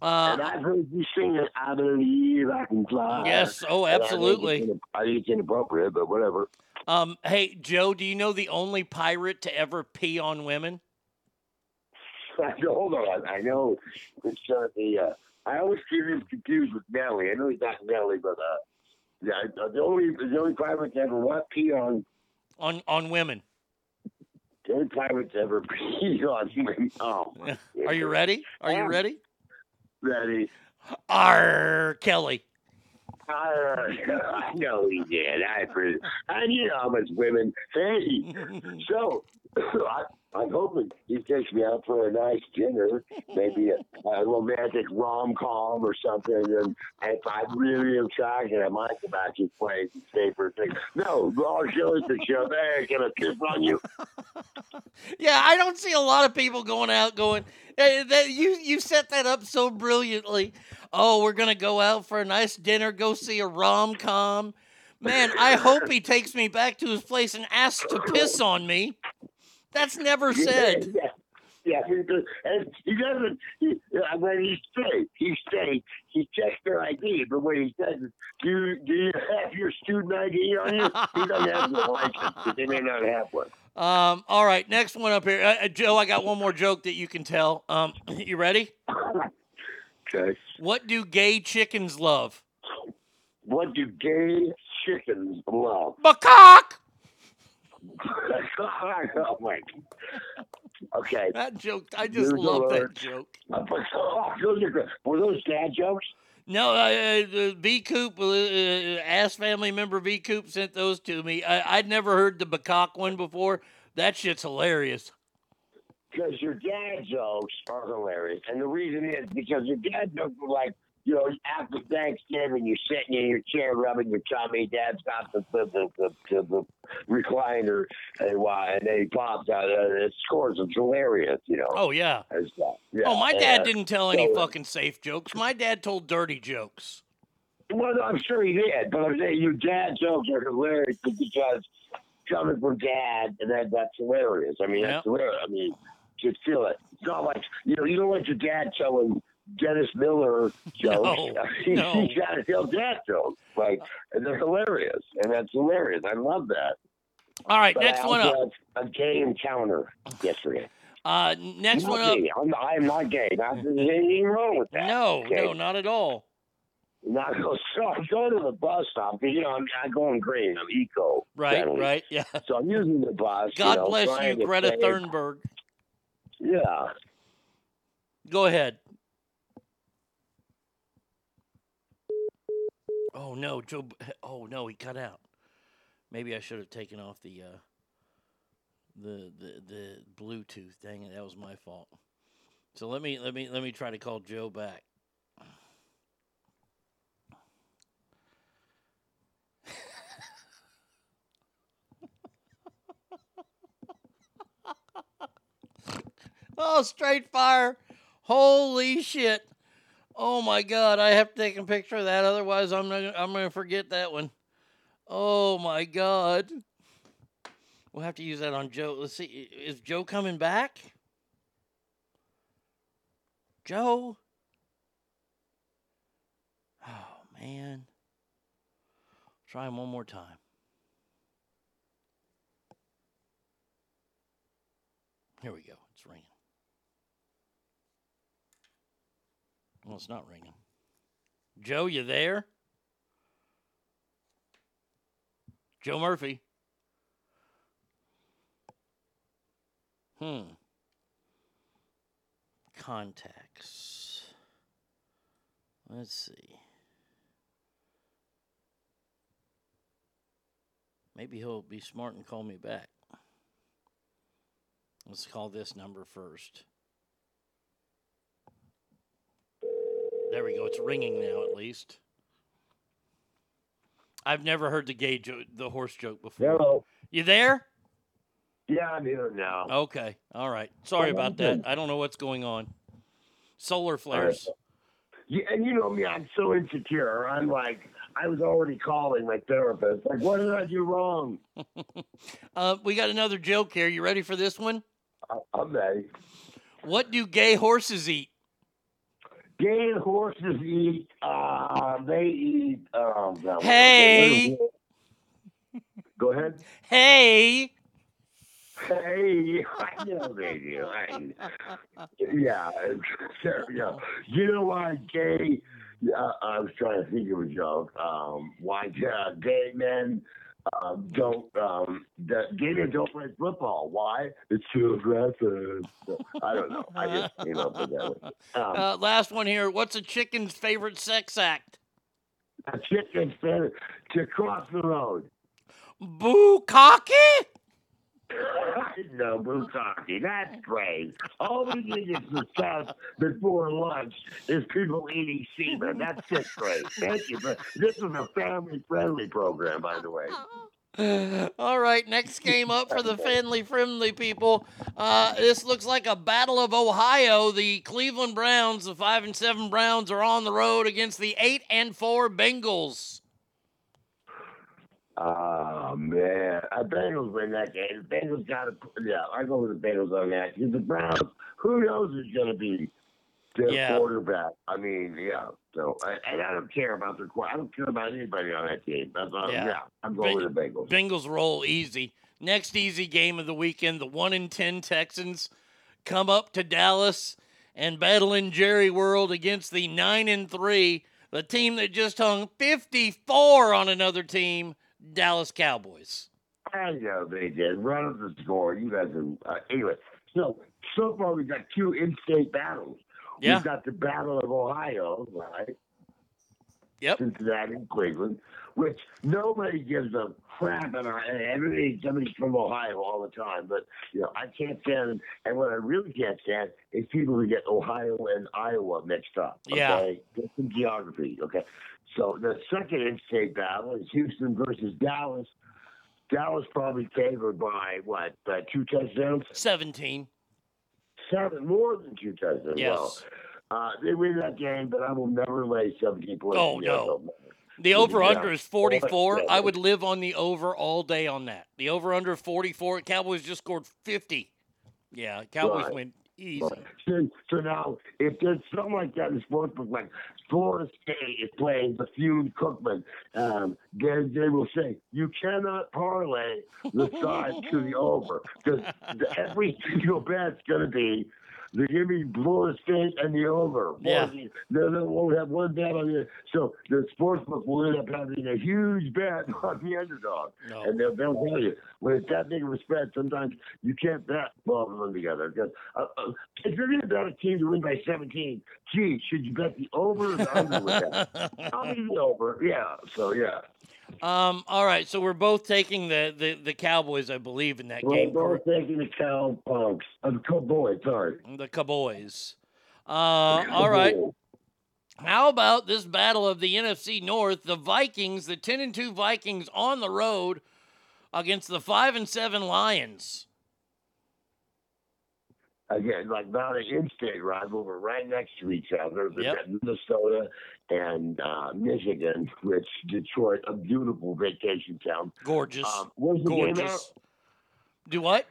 Uh, and I've heard you sing it. I believe I can fly. Yes, oh, And I think it's absolutely. I think it's inappropriate, but whatever. Um, hey, Joe, do you know the only pirate to ever pee on women? Hold on, I know it's uh, the. Uh, I always get him confused with Nelly. I know he's not Nelly, but uh, yeah, uh, the only the only pirate to ever what pee on On on women. the only pirate to ever pee on. Women. Oh, Are you ready? Are you ready? ready? R. Kelly. I know he did. I. I know how much women. Hey, so I, I'm hoping he takes me out for a nice dinner, maybe a, a romantic rom com or something. And if I really am and I might go back to place and stay for a thing. No, Kelly's the show. Hey, can I kiss on you? Yeah, I don't see a lot of people going out going. "Hey, that, you you set that up so brilliantly. Oh, we're gonna go out for a nice dinner, go see a rom com. Man, I hope he takes me back to his place and asks to piss on me. That's never said. Yeah, yeah, he does- and he doesn't. He, uh, when he's straight, he's straight. He checks their ID, but when he says, "Do you, do you have your student ID on you?" He doesn't have the license. They may not have one. Um, all right, next one up here, uh, uh, Joe. I got one more joke that you can tell. Um, you ready? Okay. What do gay chickens love? What do gay chickens love? Macaque. Oh my. Okay. That joke, I just There's love that joke. Those are. Were those dad jokes? No, uh, uh, the V Coop, uh, uh, Ass family member V Coop sent those to me. I, I'd never heard the Bacock one before. That shit's hilarious. Because your dad jokes are hilarious. And the reason is because your dad jokes are like, you know, after Thanksgiving, you're sitting in your chair rubbing your tummy. Dad's got the the, the, the, the, recliner, and why? And then he pops out. And it scores. It's hilarious, you know. Oh yeah. Uh, yeah. Oh, my dad uh, didn't tell any so- fucking safe jokes. My dad told dirty jokes. Well, no, I'm sure he did, but I'm saying your dad jokes are hilarious because coming from dad, and that that's hilarious. I mean, Yeah. that's hilarious. I mean, just feel it. It's not like you know, you don't want your dad telling Dennis Miller jokes. No, you, no. you gotta tell dad jokes, like, and they're hilarious, and that's hilarious. I love that. All right, But next I one up. A gay encounter yesterday. Uh, next Not one up. me. I'm, I am not gay. Not, there's anything wrong with that. No, okay? no, not at all. Not go so I'm going to the bus stop because you know I'm, I'm going green. I'm eco. Right, friendly. right, yeah. So I'm using the bus. you God know, bless you, Greta Thunberg. Yeah. Go ahead. Oh no, Joe. Oh no, he cut out. Maybe I should have taken off the uh, the the the Bluetooth. Dang it, that was my fault. So let me let me let me try to call Joe back. Oh, straight fire. Holy shit. Oh my god, I have to take a picture of that otherwise I'm not, I'm going to forget that one. Oh my god. We'll have to use that on Joe. Let's see is Joe coming back? Joe? Oh man. Try him one more time. Here we go. It's ringing. Well, it's not ringing. Joe, you there? Joe Murphy. Hmm. Contacts. Let's see. Maybe he'll be smart and call me back. Let's call this number first. There we go. It's ringing now, at least. I've never heard the gay joke, the horse joke before. Hello. You there? Yeah, I'm here now. Okay. All right. Sorry about that. I don't know what's going on. Solar flares. Yeah, and you know me, I'm so insecure. I'm like, I was already calling my therapist. Like, what did I do wrong? Uh, we got another joke here. You ready for this one? I'm ready. What do gay horses eat? Gay horses eat. Uh, they eat. Um, Hey. Go ahead. Hey. Hey, I know they do. I, yeah, yeah. You know why gay? Uh, I was trying to think of a joke. Um, why uh, gay men um, don't? Um, that gay don't play football. Why? It's too aggressive. I don't know. I just came up with that. One. Um, Uh, last one here. What's a chicken's favorite sex act? a chicken's favorite to cross the road. Bukkake? No, bukkake. That's great. All we need is discuss before lunch is people eating semen. That's just great. Thank you. But this is a family-friendly program, by the way. All right, next game up for the family friendly people. Uh, this looks like a battle of Ohio. The Cleveland Browns, the five and seven Browns, are on the road against the eight and four Bengals. Oh man, I Bengals win that game. The Bengals got to. Put yeah, I go with the Bengals on that. Because the Browns, who knows who's going to be their Yeah. quarterback? I mean, yeah. So, I, and I don't care about their quarterback. I don't care about anybody on that team. That's all, Yeah. yeah. I'm going with the Bengals. Bengals roll easy. Next easy game of the weekend, the one in ten Texans come up to Dallas and battle in Jerry World against the nine and three, the team that just hung fifty four on another team, Dallas Cowboys. I know they did. Run up the score. You guys are uh, anyway. So so far we've got two in-state battles. Yeah. We've got the Battle of Ohio, right? Yep. Cincinnati and Cleveland, which nobody gives a crap, and and everybody somebody's from Ohio all the time. But you know, I can't stand, and what I really can't stand is people who get Ohio and Iowa mixed up. Yeah. Okay, get some geography. Okay, so the second in-state battle is Houston versus Dallas. Dallas probably favored by what? Uh, two touchdowns? Seventeen. Seven more than two touchdowns. Yes. Well, uh, they win that game, but I will never lay 17 points. Oh, the no. The over under is 44. I would live on the over all day on that. The over under 44. Cowboys just scored 50. Yeah, Cowboys Right. win Easy. So, so now, if there's something like that in the sports book, like Florida State is playing Bethune-Cookman, um, they, will say you cannot parlay the side to the over because every single bet's going to be. They give me Florida State and the over. Yeah. They, they won't have one bet on the so the sportsbook will end up having a huge bet on the underdog, No. and they'll, they'll tell you when it's that big of a spread. Sometimes you can't bet both of them together because uh, uh, if you're going to bet a team to win by 17, gee, should you bet the over or the under with that? I'll be the over. Yeah. So yeah. Um, all right, so we're both taking the, the, the Cowboys, I believe, in that game. We're both taking the cow punks. Uh, the Cowboys, Sorry. The Cowboys. Uh, all right. How about this battle of the NFC North? The Vikings, the 10 and 2 Vikings on the road against the 5 and 7 Lions. again, like not an in-state rival, but right next to each other. Yep. Minnesota and uh, Michigan, which Detroit, a beautiful vacation town. Gorgeous. Um, where's the game at? Gorgeous. Do what?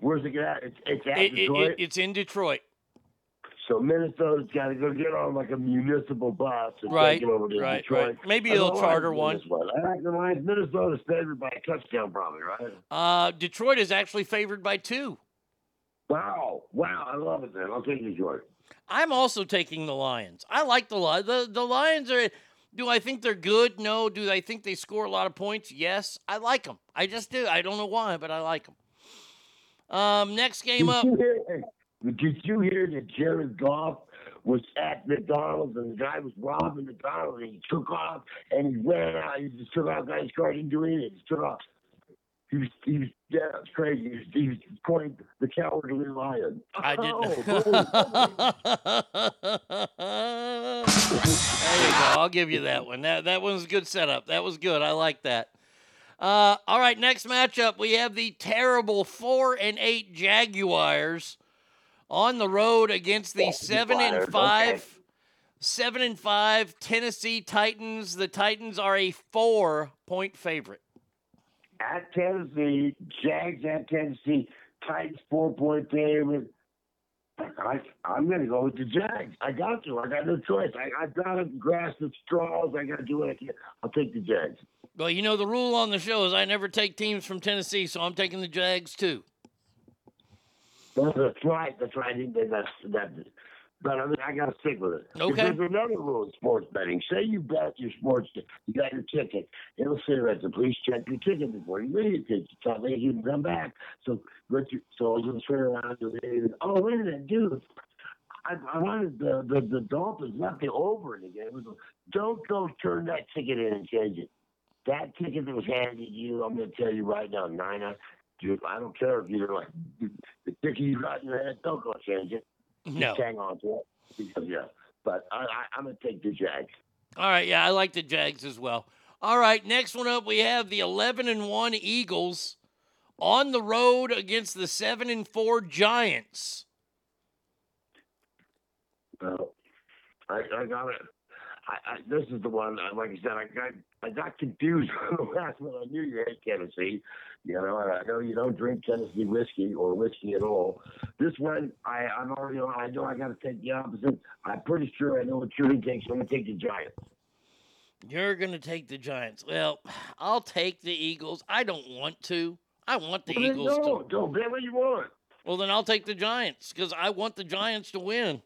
Where's it at? It's, it's at It, it, Detroit. it, it's in Detroit. so Minnesota's got to go get on like a municipal bus and Right, take it over to right, Detroit. right. Maybe I they'll charter one. I Lions. Minnesota's favored by a touchdown, probably, right? Uh, Detroit is actually favored by two. Wow, wow, I love it. Then I'll take Detroit. I'm also taking the Lions. I like the Lions. The, the Lions are. Do I think they're good? No. Do I think they score a lot of points? Yes. I like them. I just do. I don't know why, but I like them. Um, next game Did up. you hear, did you hear that Jared Goff was at McDonald's and the guy was robbing McDonald's and he took off and he ran out. He just took off guy's car, didn't do anything. He took off. He was, he was, yeah, it's crazy. He was, he was the cowardly lion. I did. Oh, there you go. I'll give you that one. That that one's a good setup. That was good. I like that. Uh, all right, next matchup we have the terrible four and eight Jaguars on the road against the seven and five, okay. seven and five Tennessee Titans. The Titans are a four point favorite. At Tennessee, Jags at Tennessee, Titans four point favorite. I, I'm going to go with the Jags. I got to. I got no choice. I, I got to grasp the straws. I got to do what I can. I'll take the Jags. Well, you know the rule on the show is I never take teams from Tennessee, so I'm taking the Jags too. That's right. That's right. I think That's that. But I mean, I got to stick with it. Okay. There's another rule in sports betting. Say you bet your sports, you got your ticket. It'll say right the police check your ticket before you leave because you can't leave. You can come back. So, but you, so just turn around and say, oh wait a minute, dude. I, I wanted the, the the Dolphins not the over in the game. Don't go turn that ticket in and change it. That ticket that was handed to you, I'm going to tell you right now, Nina. Dude, I don't care if you're like the ticket you got in your head. Don't go change it. No. Just hang on to it. Because, yeah. But I, I, I'm going to take the Jags. All right, yeah, I like the Jags as well. All right, next one up, we have the 11 and 1 Eagles on the road against the 7 and 4 Giants. Well, I, I got it. I, I, this is the one. uh, Like I said, I got I got confused on the last one. I knew you hate Tennessee, you know, and I know you don't drink Tennessee whiskey or whiskey at all. This one, I I'm already on. I know I got to take the opposite. I'm pretty sure I know what you're going to take. So I'm going to take the Giants. You're going to take the Giants. Well, I'll take the Eagles. I don't want to. I want the Well, Eagles don't, to. don't bet what you want. Well, then I'll take the Giants because I want the Giants to win.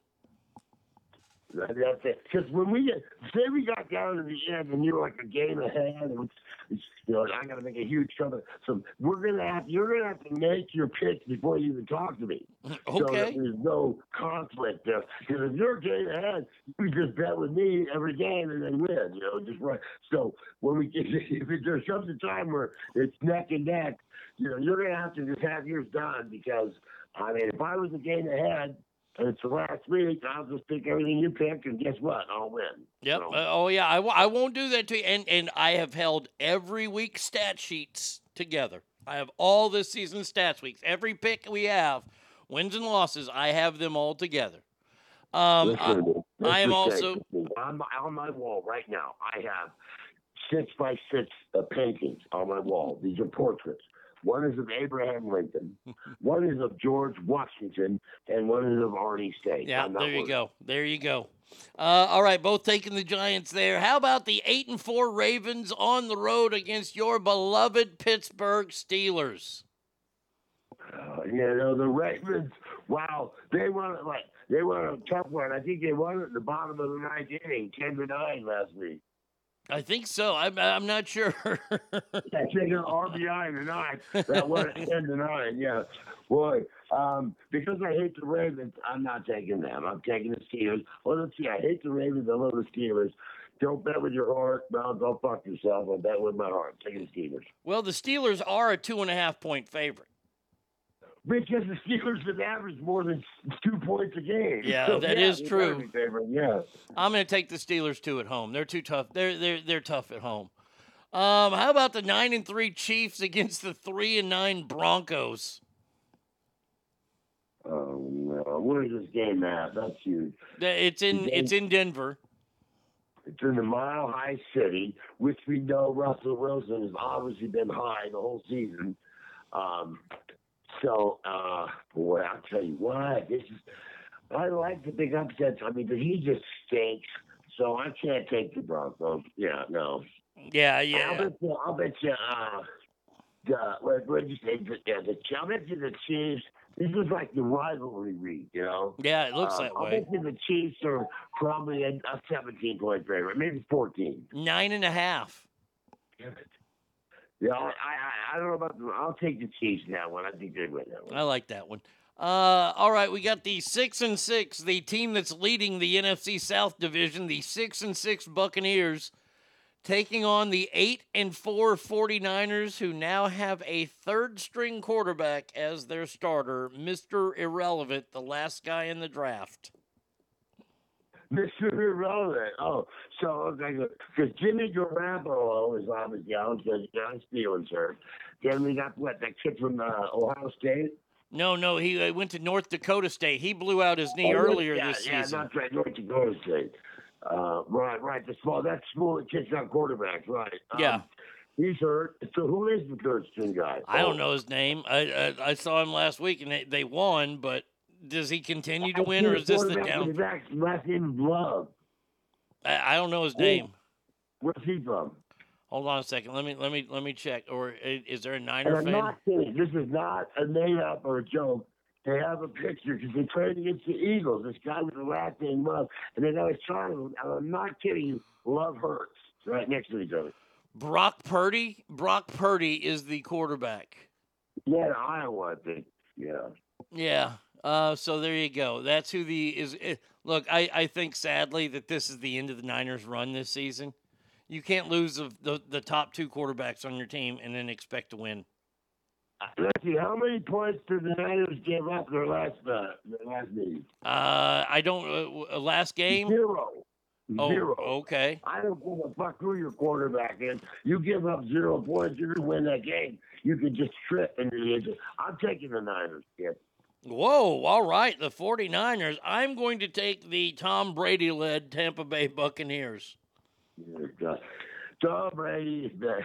That- That's it. Because when we get, say we got down to the end and you're like a game ahead, and you know, I got to make a huge comeback. So we're gonna have, you're gonna have to make your pitch before you even talk to me. Mm-hmm. So that there's no conflict there. Because if you're game ahead, you just bet with me every game and then win. You know, just right. So when we get, if there comes a time where it's neck and neck, you know, you're gonna have to just have yours done because I mean, if I was a game ahead. It's the last week. I'll just pick everything you pick, and guess what? I'll win. Yep. So- Uh, oh yeah. I, w- I won't do that to you. And and I have held every week stat sheets together. I have all this season stats weeks. Every pick we have, wins and losses, I have them all together. Um, Listen I, to me. Let's I am also my, on my wall right now. I have six by six uh, paintings on my wall. These are portraits. One is of Abraham Lincoln, one is of George Washington, and one is of Arnie State. Yeah, there you go. There you go. Uh, all right, both taking the Giants there. How about the eight and four Ravens on the road against your beloved Pittsburgh Steelers? Uh, you know the Ravens. Wow, they won it like they won a tough one. I think they won it at the bottom of the ninth inning, ten to nine last week. I think so. I'm, I'm not sure. I think an RBI in the ninth. That won it ten to nine. Yeah, boy. Um, because I hate the Ravens, I'm not taking them. I'm taking the Steelers. Well, let's see. I hate the Ravens. I love the Steelers. Don't bet with your heart. Well, go fuck yourself. I bet with my heart. Taking the Steelers. well, the Steelers are a two and a half point favorite. Because the Steelers have averaged more than two points a game. Yeah, So, that yeah, is true. gotta be favored, Yeah. I'm going to take the Steelers two at home. They're too tough. They're they're they're tough at home. Um, how about the nine and three Chiefs against the three and nine Broncos? Oh no! Where is this game at? That's huge. It's in it's in Denver. It's in the Mile High City, which we know Russell Wilson has obviously been high the whole season. Um, so, uh, boy, I'll tell you what, this is. I like the big upsets. I mean, but he just stinks. So I can't take the Broncos. Yeah, no. Yeah, yeah. I'll bet you. I'll bet you. Uh, the what what did you say? The, yeah, the I'll bet you the Chiefs. This is like the rivalry week, you know. Yeah, it looks Uh, that I'll way. bet you the Chiefs are probably a, a 17 point favorite, maybe 14. Nine and a half. Yeah, I, I, I don't know about the. I'll take the Chiefs in that one. I think they win that one. I like that one. Uh, all right, we got the six and six, the team that's leading the NFC South division, the six and six Buccaneers, taking on the eight and four 49ers, who now have a third string quarterback as their starter, Mr. Irrelevant, the last guy in the draft. Mr. Irrelevant. Oh, so okay, because Jimmy Garoppolo is obviously out because John Steelers hurt. Then we got what that kid from uh, Ohio State. No, no, he uh, went to North Dakota State. He blew out his knee Oh, earlier yeah, this yeah, season. that's right, North Dakota State. Uh, right, right. The small that small that kicks out quarterbacks. Right. Um, Yeah. He's hurt. So who is the third string guy? I don't know his name. I, I I saw him last week and they, they won, but does he continue to win or is this the down? with Last last name is Love. I, I don't know his name. Where's he from? Hold on a second. Let me let me let me check. Or is there a Niner I'm fan? not kidding. This is not a made up or a joke. They have a picture because they played against the Eagles. This guy with the last name Love, and then I was trying to. I'm not kidding you. Love hurts right next to each other. Brock Purdy. Brock Purdy is the quarterback. Yeah, Iowa, I think. Yeah. Yeah. Uh, so there you go. That's who the is. eh, look, I, I think sadly that this is the end of the Niners' run this season. You can't lose the, the the top two quarterbacks on your team and then expect to win. Let's see. How many points did the Niners give up their last uh, their last meeting? Uh, I don't. Uh, uh, last game. Zero. Oh, Zero. okay. I don't give a fuck who your quarterback is. You give up zero points, you're gonna win that game. You can just trip and I'm taking the Niners, kid. Whoa, all right. The 49ers. I'm going to take the Tom Brady led Tampa Bay Buccaneers. Tom Brady is the.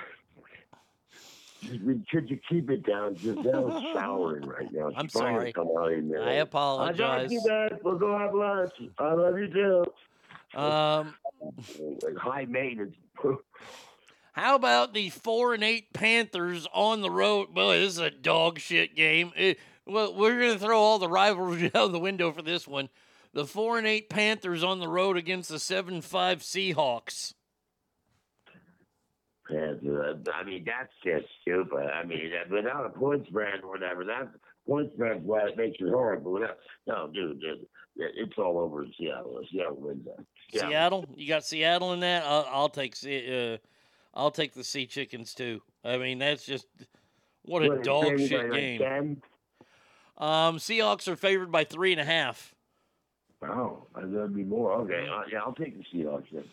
Could you keep it down? Gisele's showering right now. I'm She's to sorry. Come out in there. I apologize. I got you, man. We'll go have lunch. I love you too. Um, high maintenance. how about the four and eight Panthers on the road? Boy, this is a dog shit game. Eh, well, we're gonna throw all the rivalry out the window for this one. The four and eight Panthers on the road against the seven five Seahawks. Yeah, I mean, that's just stupid. I mean, uh, without a point spread or whatever, that point spread why it makes it hard. But without, no, dude, it, it's all over in Seattle. Seattle wins that. Yeah. Seattle, you got Seattle in that. I'll, I'll take uh, I'll take the Sea Chickens too. I mean, that's just what a What, dog shit game. 10? Um, Seahawks are favored by three and a half. Oh, that'd be more. Okay, yeah, I'll take the Seahawks then.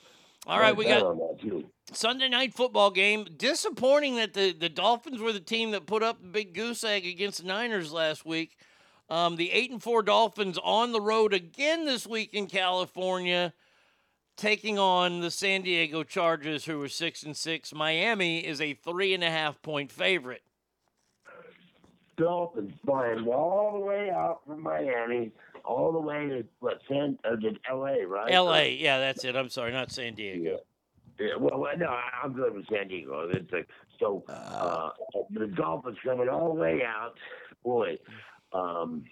All right, we got on that too. Sunday night football game. Disappointing that the, the Dolphins were the team that put up the big goose egg against the Niners last week. Um, the eight and four Dolphins on the road again this week in California, taking on the San Diego Chargers, who are six and six. Miami is a three and a half point favorite. Dolphins flying all the way out from Miami, all the way to what San uh, to L.A. Right? L.A. Yeah, that's it. I'm sorry, not San Diego. Yeah, well, well, no, I'm good with San Diego. It's like so. Uh, the Dolphins coming all the way out, boy. Um,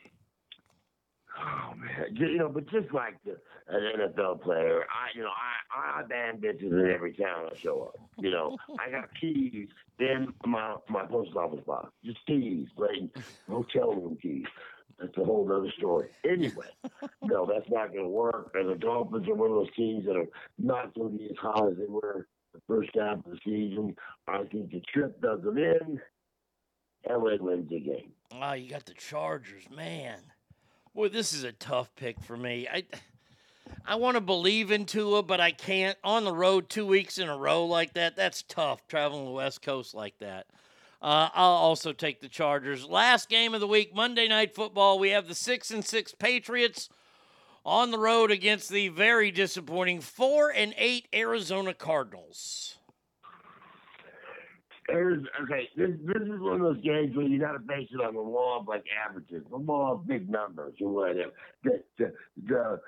oh man, you know, but just like the, an NFL player, I, you know, I I ban bitches in every town I show up. You know, I got keys in my my post office box, just keys, right? Hotel room keys. That's a whole other story. Anyway, no, that's not going to work. And the Dolphins are one of those teams that are not going to be as hot as they were the first half of the season. I think the trip does them in. LA wins the game. Ah, you got the Chargers, man. Boy, this is a tough pick for me. I I want to believe in Tua, but I can't. On the road two weeks in a row like that, that's tough traveling the West Coast like that. Uh, I'll also take the Chargers. Last game of the week, Monday Night Football. We have the six and six Patriots on the road against the very disappointing four and eight Arizona Cardinals. There's, okay, this this is one of those games where you got to base it on the law of like averages, the law of big numbers or whatever. The the the,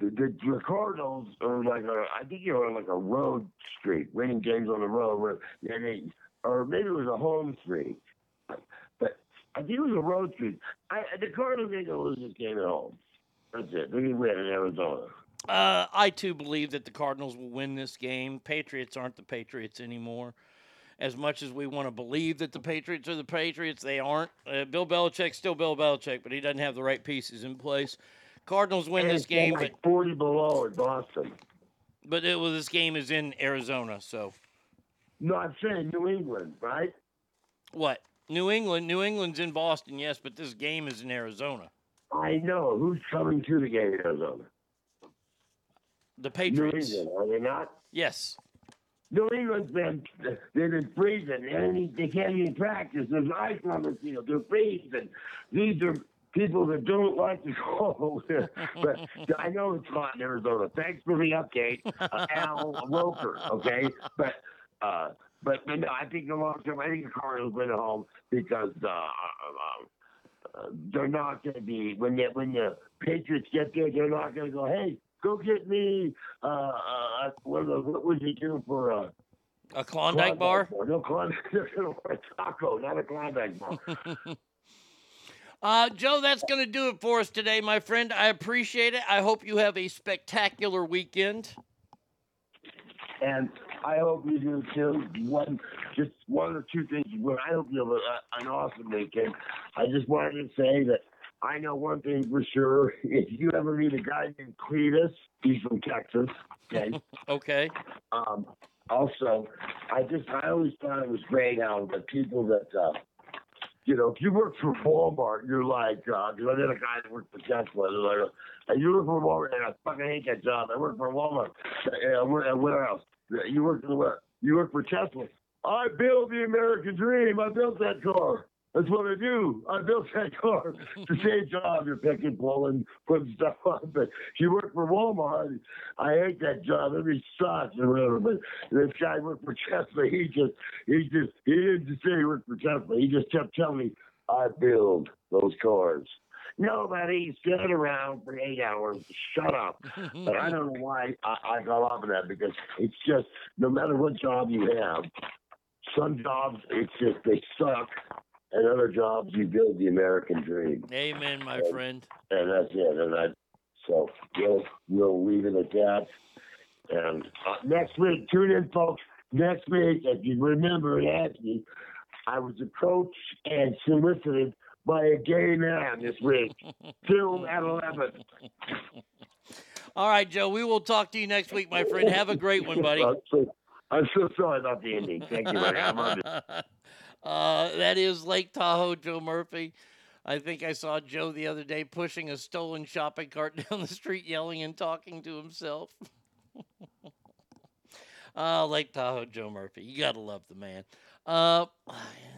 the, the, the Cardinals are like a, I think you're on like a road streak, winning games on the road, where they, or maybe it was a home streak, but I think it was a road streak. I, the Cardinals ain't gonna lose this game at home. That's it. They're gonna win in Arizona. Uh, I too believe that the Cardinals will win this game. Patriots aren't the Patriots anymore. As much as we want to believe that the Patriots are the Patriots, they aren't. Uh, Bill Belichick's still Bill Belichick, but he doesn't have the right pieces in place. Cardinals win this game, like but forty below in Boston. but it, well, this game is in Arizona. So No, I'm saying New England, right? what? New England, New England's in Boston, yes, but this game is in Arizona. I know who's coming to the game in Arizona. The New Patriots, England, are they not? yes. New England's been they've been freezing they- they can't even practice. There's ice on the field. They're freezing. These are people that don't like to go. but I know it's hot in Arizona. Thanks for the update, uh, Al Roker. Okay, but. Uh, but, but no, I think the long term, I think the Cardinals win at home because uh, uh, uh, they're not going to be when the when the Patriots get there, they're not going to go, hey, go get me. Uh, uh, what, what would you do for uh, A Klondike bar. no Klondike. They're going to want a taco, not a Klondike bar. Uh, Joe, that's going to do it for us today, my friend. I appreciate it. I hope you have a spectacular weekend. and I hope you do too. One, just one or two things. Well, I hope you have a, an awesome weekend. I just wanted to say that I know one thing for sure. If you ever meet a guy named Cletus, he's from Texas. Okay. Okay. Um, also, I just I always thought it was great how the people that uh, you know, if you work for Walmart, you're like, uh 'cause I did a guy that worked for Tesla. They're like, "Hey, you work for Walmart, and I fucking hate that job. I work for Walmart. And where, and where else? You work for where? You work for Tesla. I built the American dream. I built that car. That's what I do. I built that car. It's the same job. You're picking, pulling, putting stuff on. But you work for Walmart. I hate that job. Every sucks or whatever. But this guy worked for Tesla. He just, he just, he didn't just say he worked for Tesla. He just kept telling me, I build those cars. Nobody stood around for eight hours. Shut up. but I don't know why I, I got off of that because it's just no matter what job you have, some jobs it's just they suck, and other jobs you build the American dream, Amen, my friend. and that's it. And I so we'll we'll leave it at that. And uh, next week, tune in, folks. Next week, if you remember and ask me, I was approached and solicited by a gay man this week. Film at eleven. All right, Joe. We will talk to you next week, my friend. Have a great one, buddy. I'm so, I'm so sorry about the ending. Thank you, buddy. Uh, that is Lake Tahoe, Joe Murphy. I think I saw Joe the other day pushing a stolen shopping cart down the street, yelling and talking to himself. uh, Lake Tahoe, Joe Murphy. You gotta love the man. Uh,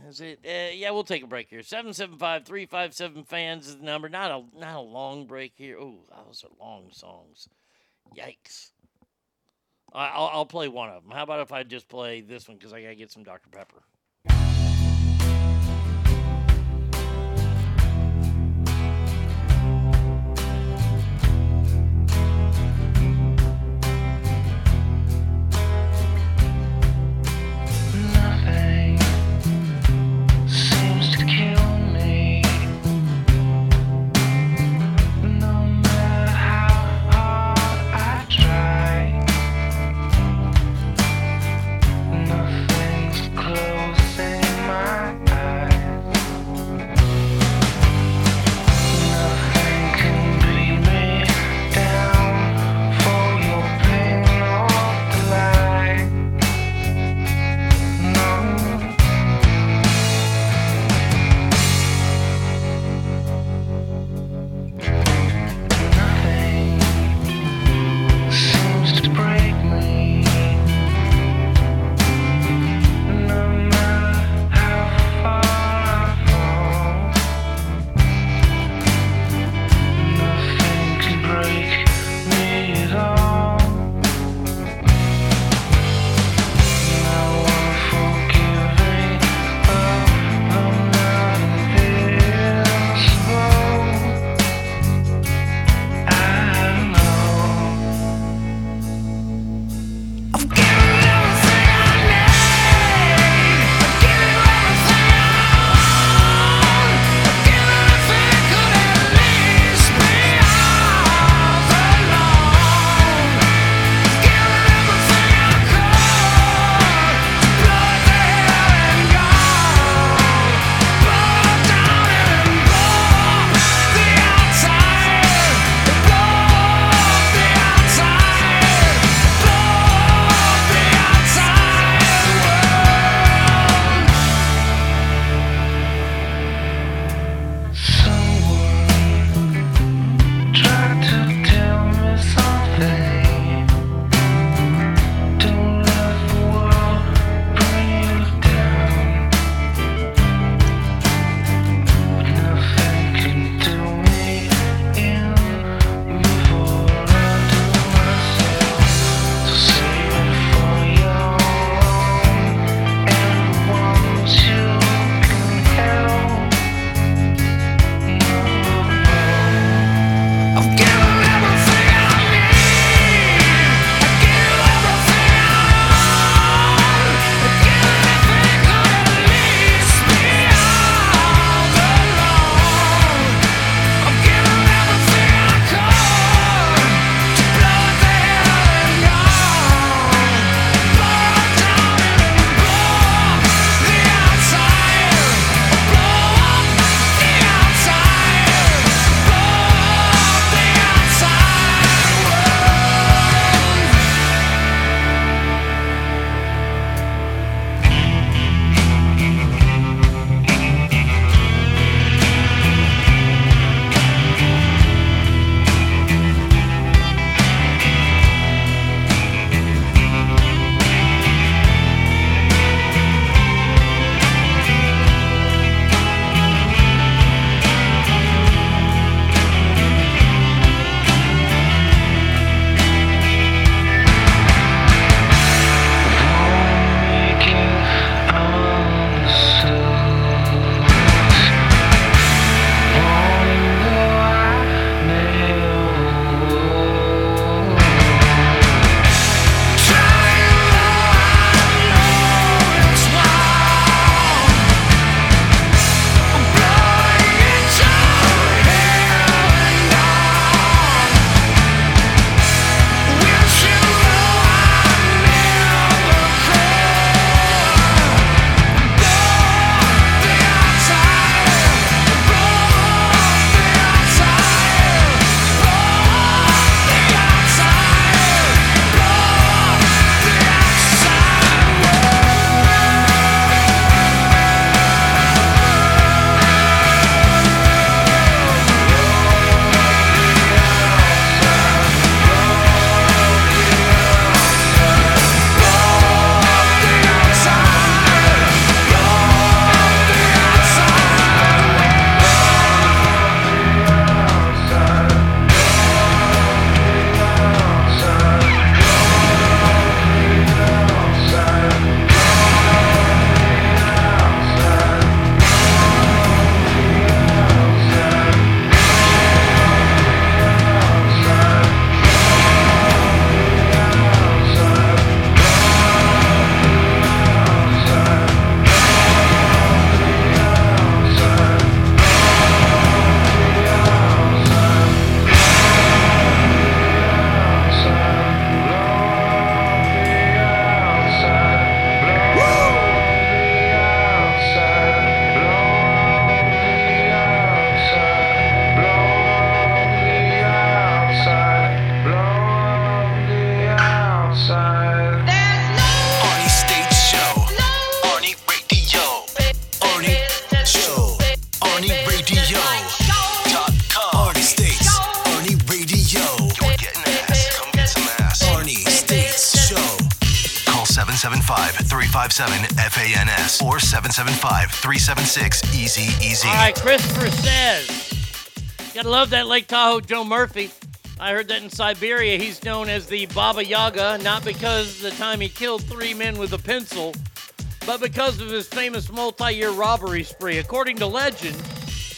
is it? Uh, yeah, we'll take a break here. Seven seven five three five seven fans is the number. Not a not a long break here. Oh, those are long songs. Yikes. I- I'll, I'll play one of them. How about if I just play this one because I gotta get some Dr Pepper. 775-357-FANS or 775-376-EASY-EASY. All right, Christopher says, gotta love that Lake Tahoe Joe Murphy. I heard that in Siberia he's known as the Baba Yaga, not because the time he killed three men with a pencil, but because of his famous multi-year robbery spree. According to legend,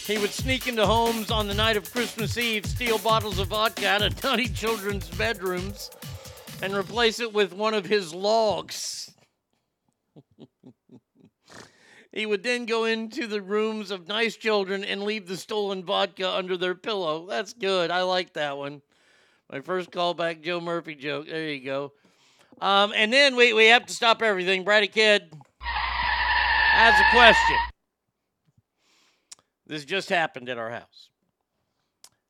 he would sneak into homes on the night of Christmas Eve, steal bottles of vodka out of tiny children's bedrooms, and replace it with one of his logs. He would then go into the rooms of nice children and leave the stolen vodka under their pillow. That's good. I like that one. My first callback Joe Murphy joke. There you go. Um, and then we, we have to stop everything. Brady Kid has a question. This just happened at our house.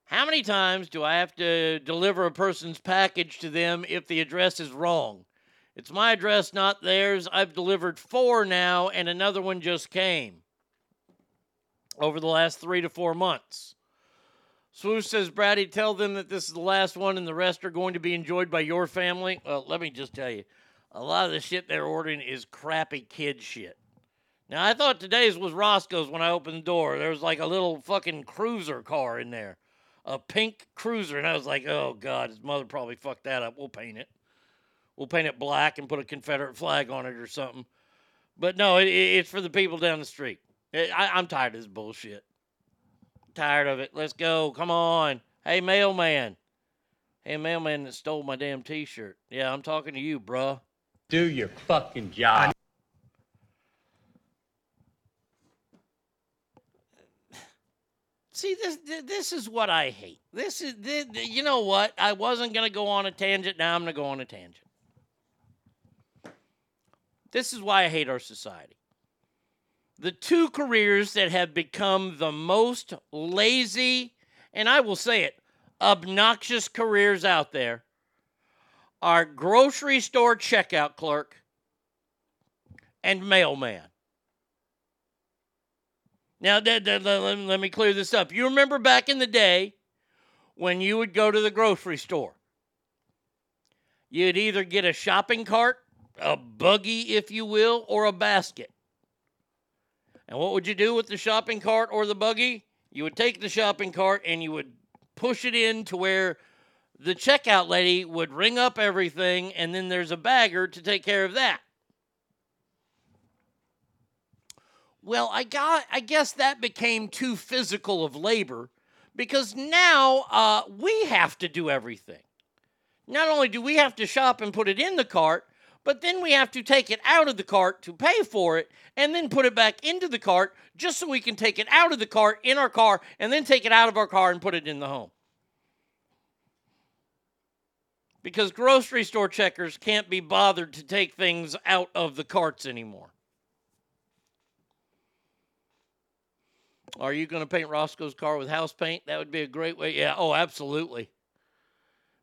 How many times do I have to deliver a person's package to them if the address is wrong? It's my address, not theirs. I've delivered four now, and another one just came over the last three to four months. Swoosh says, Brady, tell them that this is the last one and the rest are going to be enjoyed by your family. Well, let me just tell you, a lot of the shit they're ordering is crappy kid shit. Now, I thought today's was Roscoe's when I opened the door. There was like a little fucking cruiser car in there, a pink cruiser. And I was like, oh, God, his mother probably fucked that up. We'll paint it. We'll paint it black and put a Confederate flag on it or something. But no, it, it- it's for the people down the street. I, I- I'm tired of this bullshit. Tired of it. Let's go. Come on. Hey, mailman. Hey, mailman that stole my damn t shirt. Yeah, I'm talking to you, bruh. Do your fucking job. See, this this is what I hate. This is th- th- you know what? I wasn't gonna go on a tangent. Now I'm gonna go on a tangent. This is why I hate our society. The two careers that have become the most lazy, and I will say it, obnoxious careers out there are grocery store checkout clerk and mailman. Now, let- let me clear this up. You remember back in the day when you would go to the grocery store, you'd either get a shopping cart, a buggy, if you will, or a basket. And what would you do with the shopping cart or the buggy? You would take the shopping cart and you would push it in to where the checkout lady would ring up everything, and then there's a bagger to take care of that. Well, I got I guess that became too physical of labor because now uh, we have to do everything. Not only do we have to shop and put it in the cart, but then we have to take it out of the cart to pay for it and then put it back into the cart just so we can take it out of the cart in our car and then take it out of our car and put it in the home. Because grocery store checkers can't be bothered to take things out of the carts anymore. Are you going to paint Roscoe's car with house paint? That would be a great way. Yeah, oh, absolutely.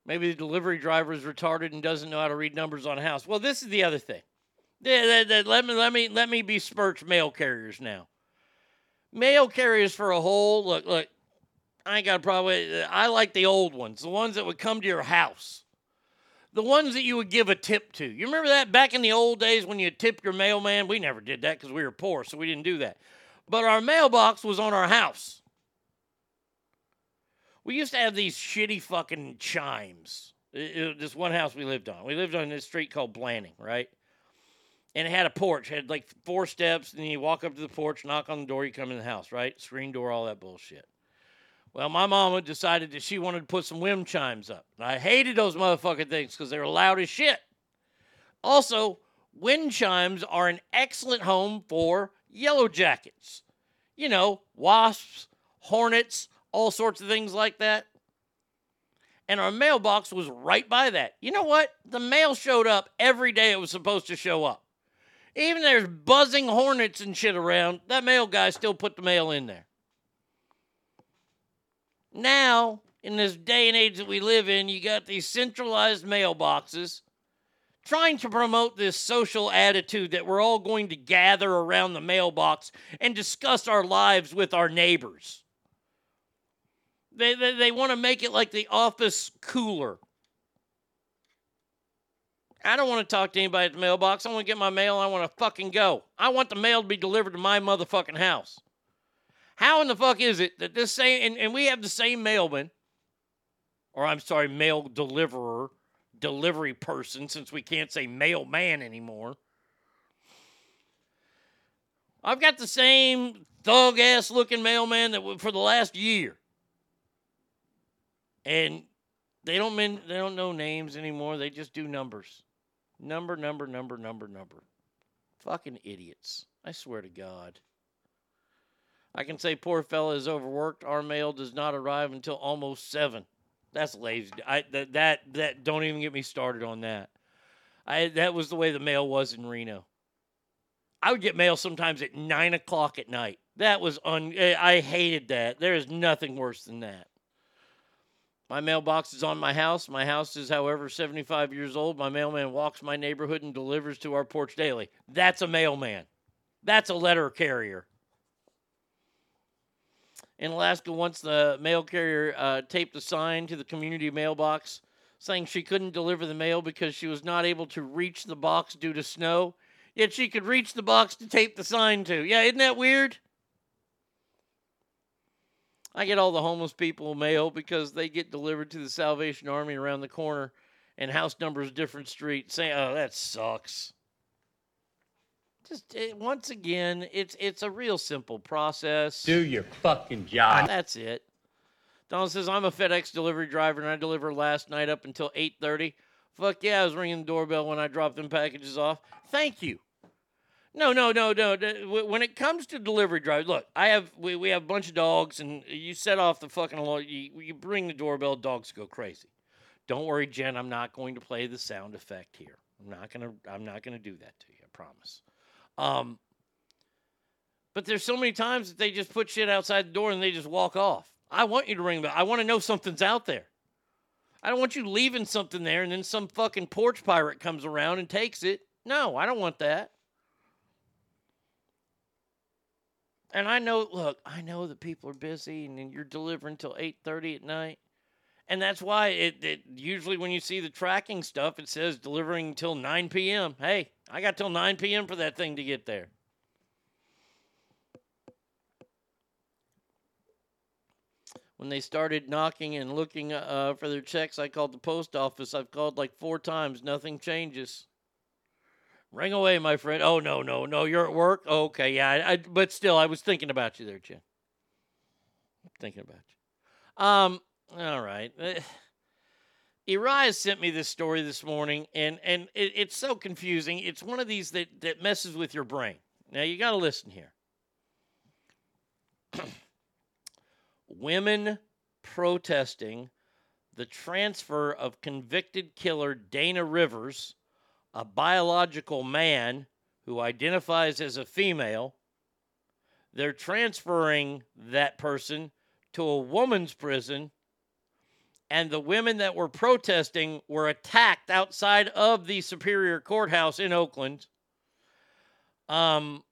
Maybe the delivery driver is retarded and doesn't know how to read numbers on a house. Well, this is the other thing. Let me let me let me besmirch mail carriers now. Mail carriers for a whole look look. I ain't got a problem. I like the old ones, the ones that would come to your house, the ones that you would give a tip to. You remember that back in the old days when you tipped your mailman? We never did that because we were poor, so we didn't do that. But our mailbox was on our house. We used to have these shitty fucking chimes. It- it- this one house we lived on. We lived on this street called Blanning, right? And it had a porch, had like four steps, and you walk up to the porch, knock on the door, you come in the house, right? Screen door, all that bullshit. Well, my mama decided that she wanted to put some wind chimes up. And I hated those motherfucking things because they were loud as shit. Also, wind chimes are an excellent home for yellow jackets. You know, wasps, hornets, all sorts of things like that. And our mailbox was right by that. You know what? The mail showed up every day it was supposed to show up. Even there's buzzing hornets and shit around, that mail guy still put the mail in there. Now, in this day and age that we live in, you got these centralized mailboxes trying to promote this social attitude that we're all going to gather around the mailbox and discuss our lives with our neighbors. They they, they want to make it like the office cooler. I don't want to talk to anybody at the mailbox. I want to get my mail. I want to fucking go. I want the mail to be delivered to my motherfucking house. How in the fuck is it that this same and, and we have the same mailman, or I'm sorry, mail deliverer, delivery person, since we can't say mailman anymore. I've got the same thug ass looking mailman that for the last year, and they don't men, they don't know names anymore. They just do numbers, number, number, number, number, number. Fucking idiots! I swear to God. I can say poor fella is overworked. Our mail does not arrive until almost seven. That's lazy. I that that that don't even get me started on that. I that was the way the mail was in Reno. I would get mail sometimes at nine o'clock at night. That was un. eh, I hated that. There is nothing worse than that. My mailbox is on my house. My house is, however, 75 years old. My mailman walks my neighborhood and delivers to our porch daily. That's a mailman. That's a letter carrier. In Alaska, once the mail carrier uh, taped a sign to the community mailbox saying she couldn't deliver the mail because she was not able to reach the box due to snow, yet she could reach the box to tape the sign to. Yeah, isn't that weird? I get all the homeless people mail because they get delivered to the Salvation Army around the corner and house numbers different street. Saying, "Oh, that sucks." Just eh, once again, it's it's a real simple process. Do your fucking job. That's it. Donald says I'm a FedEx delivery driver and I delivered last night up until 8:30. Fuck yeah, I was ringing the doorbell when I dropped them packages off. Thank you. No, no, no, no. When it comes to delivery drive, look, I have we, we have a bunch of dogs, and you set off the fucking alarm. You, you bring the doorbell, dogs go crazy. Don't worry, Jen. I'm not going to play the sound effect here. I'm not gonna. I'm not gonna do that to you. I promise. Um. But there's so many times that they just put shit outside the door and they just walk off. I want you to ring the. I want to know something's out there. I don't want you leaving something there and then some fucking porch pirate comes around and takes it. No, I don't want that. And I know, look, I know that people are busy and you're delivering till 8:30 at night. And that's why it, it usually when you see the tracking stuff, it says delivering till 9 p.m. Hey, I got till 9 p.m. for that thing to get there. When they started knocking and looking uh, for their checks, I called the post office. I've called like four times. Nothing changes. Ring away, my friend. Oh no, no, no. You're at work. Okay, yeah. I, I, but still, I was thinking about you there, Jen. Thinking about you. Um. All right. Uriah sent me this story this morning, and and it, it's so confusing. It's one of these that that messes with your brain. Now you got to listen here. Women protesting the transfer of convicted killer Dana Rivers, a biological man who identifies as a female. They're transferring that person to a woman's prison and the women that were protesting were attacked outside of the Superior Courthouse in Oakland. Um,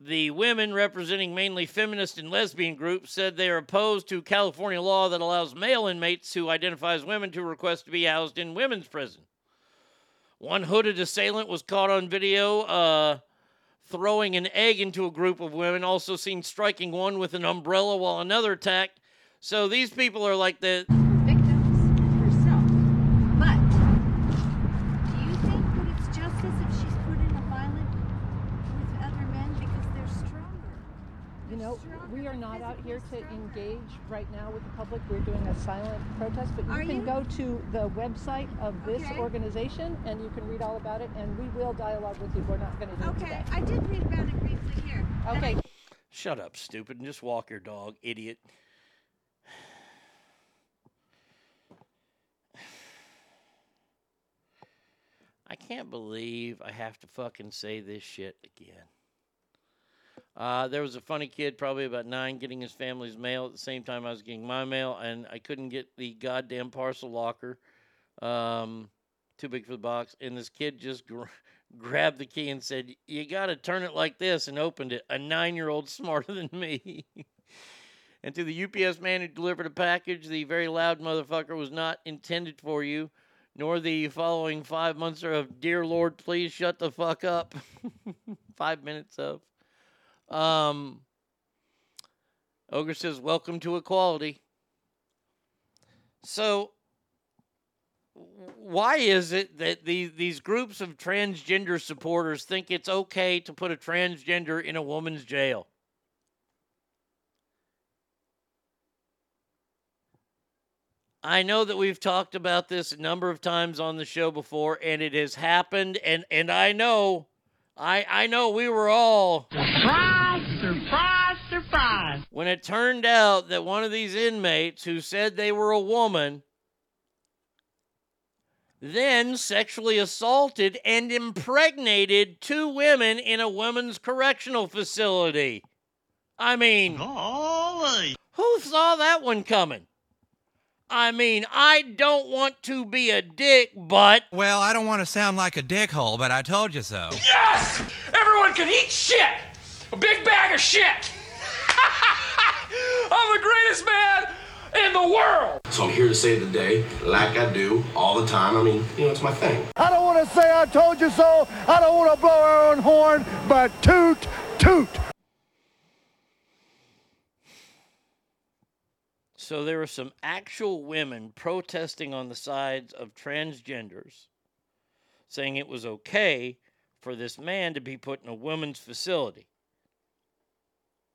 the women, representing mainly feminist and lesbian groups, said they are opposed to California law that allows male inmates who identify as women to request to be housed in women's prison. One hooded assailant was caught on video uh, throwing an egg into a group of women, also seen striking one with an umbrella while another attacked. So these people are like the. But do you think that it's justice if she's put in a violent with other men because they're stronger? You know, we are not out here to engage right now with the public. We're doing a silent protest, but you Are can you? go to the website of this Okay. organization and you can read all about it, and we will dialogue with you. We're not going to do it Okay. I did read about it briefly here. Okay. Shut up, stupid, and just walk your dog, idiot. I can't believe I have to fucking say this shit again. Uh, there was a funny kid, probably about nine, getting his family's mail at the same time I was getting my mail, and I couldn't get the goddamn parcel locker. Um, too big for the box. And this kid just gr- grabbed the key and said, You got to turn it like this, and opened it. A nine year old smarter than me. and to the UPS man who delivered a package, the very loud motherfucker was not intended for you, nor the following five months of Dear Lord, please shut the fuck up. five minutes of. Um, Ogre says, Welcome to equality. So, why is it that these these groups of transgender supporters think it's okay to put a transgender in a woman's jail? I know that we've talked about this a number of times on the show before, and it has happened. And and I know, I I know we were all Surprise, surprise, surprise. when it turned out that one of these inmates who said they were a woman then sexually assaulted and impregnated two women in a women's correctional facility. I mean, who saw that one coming? I mean, I don't want to be a dick, but. Well, I don't want to sound like a dickhole, but I told you so. Yes! Everyone can eat shit! A big bag of shit! I'm the greatest man in the world! So I'm here to save the day, like I do all the time. I mean, you know, it's my thing. I don't want to say I told you so. I don't want to blow our own horn, but toot, toot. So there were some actual women protesting on the sides of transgenders, saying it was okay for this man to be put in a women's facility.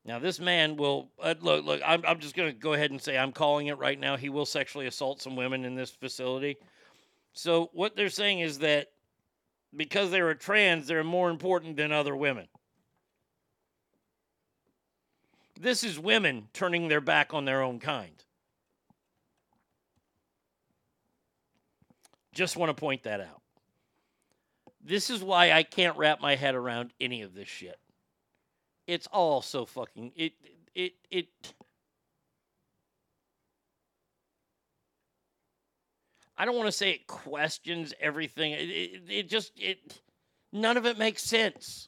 Now, this man will uh, look. Look, I'm, I'm just going to go ahead and say I'm calling it right now. He will sexually assault some women in this facility. So what they're saying is that because they were trans, they're more important than other women. This is women turning their back on their own kind. Just want to point that out. This is why I can't wrap my head around any of this shit. It's all so fucking it it it I don't want to say it questions everything. It, it, it just it none of it makes sense.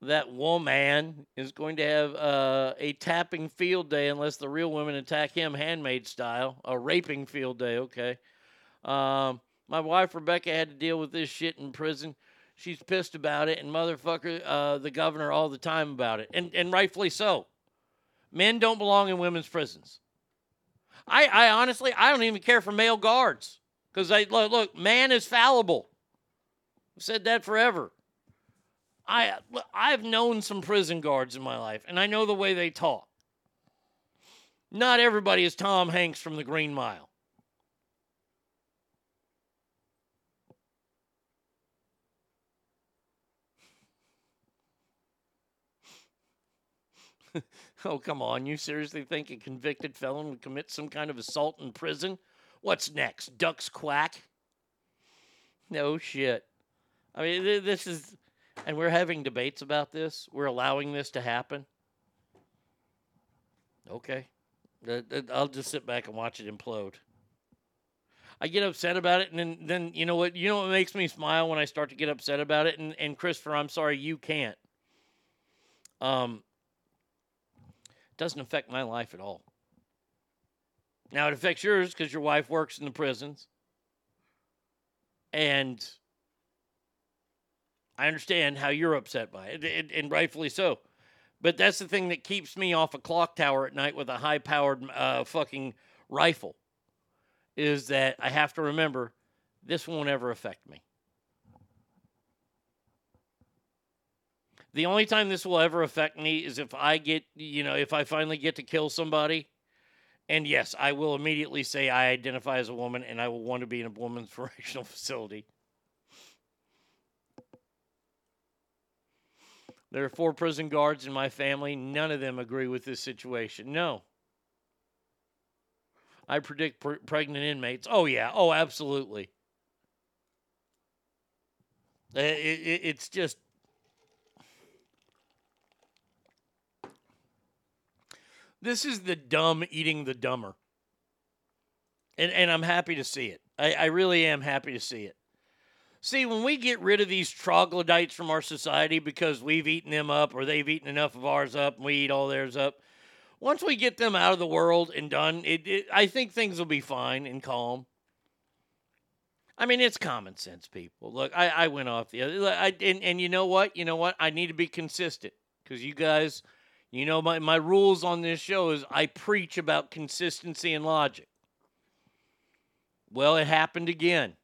That woman is going to have uh, a tapping field day unless the real women attack him handmaid style. A raping field day, okay. Um, my wife Rebecca had to deal with this shit in prison. She's pissed about it, and motherfucker, uh, the governor all the time about it, and and rightfully so. Men don't belong in women's prisons. I, I honestly, I don't even care for male guards because I look, look, man is fallible. I've said that forever. I I've known some prison guards in my life, and I know the way they talk. Not everybody is Tom Hanks from the Green Mile. oh, come on. You seriously think a convicted felon would commit some kind of assault in prison? What's next? Ducks quack? No shit. I mean, th- this is. And we're having debates about this. We're allowing this to happen. Okay. I'll just sit back and watch it implode. I get upset about it, and then, then you know what? You know what makes me smile when I start to get upset about it. And, and Christopher, I'm sorry, you can't. Um, doesn't affect my life at all. Now it affects yours because your wife works in the prisons. And I understand how you're upset by it, and, and rightfully so. But that's the thing that keeps me off a clock tower at night with a high powered uh, fucking rifle is that I have to remember this won't ever affect me. The only time this will ever affect me is if I get, you know, if I finally get to kill somebody. And yes, I will immediately say I identify as a woman and I will want to be in a woman's correctional facility. There are four prison guards in my family. None of them agree with this situation. No. I predict pre- pregnant inmates. Oh, yeah. Oh, absolutely. Uh, It, it, it's just. This is the dumb eating the dumber. And, and I'm happy to see it. I, I really am happy to see it. See, when we get rid of these troglodytes from our society because we've eaten them up or they've eaten enough of ours up and we eat all theirs up, once we get them out of the world and done, it, it, I think things will be fine and calm. I mean, it's common sense, people. Look, I, I went off the other, I, and, and you know what? You know what? I need to be consistent because you guys, you know, my, my rules on this show is I preach about consistency and logic. Well, it happened again.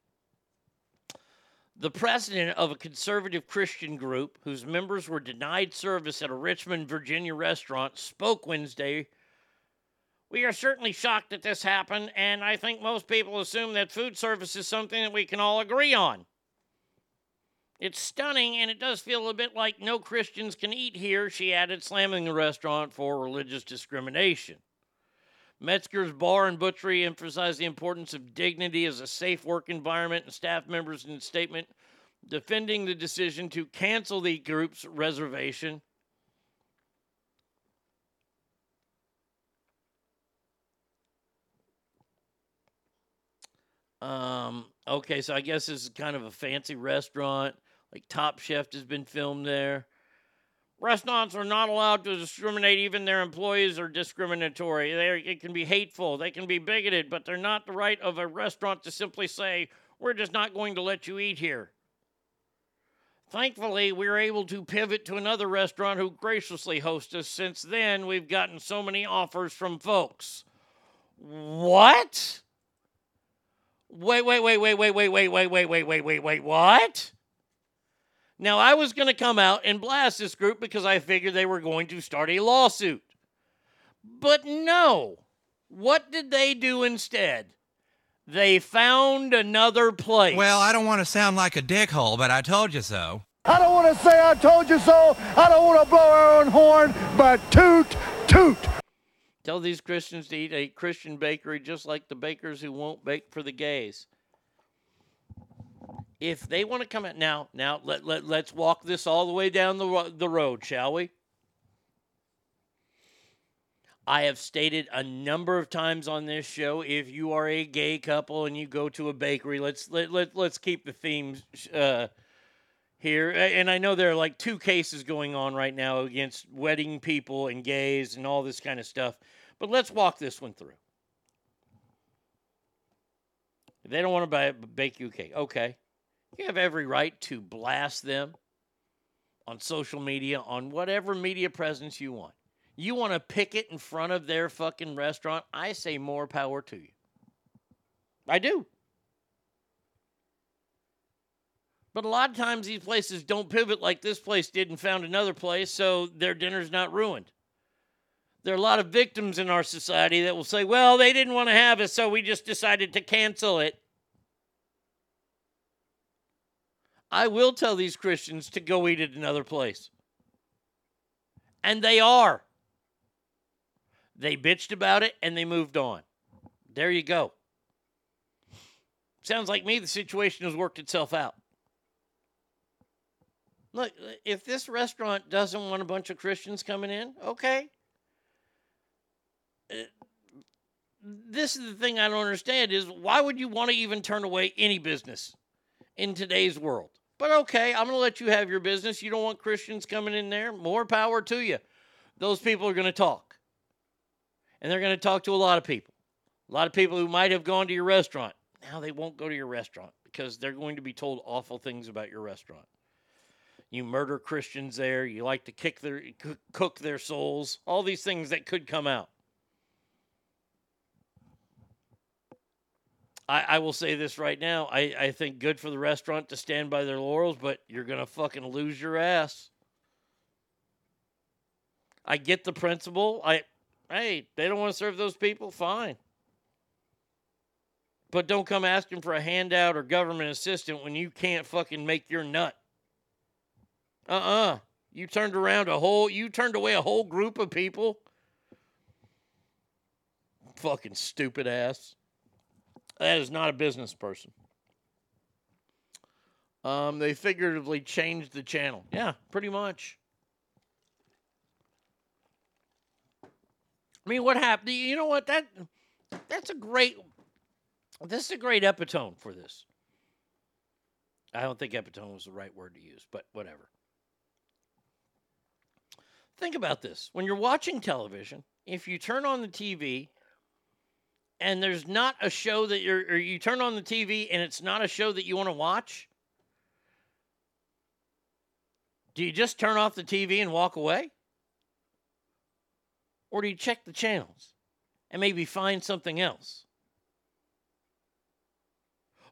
The president of a conservative Christian group whose members were denied service at a Richmond, Virginia restaurant spoke Wednesday. We are certainly shocked that this happened, and I think most people assume that food service is something that we can all agree on. It's stunning, and it does feel a bit like no Christians can eat here, she added, slamming the restaurant for religious discrimination. Metzger's Bar and Butchery emphasized the importance of dignity as a safe work environment, and staff members in a statement defending the decision to cancel the group's reservation. Um, okay, so I guess this is kind of a fancy restaurant. Like Top Chef has been filmed there. Restaurants are not allowed to discriminate. Even their employees are discriminatory. They it can be hateful. They can be bigoted, but they're not the right of a restaurant to simply say, "We're just not going to let you eat here." Thankfully, we were able to pivot to another restaurant who graciously hosts us. Since then, we've gotten so many offers from folks. What? Wait, wait, wait, wait, wait, wait, wait, wait, wait, wait, wait, wait, wait, what? Now, I was going to come out and blast this group because I figured they were going to start a lawsuit. But no. What did they do instead? They found another place. Well, I don't want to sound like a dickhole, but I told you so. I don't want to say I told you so. I don't want to blow our own horn, but toot, toot. Tell these Christians to eat a Christian bakery just like the bakers who won't bake for the gays. If they want to come out now, now let, let, let's walk this all the way down the, the road, shall we? I have stated a number of times on this show if you are a gay couple and you go to a bakery, let's let, let let's keep the themes uh, here. And I know there are like two cases going on right now against wedding people and gays and all this kind of stuff. But let's walk this one through. They don't want to buy, bake you a cake, okay. You have every right to blast them on social media, on whatever media presence you want. You want to picket in front of their fucking restaurant? I say more power to you. I do. But a lot of times these places don't pivot like this place did and found another place, so their dinner's not ruined. There are a lot of victims in our society that will say, well, they didn't want to have it, so we just decided to cancel it. I will tell these Christians to go eat at another place. And they are. They bitched about it and they moved on. There you go. Sounds like me, the situation has worked itself out. Look, if this restaurant doesn't want a bunch of Christians coming in, okay. Uh, This is the thing I don't understand is why would you want to even turn away any business in today's world? But okay, I'm going to let you have your business. You don't want Christians coming in there? More power to you. Those people are going to talk. And they're going to talk to a lot of people. A lot of people who might have gone to your restaurant. Now they won't go to your restaurant because they're going to be told awful things about your restaurant. You murder Christians there. You like to kick their cook their souls. All these things that could come out. I, I will say this right now. I, I think good for the restaurant to stand by their laurels, but you're gonna fucking lose your ass. I get the principle. I hey, they don't want to serve those people, fine. But don't come asking for a handout or government assistant when you can't fucking make your nut. Uh-uh. You turned around a whole you turned away a whole group of people. Fucking stupid ass. That is not a business person. Um, they figuratively changed the channel. Yeah, pretty much. I mean, what happened? You know what? That that's a great. This is a great epitome for this. I don't think epitome was the right word to use, but whatever. Think about this. When you're watching television, if you turn on the TV and there's not a show that you're, or you turn on the TV and it's not a show that you want to watch, do you just turn off the TV and walk away? Or do you check the channels and maybe find something else?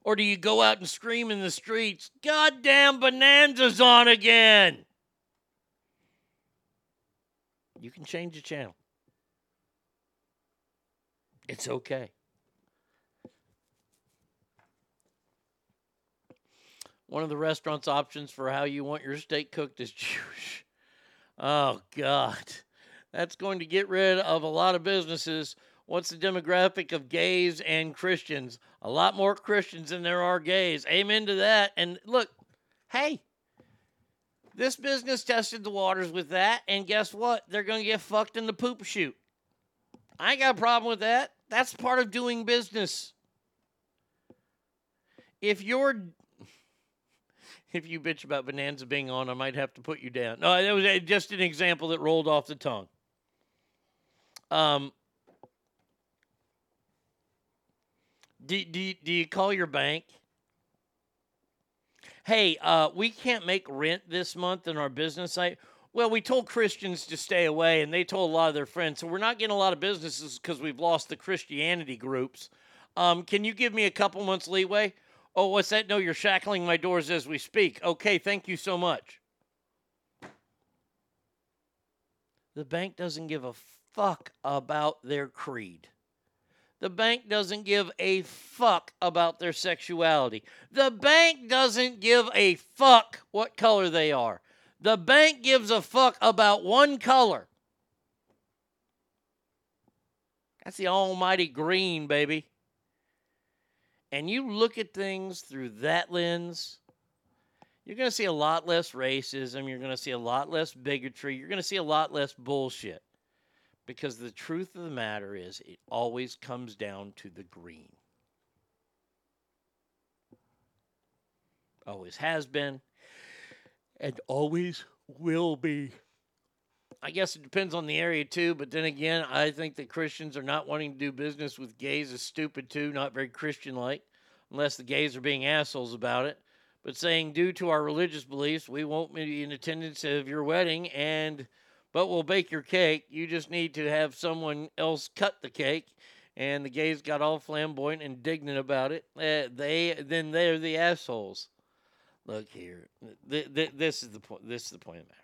Or do you go out and scream in the streets, Goddamn Bonanza's on again? You can change the channel. It's okay. One of the restaurant's options for how you want your steak cooked is Jewish. Oh, God. That's going to get rid of a lot of businesses. What's the demographic of gays and Christians? A lot more Christians than there are gays. Amen to that. And look, hey, this business tested the waters with that, and guess what? They're going to get fucked in the poop chute. I ain't got a problem with that. That's part of doing business. If you're if you bitch about Bonanza being on, I might have to put you down. No, that was uh, just an example that rolled off the tongue. Um, do, do, do you call your bank? Hey, uh, we can't make rent this month in our business site. Well, we told Christians to stay away, and they told a lot of their friends. So we're not getting a lot of businesses because we've lost the Christianity groups. Um, can you give me a couple months leeway? Oh, what's that? No, you're shackling my doors as we speak. Okay, thank you so much. The bank doesn't give a fuck about their creed. The bank doesn't give a fuck about their sexuality. The bank doesn't give a fuck what color they are. The bank gives a fuck about one color. That's the almighty green, baby. And you look at things through that lens, you're going to see a lot less racism. You're going to see a lot less bigotry. You're going to see a lot less bullshit. Because the truth of the matter is, it always comes down to the green. Always has been, and always will be. I guess it depends on the area too, but then again, I think that Christians are not wanting to do business with gays is stupid too, not very Christian like, unless the gays are being assholes about it. But saying, due to our religious beliefs, we won't be in attendance of your wedding and but we'll bake your cake. You just need to have someone else cut the cake. And the gays got all flamboyant and indignant about it. Uh, they then they're the assholes. Look here, th- th- this is the point. This is the point of matter.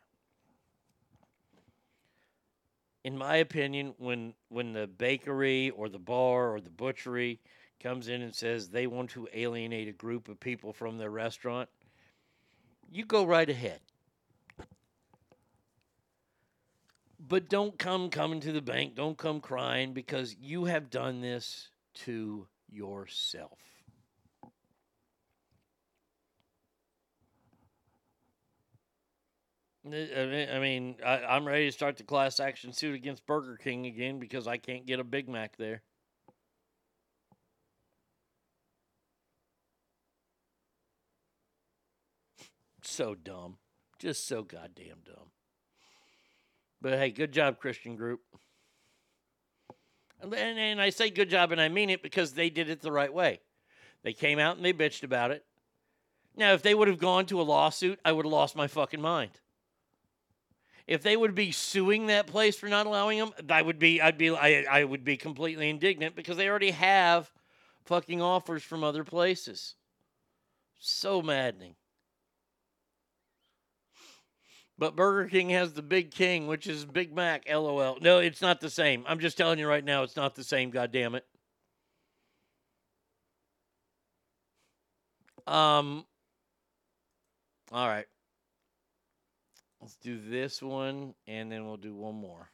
In my opinion, when when the bakery or the bar or the butchery comes in and says they want to alienate a group of people from their restaurant, you go right ahead. But don't come coming to the bank. Don't come crying because you have done this to yourself. I mean, I, am ready to start the class action suit against Burger King again because I can't get a Big Mac there. So dumb. Just so goddamn dumb. But hey, good job, Christian group. And, and I say good job, and I mean it because they did it the right way. They came out and they bitched about it. Now, if they would have gone to a lawsuit, I would have lost my fucking mind. If they would be suing that place for not allowing them, I would be, I'd be, I, I would be completely indignant because they already have fucking offers from other places. So maddening. But Burger King has the Big King, which is Big Mac. LOL. No, it's not the same. I'm just telling you right now, it's not the same. God damn it. Um. All right. Let's do this one, and then we'll do one more.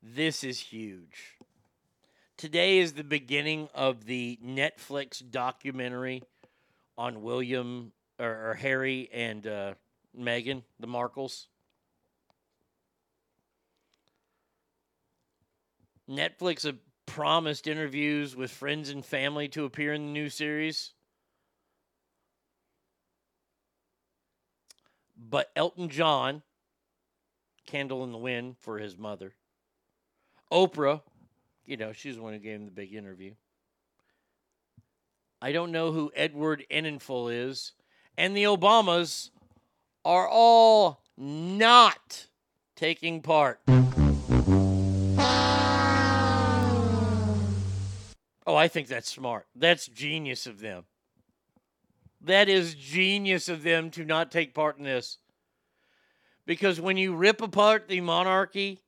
This is huge. Today is the beginning of the Netflix documentary on William or, or Harry and uh, Meghan, the Markles. Netflix promised interviews with friends and family to appear in the new series. But Elton John, Candle in the Wind for his mother. Oprah, you know, she's the one who gave him the big interview. I don't know who Edward Enninful is. And the Obamas are all not taking part. Oh, I think that's smart. That's genius of them. That is genius of them to not take part in this. Because when you rip apart the monarchy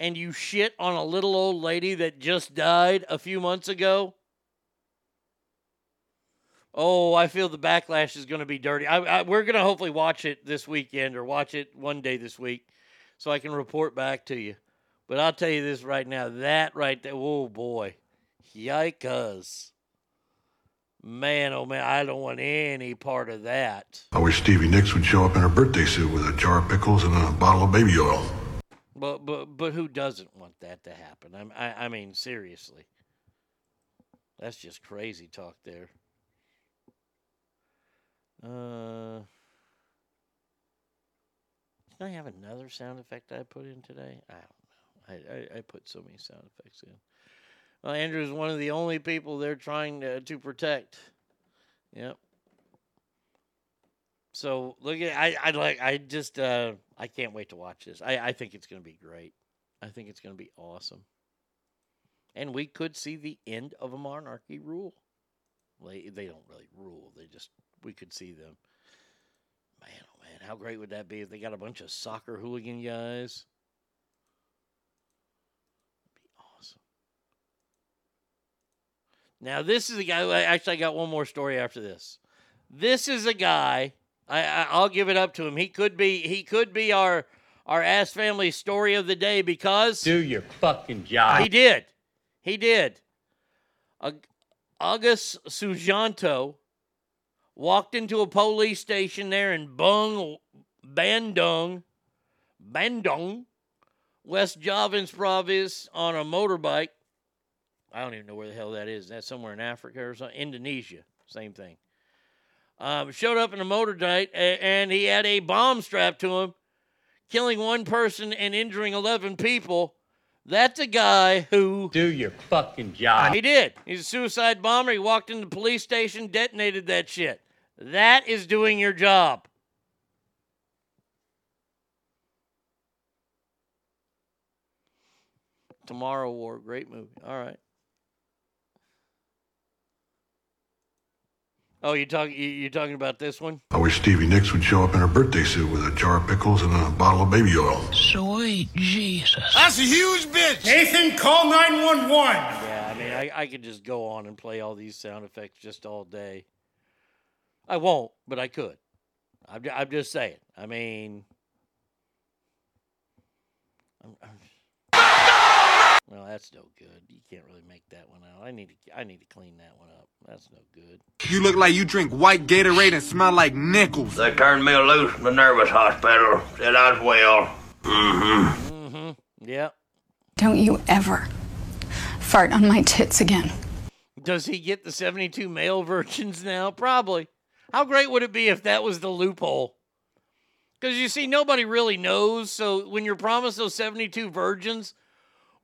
and you shit on a little old lady that just died a few months ago, oh, I feel the backlash is going to be dirty. I, I, we're going to hopefully watch it this weekend or watch it one day this week so I can report back to you. But I'll tell you this right now that right there, oh boy, yikes. Man, oh man, I don't want any part of that. I wish Stevie Nicks would show up in her birthday suit with a jar of pickles and a bottle of baby oil. But but but who doesn't want that to happen? I'm, I I mean seriously, that's just crazy talk there. Uh, did I have another sound effect I put in today? I don't know. I I, I put so many sound effects in. Well, Andrew is one of the only people they're trying to, to protect. Yep. So look at I I like I just uh I can't wait to watch this. I I think it's going to be great. I think it's going to be awesome. And we could see the end of a monarchy rule. They they don't really rule. They just we could see them. Man, oh man, how great would that be if they got a bunch of soccer hooligan guys? Now, this is a guy. Actually, I got one more story after this. This is a guy. I, I I'll give it up to him. He could be. He could be our our ass family story of the day because Do your fucking job. he did. He did. Ag- August Sujanto walked into a police station there in Bung, Bandung, Bandung, West Javans province on a motorbike. I don't even know where the hell that is. That's somewhere in Africa or something. Indonesia, same thing. Um, showed up in a motorbike and he had a bomb strapped to him, killing one person and injuring 11 people. That's a guy who. Do your fucking job. He did. He's a suicide bomber. He walked into the police station, detonated that shit. That is doing your job. Tomorrow War, great movie. All right. Oh, you talking? You, you talking about this one? I wish Stevie Nicks would show up in her birthday suit with a jar of pickles and a bottle of baby oil. Sweet Jesus. That's a huge bitch. Nathan, call 911. Yeah, I mean, I, I could just go on and play all these sound effects just all day. I won't, but I could. I'm, I'm just saying. I mean, I'm, I'm- well, that's no good. You can't really make that one out. I need to. I need to clean that one up. That's no good. You look like you drink white Gatorade and smell like nickels. They turned me loose in the nervous hospital. Said I was well. Mm-hmm. Mm-hmm. Yep. Don't you ever fart on my tits again. Does he get the 72 male virgins now? Probably. How great would it be if that was the loophole? Because you see, nobody really knows. So when you're promised those 72 virgins,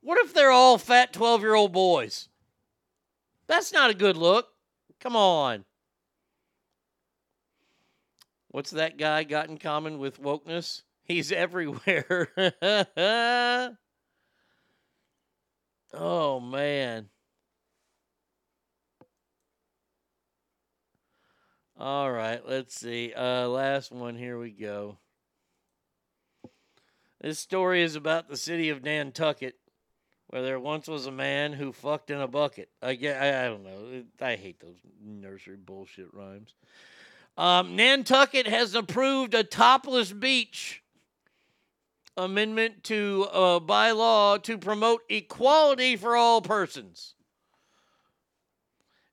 what if they're all fat 12 year old boys? That's not a good look. Come on. What's that guy got in common with wokeness? He's everywhere. oh, man. All right, let's see. Uh, last one. Here we go. This story is about the city of Nantucket, where there once was a man who fucked in a bucket. I get, I, I don't know. I hate those nursery bullshit rhymes. Um, Nantucket has approved a topless beach amendment to uh, by law to promote equality for all persons.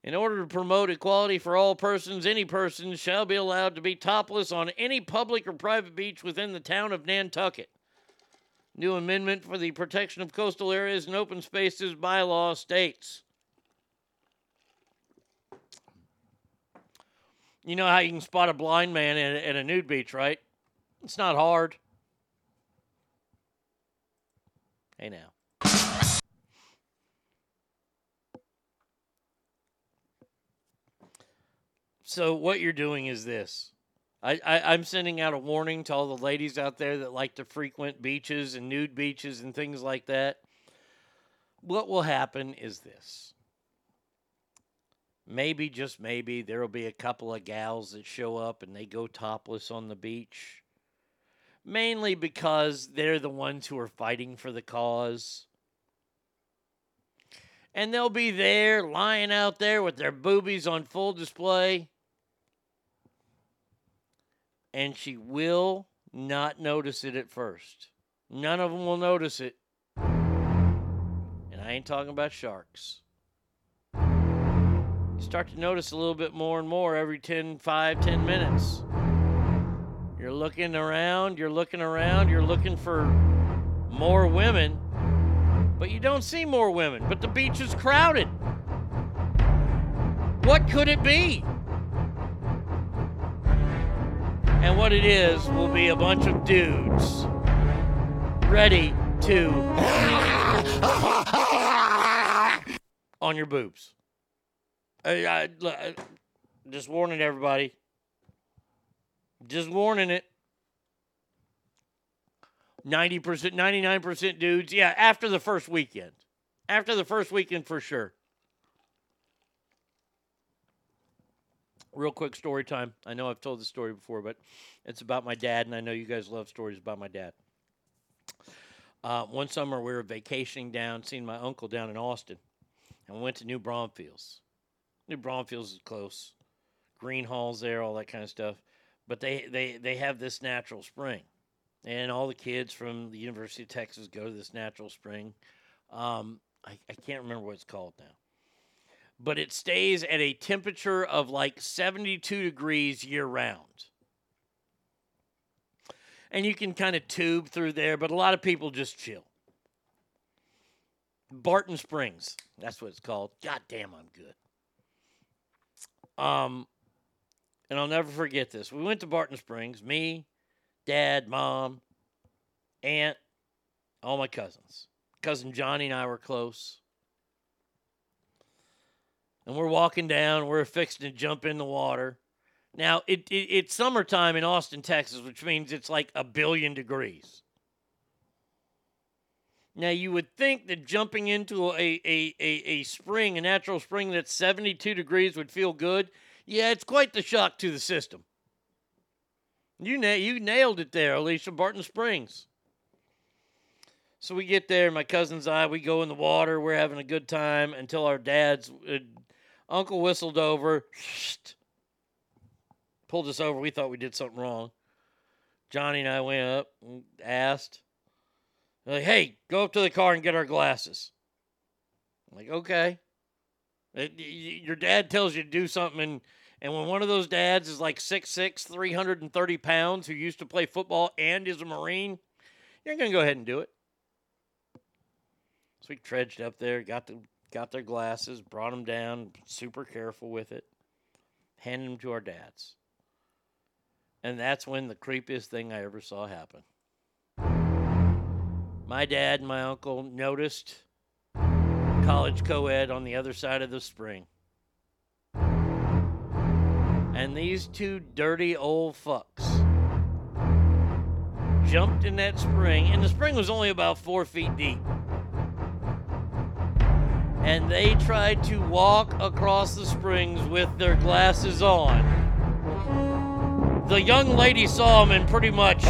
In order to promote equality for all persons, any person shall be allowed to be topless on any public or private beach within the town of Nantucket. New amendment for the protection of coastal areas and open spaces bylaw states. You know how you can spot a blind man at, at a nude beach, right? It's not hard. Hey now. So what you're doing is this. I, I, I'm sending out a warning to all the ladies out there that like to frequent beaches and nude beaches and things like that. What will happen is this. Maybe, just maybe, there will be a couple of gals that show up and they go topless on the beach. Mainly because they're the ones who are fighting for the cause. And they'll be there, lying out there with their boobies on full display and she will not notice it at first. None of them will notice it. And I ain't talking about sharks. You start to notice a little bit more and more every 10, 5, 10 minutes. You're looking around, you're looking around, you're looking for more women, but you don't see more women. But the beach is crowded. What could it be? And what it is will be a bunch of dudes ready to on your boobs. Uh, I, I, I- uh, just warning everybody. Just warning it. 90%, 99% dudes. Yeah, after the first weekend. After the first weekend for sure. Real quick story time. I know I've told this story before, but it's about my dad, and I know you guys love stories about my dad. Uh, one summer, we were vacationing down, seeing my uncle down in Austin, and we went to New Braunfels. New Braunfels is close. Gruene Hall's there, all that kind of stuff. But they, they, they have this natural spring. And all the kids from the University of Texas go to this natural spring. Um, I, I can't remember what it's called now but it stays at a temperature of like 72 degrees year round. And you can kind of tube through there, but a lot of people just chill. Barton Springs, that's what it's called. God damn, I'm good. Um, and I'll never forget this. We went to Barton Springs, me, dad, mom, aunt, all my cousins. Cousin Johnny and I were close and we're walking down. We're fixing to jump in the water. Now it, it it's summertime in Austin, Texas, which means it's like a billion degrees. Now you would think that jumping into a a, a, a spring, a natural spring that's 72 degrees would feel good. Yeah, it's quite the shock to the system. You na- you nailed it there, Alicia Barton Springs. So we get there, my cousin's I, we go in the water, we're having a good time until our dad's uh, uncle whistled over, pulled us over. We thought we did something wrong. Johnny and I went up and asked, like, hey, go up to the car and get our glasses. I'm like, okay. Uh, it- y- your dad tells you to do something, and, and when one of those dads is like 6'6, 330 pounds, who used to play football and is a Marine, you're going to go ahead and do it. So we trudged up there, got the got their glasses, brought them down, super careful with it, handed them to our dads. And that's when the creepiest thing I ever saw happen. My dad and my uncle noticed college co ed on the other side of the spring. And these two dirty old fucks jumped in that spring, and the spring was only about four feet deep and they tried to walk across the springs with their glasses on. The young lady saw them and pretty much.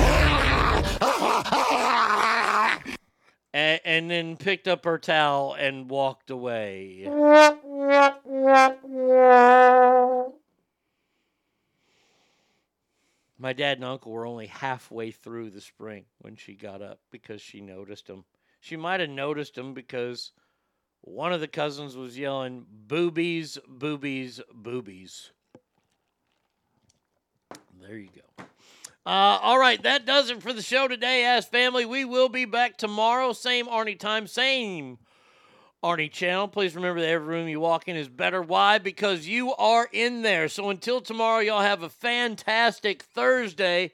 and, and then picked up her towel and walked away. My dad and uncle were only halfway through the spring when she got up because she noticed them. She might have noticed them because one of the cousins was yelling, boobies, boobies, boobies. There you go. Uh, all right, that does it for the show today, Ask Family. We will be back tomorrow, same Arnie time, same Arnie channel. Please remember that every room you walk in is better. Why? Because you are in there. So until tomorrow, y'all have a fantastic Thursday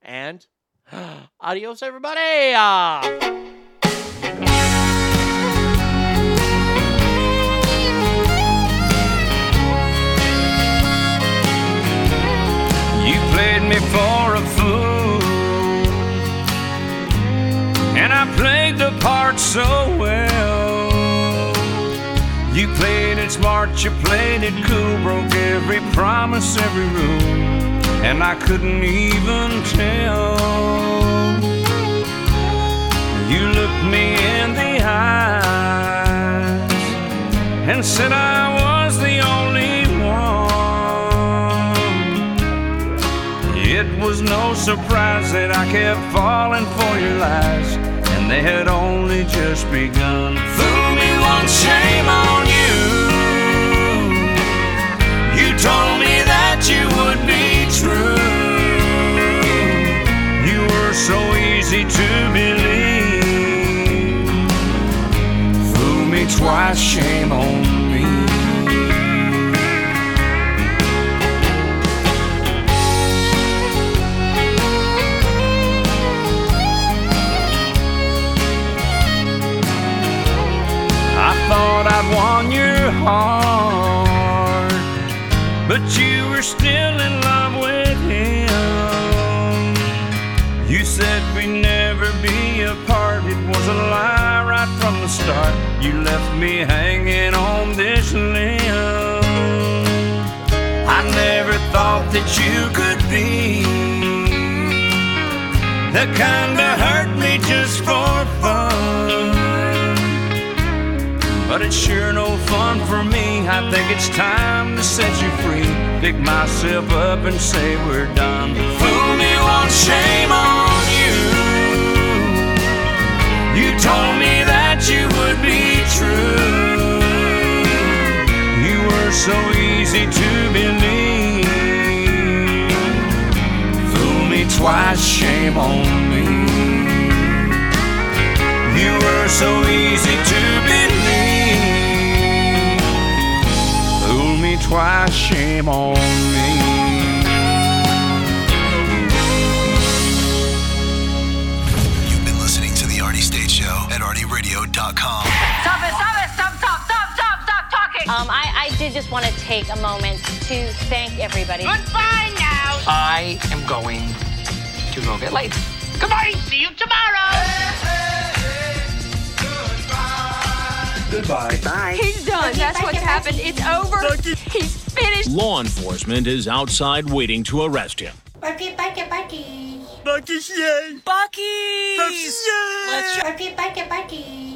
and Adios, everybody. The part so well. You played it smart, you played it cool, broke every promise, every rule, and I couldn't even tell. You looked me in the eyes and said I was the only one. It was no surprise that I kept falling for your lies, and they had only just begun. Fool me once, shame on you. You told me that you would be true. You were so easy to believe. Fool me twice, shame on won your heart, but you were still in love with him. You said we'd never be apart, it was a lie right from the start. You left me hanging on this limb. I never thought that you could be the kind to hurt me just for fun. But it's sure no fun for me. I think it's time to set you free. Pick myself up and say we're done. Fool me once, shame on you. You told me that you would be true. You were so easy to believe. Fool me twice, shame on me. You were so easy to believe. Twice, shame on me. You've been listening to The Arnie State Show at ArnieRadio.com. Stop it, stop it, stop, stop, stop, stop, stop talking. Um, I, I did just want to take a moment to thank everybody. Goodbye now. I am going to go get laid. Goodbye. See you tomorrow. Goodbye. Bye. He's done. That's what's happened. It's over. He's finished. Law enforcement is outside waiting to arrest him. Bucky, Bucky, Bucky. Bucky's yay! Bucky. Let's try. Bucky, Bucky, Bucky.